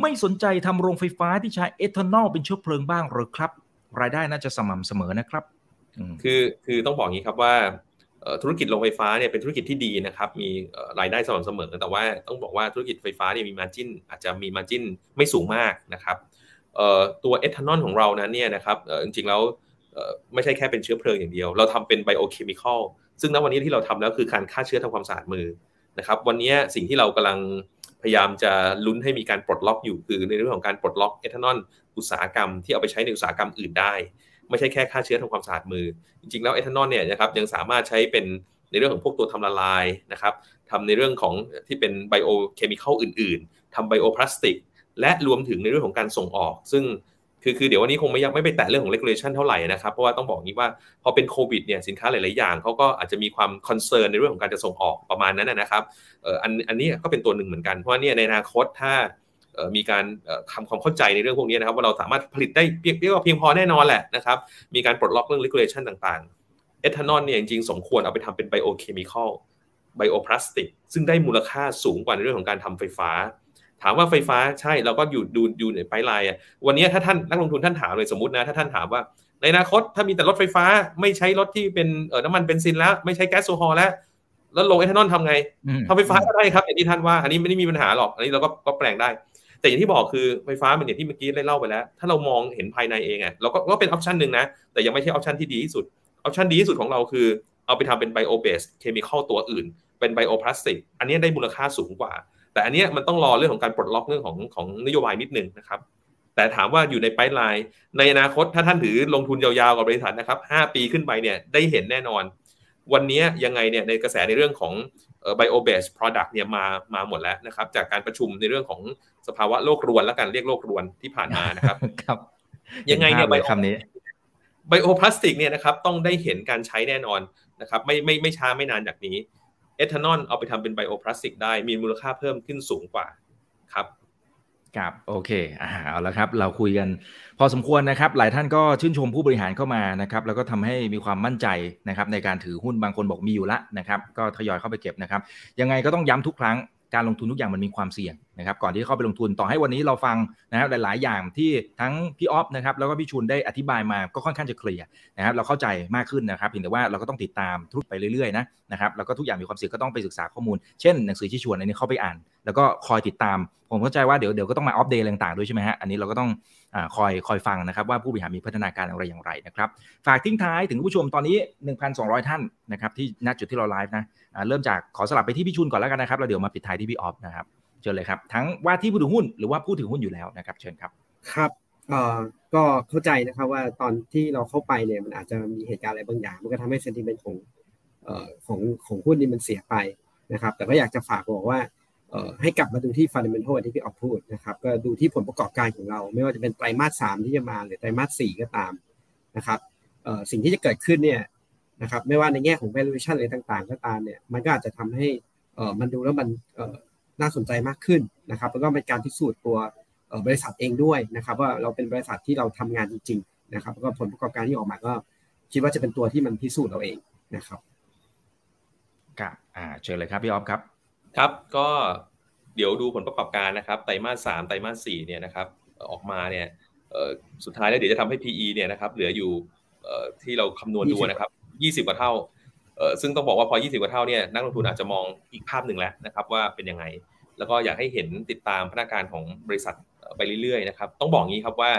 ไม่สนใจทำโรงไฟฟ้าที่ใช้เอทานอลเป็นเชื้อเพลิงบ้างหรือครับ รายได้น่าจะสม่ำเสมอนะครับ คือคือต้องบอกงี้ครับว่าธุรกิจโรงไฟฟ้าเนี่ยเป็นธุรกิจที่ดีนะครับ มีรายได้สม่ำเสมอ แต่ว่าต้องบอกว่าธุรกิจไฟฟ้าเนี่ยมีมาจิ้นอาจจะมีมาจิ้นไม่สูงมากนะครับตัวเอทานอลของเรานั้นเนี่ยนะครับจริงๆแล้ว ไม่ใช่แค่เป็นเชื้อเพลิงอย่างเดียว เราทำเป็นไบโอเคมีคอลซึ่งณวันนี้ที่เราทำแล้วคือการฆ่าเชื้อทำความสะอาดมือนะครับวันนี้สิ่งที่เรากำลังพยายามจะลุ้นให้มีการปลดล็อกอยู่คือในเรื่องของการปลดล็อกเอทานอลอุตสาหกรรมที่เอาไปใช้ในอุตสาหกรรมอื่นได้ ไม่ใช่แค่ฆ่าเชื้อทำความสะอาดมือ จริงๆแล้วเอทานอลเนี่ยนะครับยังสามารถใช้เป็นในเรื่องของพวกตัวทำละลายนะครับทำในเรื่องของที่เป็น biochemical อื่น ๆทำ bioplastic และรวมถึงในเรื่องของการส่งออก ซึ่ง คือคือเดี๋ยววันนี้คงไม่ยังไม่ไปแตะเรื่องของ regulation เท่าไหร่นะครับ เพราะว่าต้องบอกงี้ว่าพอเป็นโควิดเนี่ยสินค้าหลาย ๆ อย่างเขาก็อาจจะมีความ concern ในเรื่องของการจะส่งออกประมาณนั้นนะครับเอออันอันนี้ก็เป็นตัวหนึ่งเหมือนกันเพราะว่าเนี่ยในอนาคตถ้ามีการทำความเข้าใจในเรื่องพวกนี้นะครับว่าเราสามารถผลิตได้เพียงเพียงพอแน่นอนแหละนะครับมีการปลดล็อกเรื่อง regulation ต่าง ๆ เอทานอลเนี่ยจริง ๆ สมควรเอาไปทำเป็น biochemical bioplastic ซึ่งได้มูลค่าสูงกว่าในเรื่องของการทำไฟฟ้า ถามว่าไฟฟ้าใช่เราก็อยู่ดูดูใน pipeline วันนี้ถ้าท่านนักลงทุนท่านถามเลยสมมตินะถ้าท่านถามว่าในอนาคตถ้ามีแต่รถไฟฟ้าไม่ใช้รถที่เป็นเออน้ำมันเบนซินแล้วไม่ใช้แก๊สโซฮอลแล้ว แล้วโรงเอทานอลทำไงทำไฟฟ้าก็ได้ครับอย่างที่ท่านว่าอันนี้ไม่ได้มีปัญหาหรอกอันนี้เราก็ก็แปลงได้ แต่อย่างที่บอกคือไฟฟ้าเป็นอย่างที่เมื่อกี้ได้เล่าไปแล้ว ถ้าเรามองเห็นภายในเองอะเราก็ก็เป็น option หนึ่งนะแต่ยังไม่ใช่ option ที่ดีที่สุด option ดีที่สุดของเราคือ เอาไปทำเป็น bio-based chemical ตัวอื่น เป็น bioplastic อันนี้ได้มูลค่าสูงกว่า แต่อันนี้มันต้องรอเรื่องของการปลดล็อกเรื่องของของนโยบายนิดนึงนะครับ แต่ถามว่าอยู่ใน pipeline ในอนาคตถ้าท่านถือลงทุนยาวๆกับบริษัทนะครับ5ปีขึ้นไปเนี่ยได้เห็นแน่นอน วันนี้ยังไงเนี่ยในกระแสในเรื่องของ bio based product เนี่ยมามาหมดแล้วนะครับ จากการประชุมในเรื่องของสภาวะโลกรวนแล้วกันเรียกโลกรวนที่ผ่านมานะครับครับยังไงเนี่ยไบโอนี้ไบโอพลาสติกเนี่ยนะครับต้องได้เห็นการใช้แน่นอนนะครับไม่ไม่ไม่ช้าไม่นานจากนี้ เอทานอลเอาไปทำเป็นไบโอพลาสติกได้มีมูลค่าเพิ่มขึ้นสูงกว่าครับครับโอเคอ่าเอาละครับ เราคุยกันพอสมควรนะครับ หลายท่านก็ชื่นชมผู้บริหารเข้ามานะครับ แล้วก็ทำให้มีความมั่นใจนะครับในการถือหุ้นบางคนบอกมีอยู่ละนะครับ ก็ทยอยเข้าไปเก็บนะครับ ยังไงก็ต้องย้ำทุกครั้งการลงทุนทุกอย่างมันมีความเสี่ยง นะครับก่อนที่เข้าไปลงทุนต่อให้วันนี้เราฟังนะครับหลาย ๆ อย่างที่ทั้งพี่ออฟนะครับแล้วก็พี่ชุนได้อธิบายมาก็ค่อนข้างจะเคลียร์นะครับเราเข้าใจมากขึ้นนะครับเพียงแต่ว่าเราก็ต้องติดตามทุกไปเรื่อย ๆ นะนะครับแล้วก็ทุกอย่างมีความเสี่ยงก็ต้องไปศึกษาข้อมูล เช่นหนังสือที่ชวนอันนี้เข้าไปอ่าน แล้วก็คอยติดตาม ผมเข้าใจว่าเดี๋ยวเดี๋ยวก็ต้องมาอัปเดตต่าง ๆ ด้วยใช่ไหมฮะอันนี้เราก็ต้องคอยคอยฟังนะครับว่าผู้บริหารมีพัฒนาการอะไรอย่างไรนะครับฝากทิ้งท้ายถึงผู้ชมตอนนี้ 1,200 ท่านนะครับที่ณจุดที่เราไลฟ์นะเริ่มจากขอสลับไปที่พี่ชุนก่อนแล้วกันนะครับแล้วเดี๋ยวมาปิดท้ายที่พี่ออฟนะครับ ชิญเลยครับ ทั้งว่าที่ผู้ถือหุ้นหรือว่าผู้ถือหุ้นอยู่แล้วนะครับเชิญครับครับเออก็เข้าใจนะครับว่าตอนที่เราเข้าไปเนี่ยมันอาจจะมีเหตุการณ์อะไรบางอย่าง มันก็ทำให้เซนติเมนต์ของของของหุ้นนี้มันเสียไปนะครับ แต่ก็อยากจะฝากบอกว่าให้กลับมาดูที่ฟันเดเมนทัลที่พี่ออกพูดนะครับก็ดูที่ผลประกอบการของเรา ไม่ว่าจะเป็นไตรมาสสามที่จะมาหรือไตรมาสสี่ก็ตามนะครับสิ่งที่จะเกิดขึ้นเนี่ยนะครับไม่ว่าในแง่ของ valuation อะไรต่างๆ ก็ตามเนี่ยมันก็อาจจะทำให้มันดูแล้วมัน น่าสนใจมากขึ้นนะครับแล้วก็เป็นการพิสูจน์ตัวบริษัทเองด้วยนะครับว่าเราเป็นบริษัทที่เราทำงานจริงๆนะครับแล้วก็ผลประกอบการที่ออกมาก็คิดว่าจะเป็นตัวที่มันพิสูจน์เราเองนะครับครับอ่าเชิญเลยครับพี่ออฟครับครับก็เดี๋ยวดูผลประกอบการนะครับไตรมาสสามไตรมาสสี่เนี่ยนะครับออกมาเนี่ยสุดท้ายแล้วเดี๋ยวจะทำให้ PE เนี่ยนะครับเหลืออยู่ที่เราคำนวณดูนะครับ 20 กว่าเท่า ซึ่งต้องบอกว่าพอ 20 กว่าเท่าเนี่ยนักลงทุนอาจจะมองอีกภาพหนึ่งแล้วนะครับว่าเป็นยังไง แล้วก็อยากให้เห็นติดตามพนักงานของบริษัทไปเรื่อยๆนะครับต้องบอกงี้ครับว่า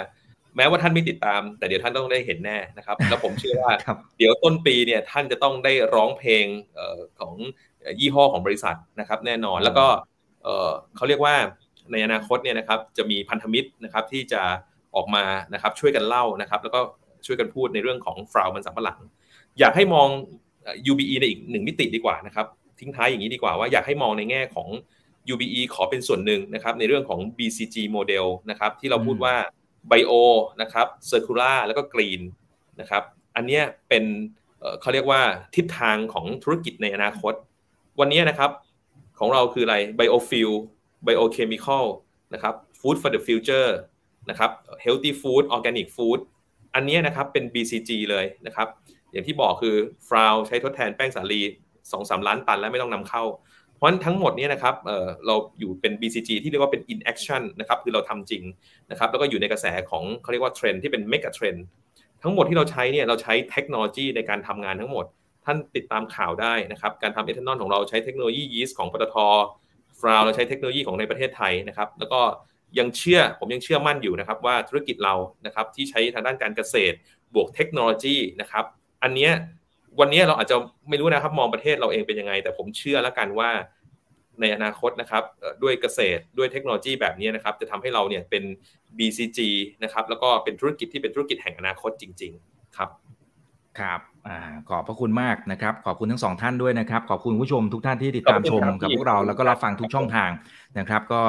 แม้ว่าท่านไม่ติดตาม แต่เดี๋ยวท่านต้องได้เห็นแน่นะครับ แล้วผมเชื่อว่าเดี๋ยวต้นปีเนี่ยท่านจะต้องได้ร้องเพลงของยี่ห้อของบริษัทนะครับแน่นอนแล้วก็เขาเรียกว่าในอนาคตเนี่ยนะครับจะมีพันธมิตรนะครับที่จะออกมานะครับช่วยกันเล่านะครับ แล้วก็ช่วยกันพูดในเรื่องของฟราวมันสำปะหลัง อยากให้มอง UBE ในอีกหนึ่งมิติดีกว่านะครับทิ้งท้ายอย่างนี้ดีกว่าว่าอยากให้มองในแง่ของ UBE ขอเป็นส่วนหนึ่งนะครับในเรื่องของ BCG โมเดลนะครับที่เราพูดว่าbio นะครับ circular แล้วก็ green นะครับอันนี้เป็นเขาเรียกว่าทิศทางของธุรกิจในอนาคต วันนี้นะครับของเราคืออะไร biofuel biochemical นะครับฟู้ด for the future นะครับ healthy food organic food อันนี้นะครับเป็น BCG เลยนะครับ อย่างที่บอกคือ flour ใช้ทดแทนแป้งสาลี2-3ล้านตันแล้วไม่ต้องนำเข้า เพราะฉะนั้นทั้งหมดนี้นะครับเเราอยู่เป็น BCG ที่เรียกว่าเป็น in action นะครับคือเราทำจริงนะครับแล้วก็อยู่ในกระแสของเขาเรียกว่าเทรนที่เป็น mega trend ทั้งหมดที่เราใช้เนี่ยเราใช้เทคโนโลยีในการทำงานทั้งหมด ท่านติดตามข่าวได้นะครับการทำเอทานอลของเราใช้เทคโนโลยียีสต์ของปตทฟราวเราใช้เทคโนโลยีของในประเทศไทยนะครับแล้วก็ยังเชื่อผมยังเชื่อมั่นอยู่นะครับว่าธุรกิจเรานะครับที่ใช้ทางด้านการเกษตรบวกเทคโนโลยีนะครับ อันนี้วันนี้เราอาจจะไม่รู้นะครับมองประเทศเราเองเป็นยังไง แต่ผมเชื่อแล้วกันว่าในอนาคตนะครับด้วยเกษตรด้วยเทคโนโลยีแบบนี้นะครับ จะทำให้เราเนี่ยเป็น BCG นะครับแล้วก็เป็นธุรกิจที่เป็นธุรกิจแห่งอนาคตจริง ๆ ครับครับ ขอบพระคุณมากนะครับ ขอบคุณทั้งสองท่านด้วยนะครับ ขอบคุณผู้ชมทุกท่านที่ติดตามชมกับพวกเราแล้วก็รับฟังทุกช่องทางนะครับ ก็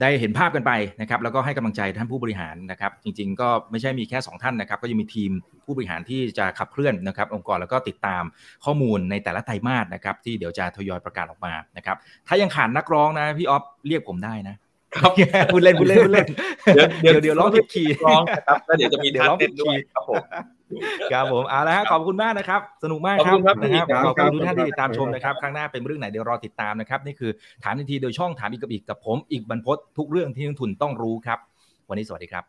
ได้เห็นภาพกันไปนะครับ แล้วก็ให้กำลังใจท่านผู้บริหารนะครับ จริง ๆ ก็ไม่ใช่มีแค่ 2 ท่านนะครับ ก็ยังมีทีมผู้บริหารที่จะขับเคลื่อนนะครับ องค์กรแล้วก็ติดตามข้อมูลในแต่ละไตรมาสนะครับ ที่เดี๋ยวจะทยอยประกาศออกมานะครับ ถ้ายังขาดนักร้องนะพี่ออฟเรียกผมได้นะครับพูดเล่นพูดเล่นพูดเล่นเดี๋ยวเดี๋ยวร้องผิดคีย์ร้องครับแล้วเดี๋ยวจะมีเดี๋ยวร้องผิดคีย์ครับผม ครับผมเอาละฮะขอบคุณมากนะครับ สนุกมากครับนะครับขอบคุณทุกท่านที่ติดตามชมนะครับครั้งหน้าเป็นเรื่องไหนเดี๋ยวรอติดตามนะครับนี่คือถามทันทีโดยช่องถามอีกกับอีกกับผมอีกบรรพศทุกเรื่องที่นักทุนต้องรู้ครับ วันนี้สวัสดีครับ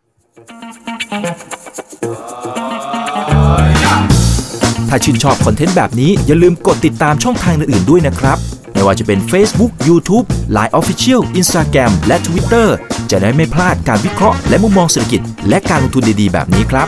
ถ้าชื่นชอบคอนเทนต์แบบนี้อย่าลืมกดติดตามช่องทางอื่นๆด้วยนะครับไม่ว่าจะเป็น Facebook, YouTube, Line Official, Instagram และ Twitter จะได้ไม่พลาดการวิเคราะห์และมุมมองเศรษฐกิจ และการลงทุนดีๆ แบบนี้ครับ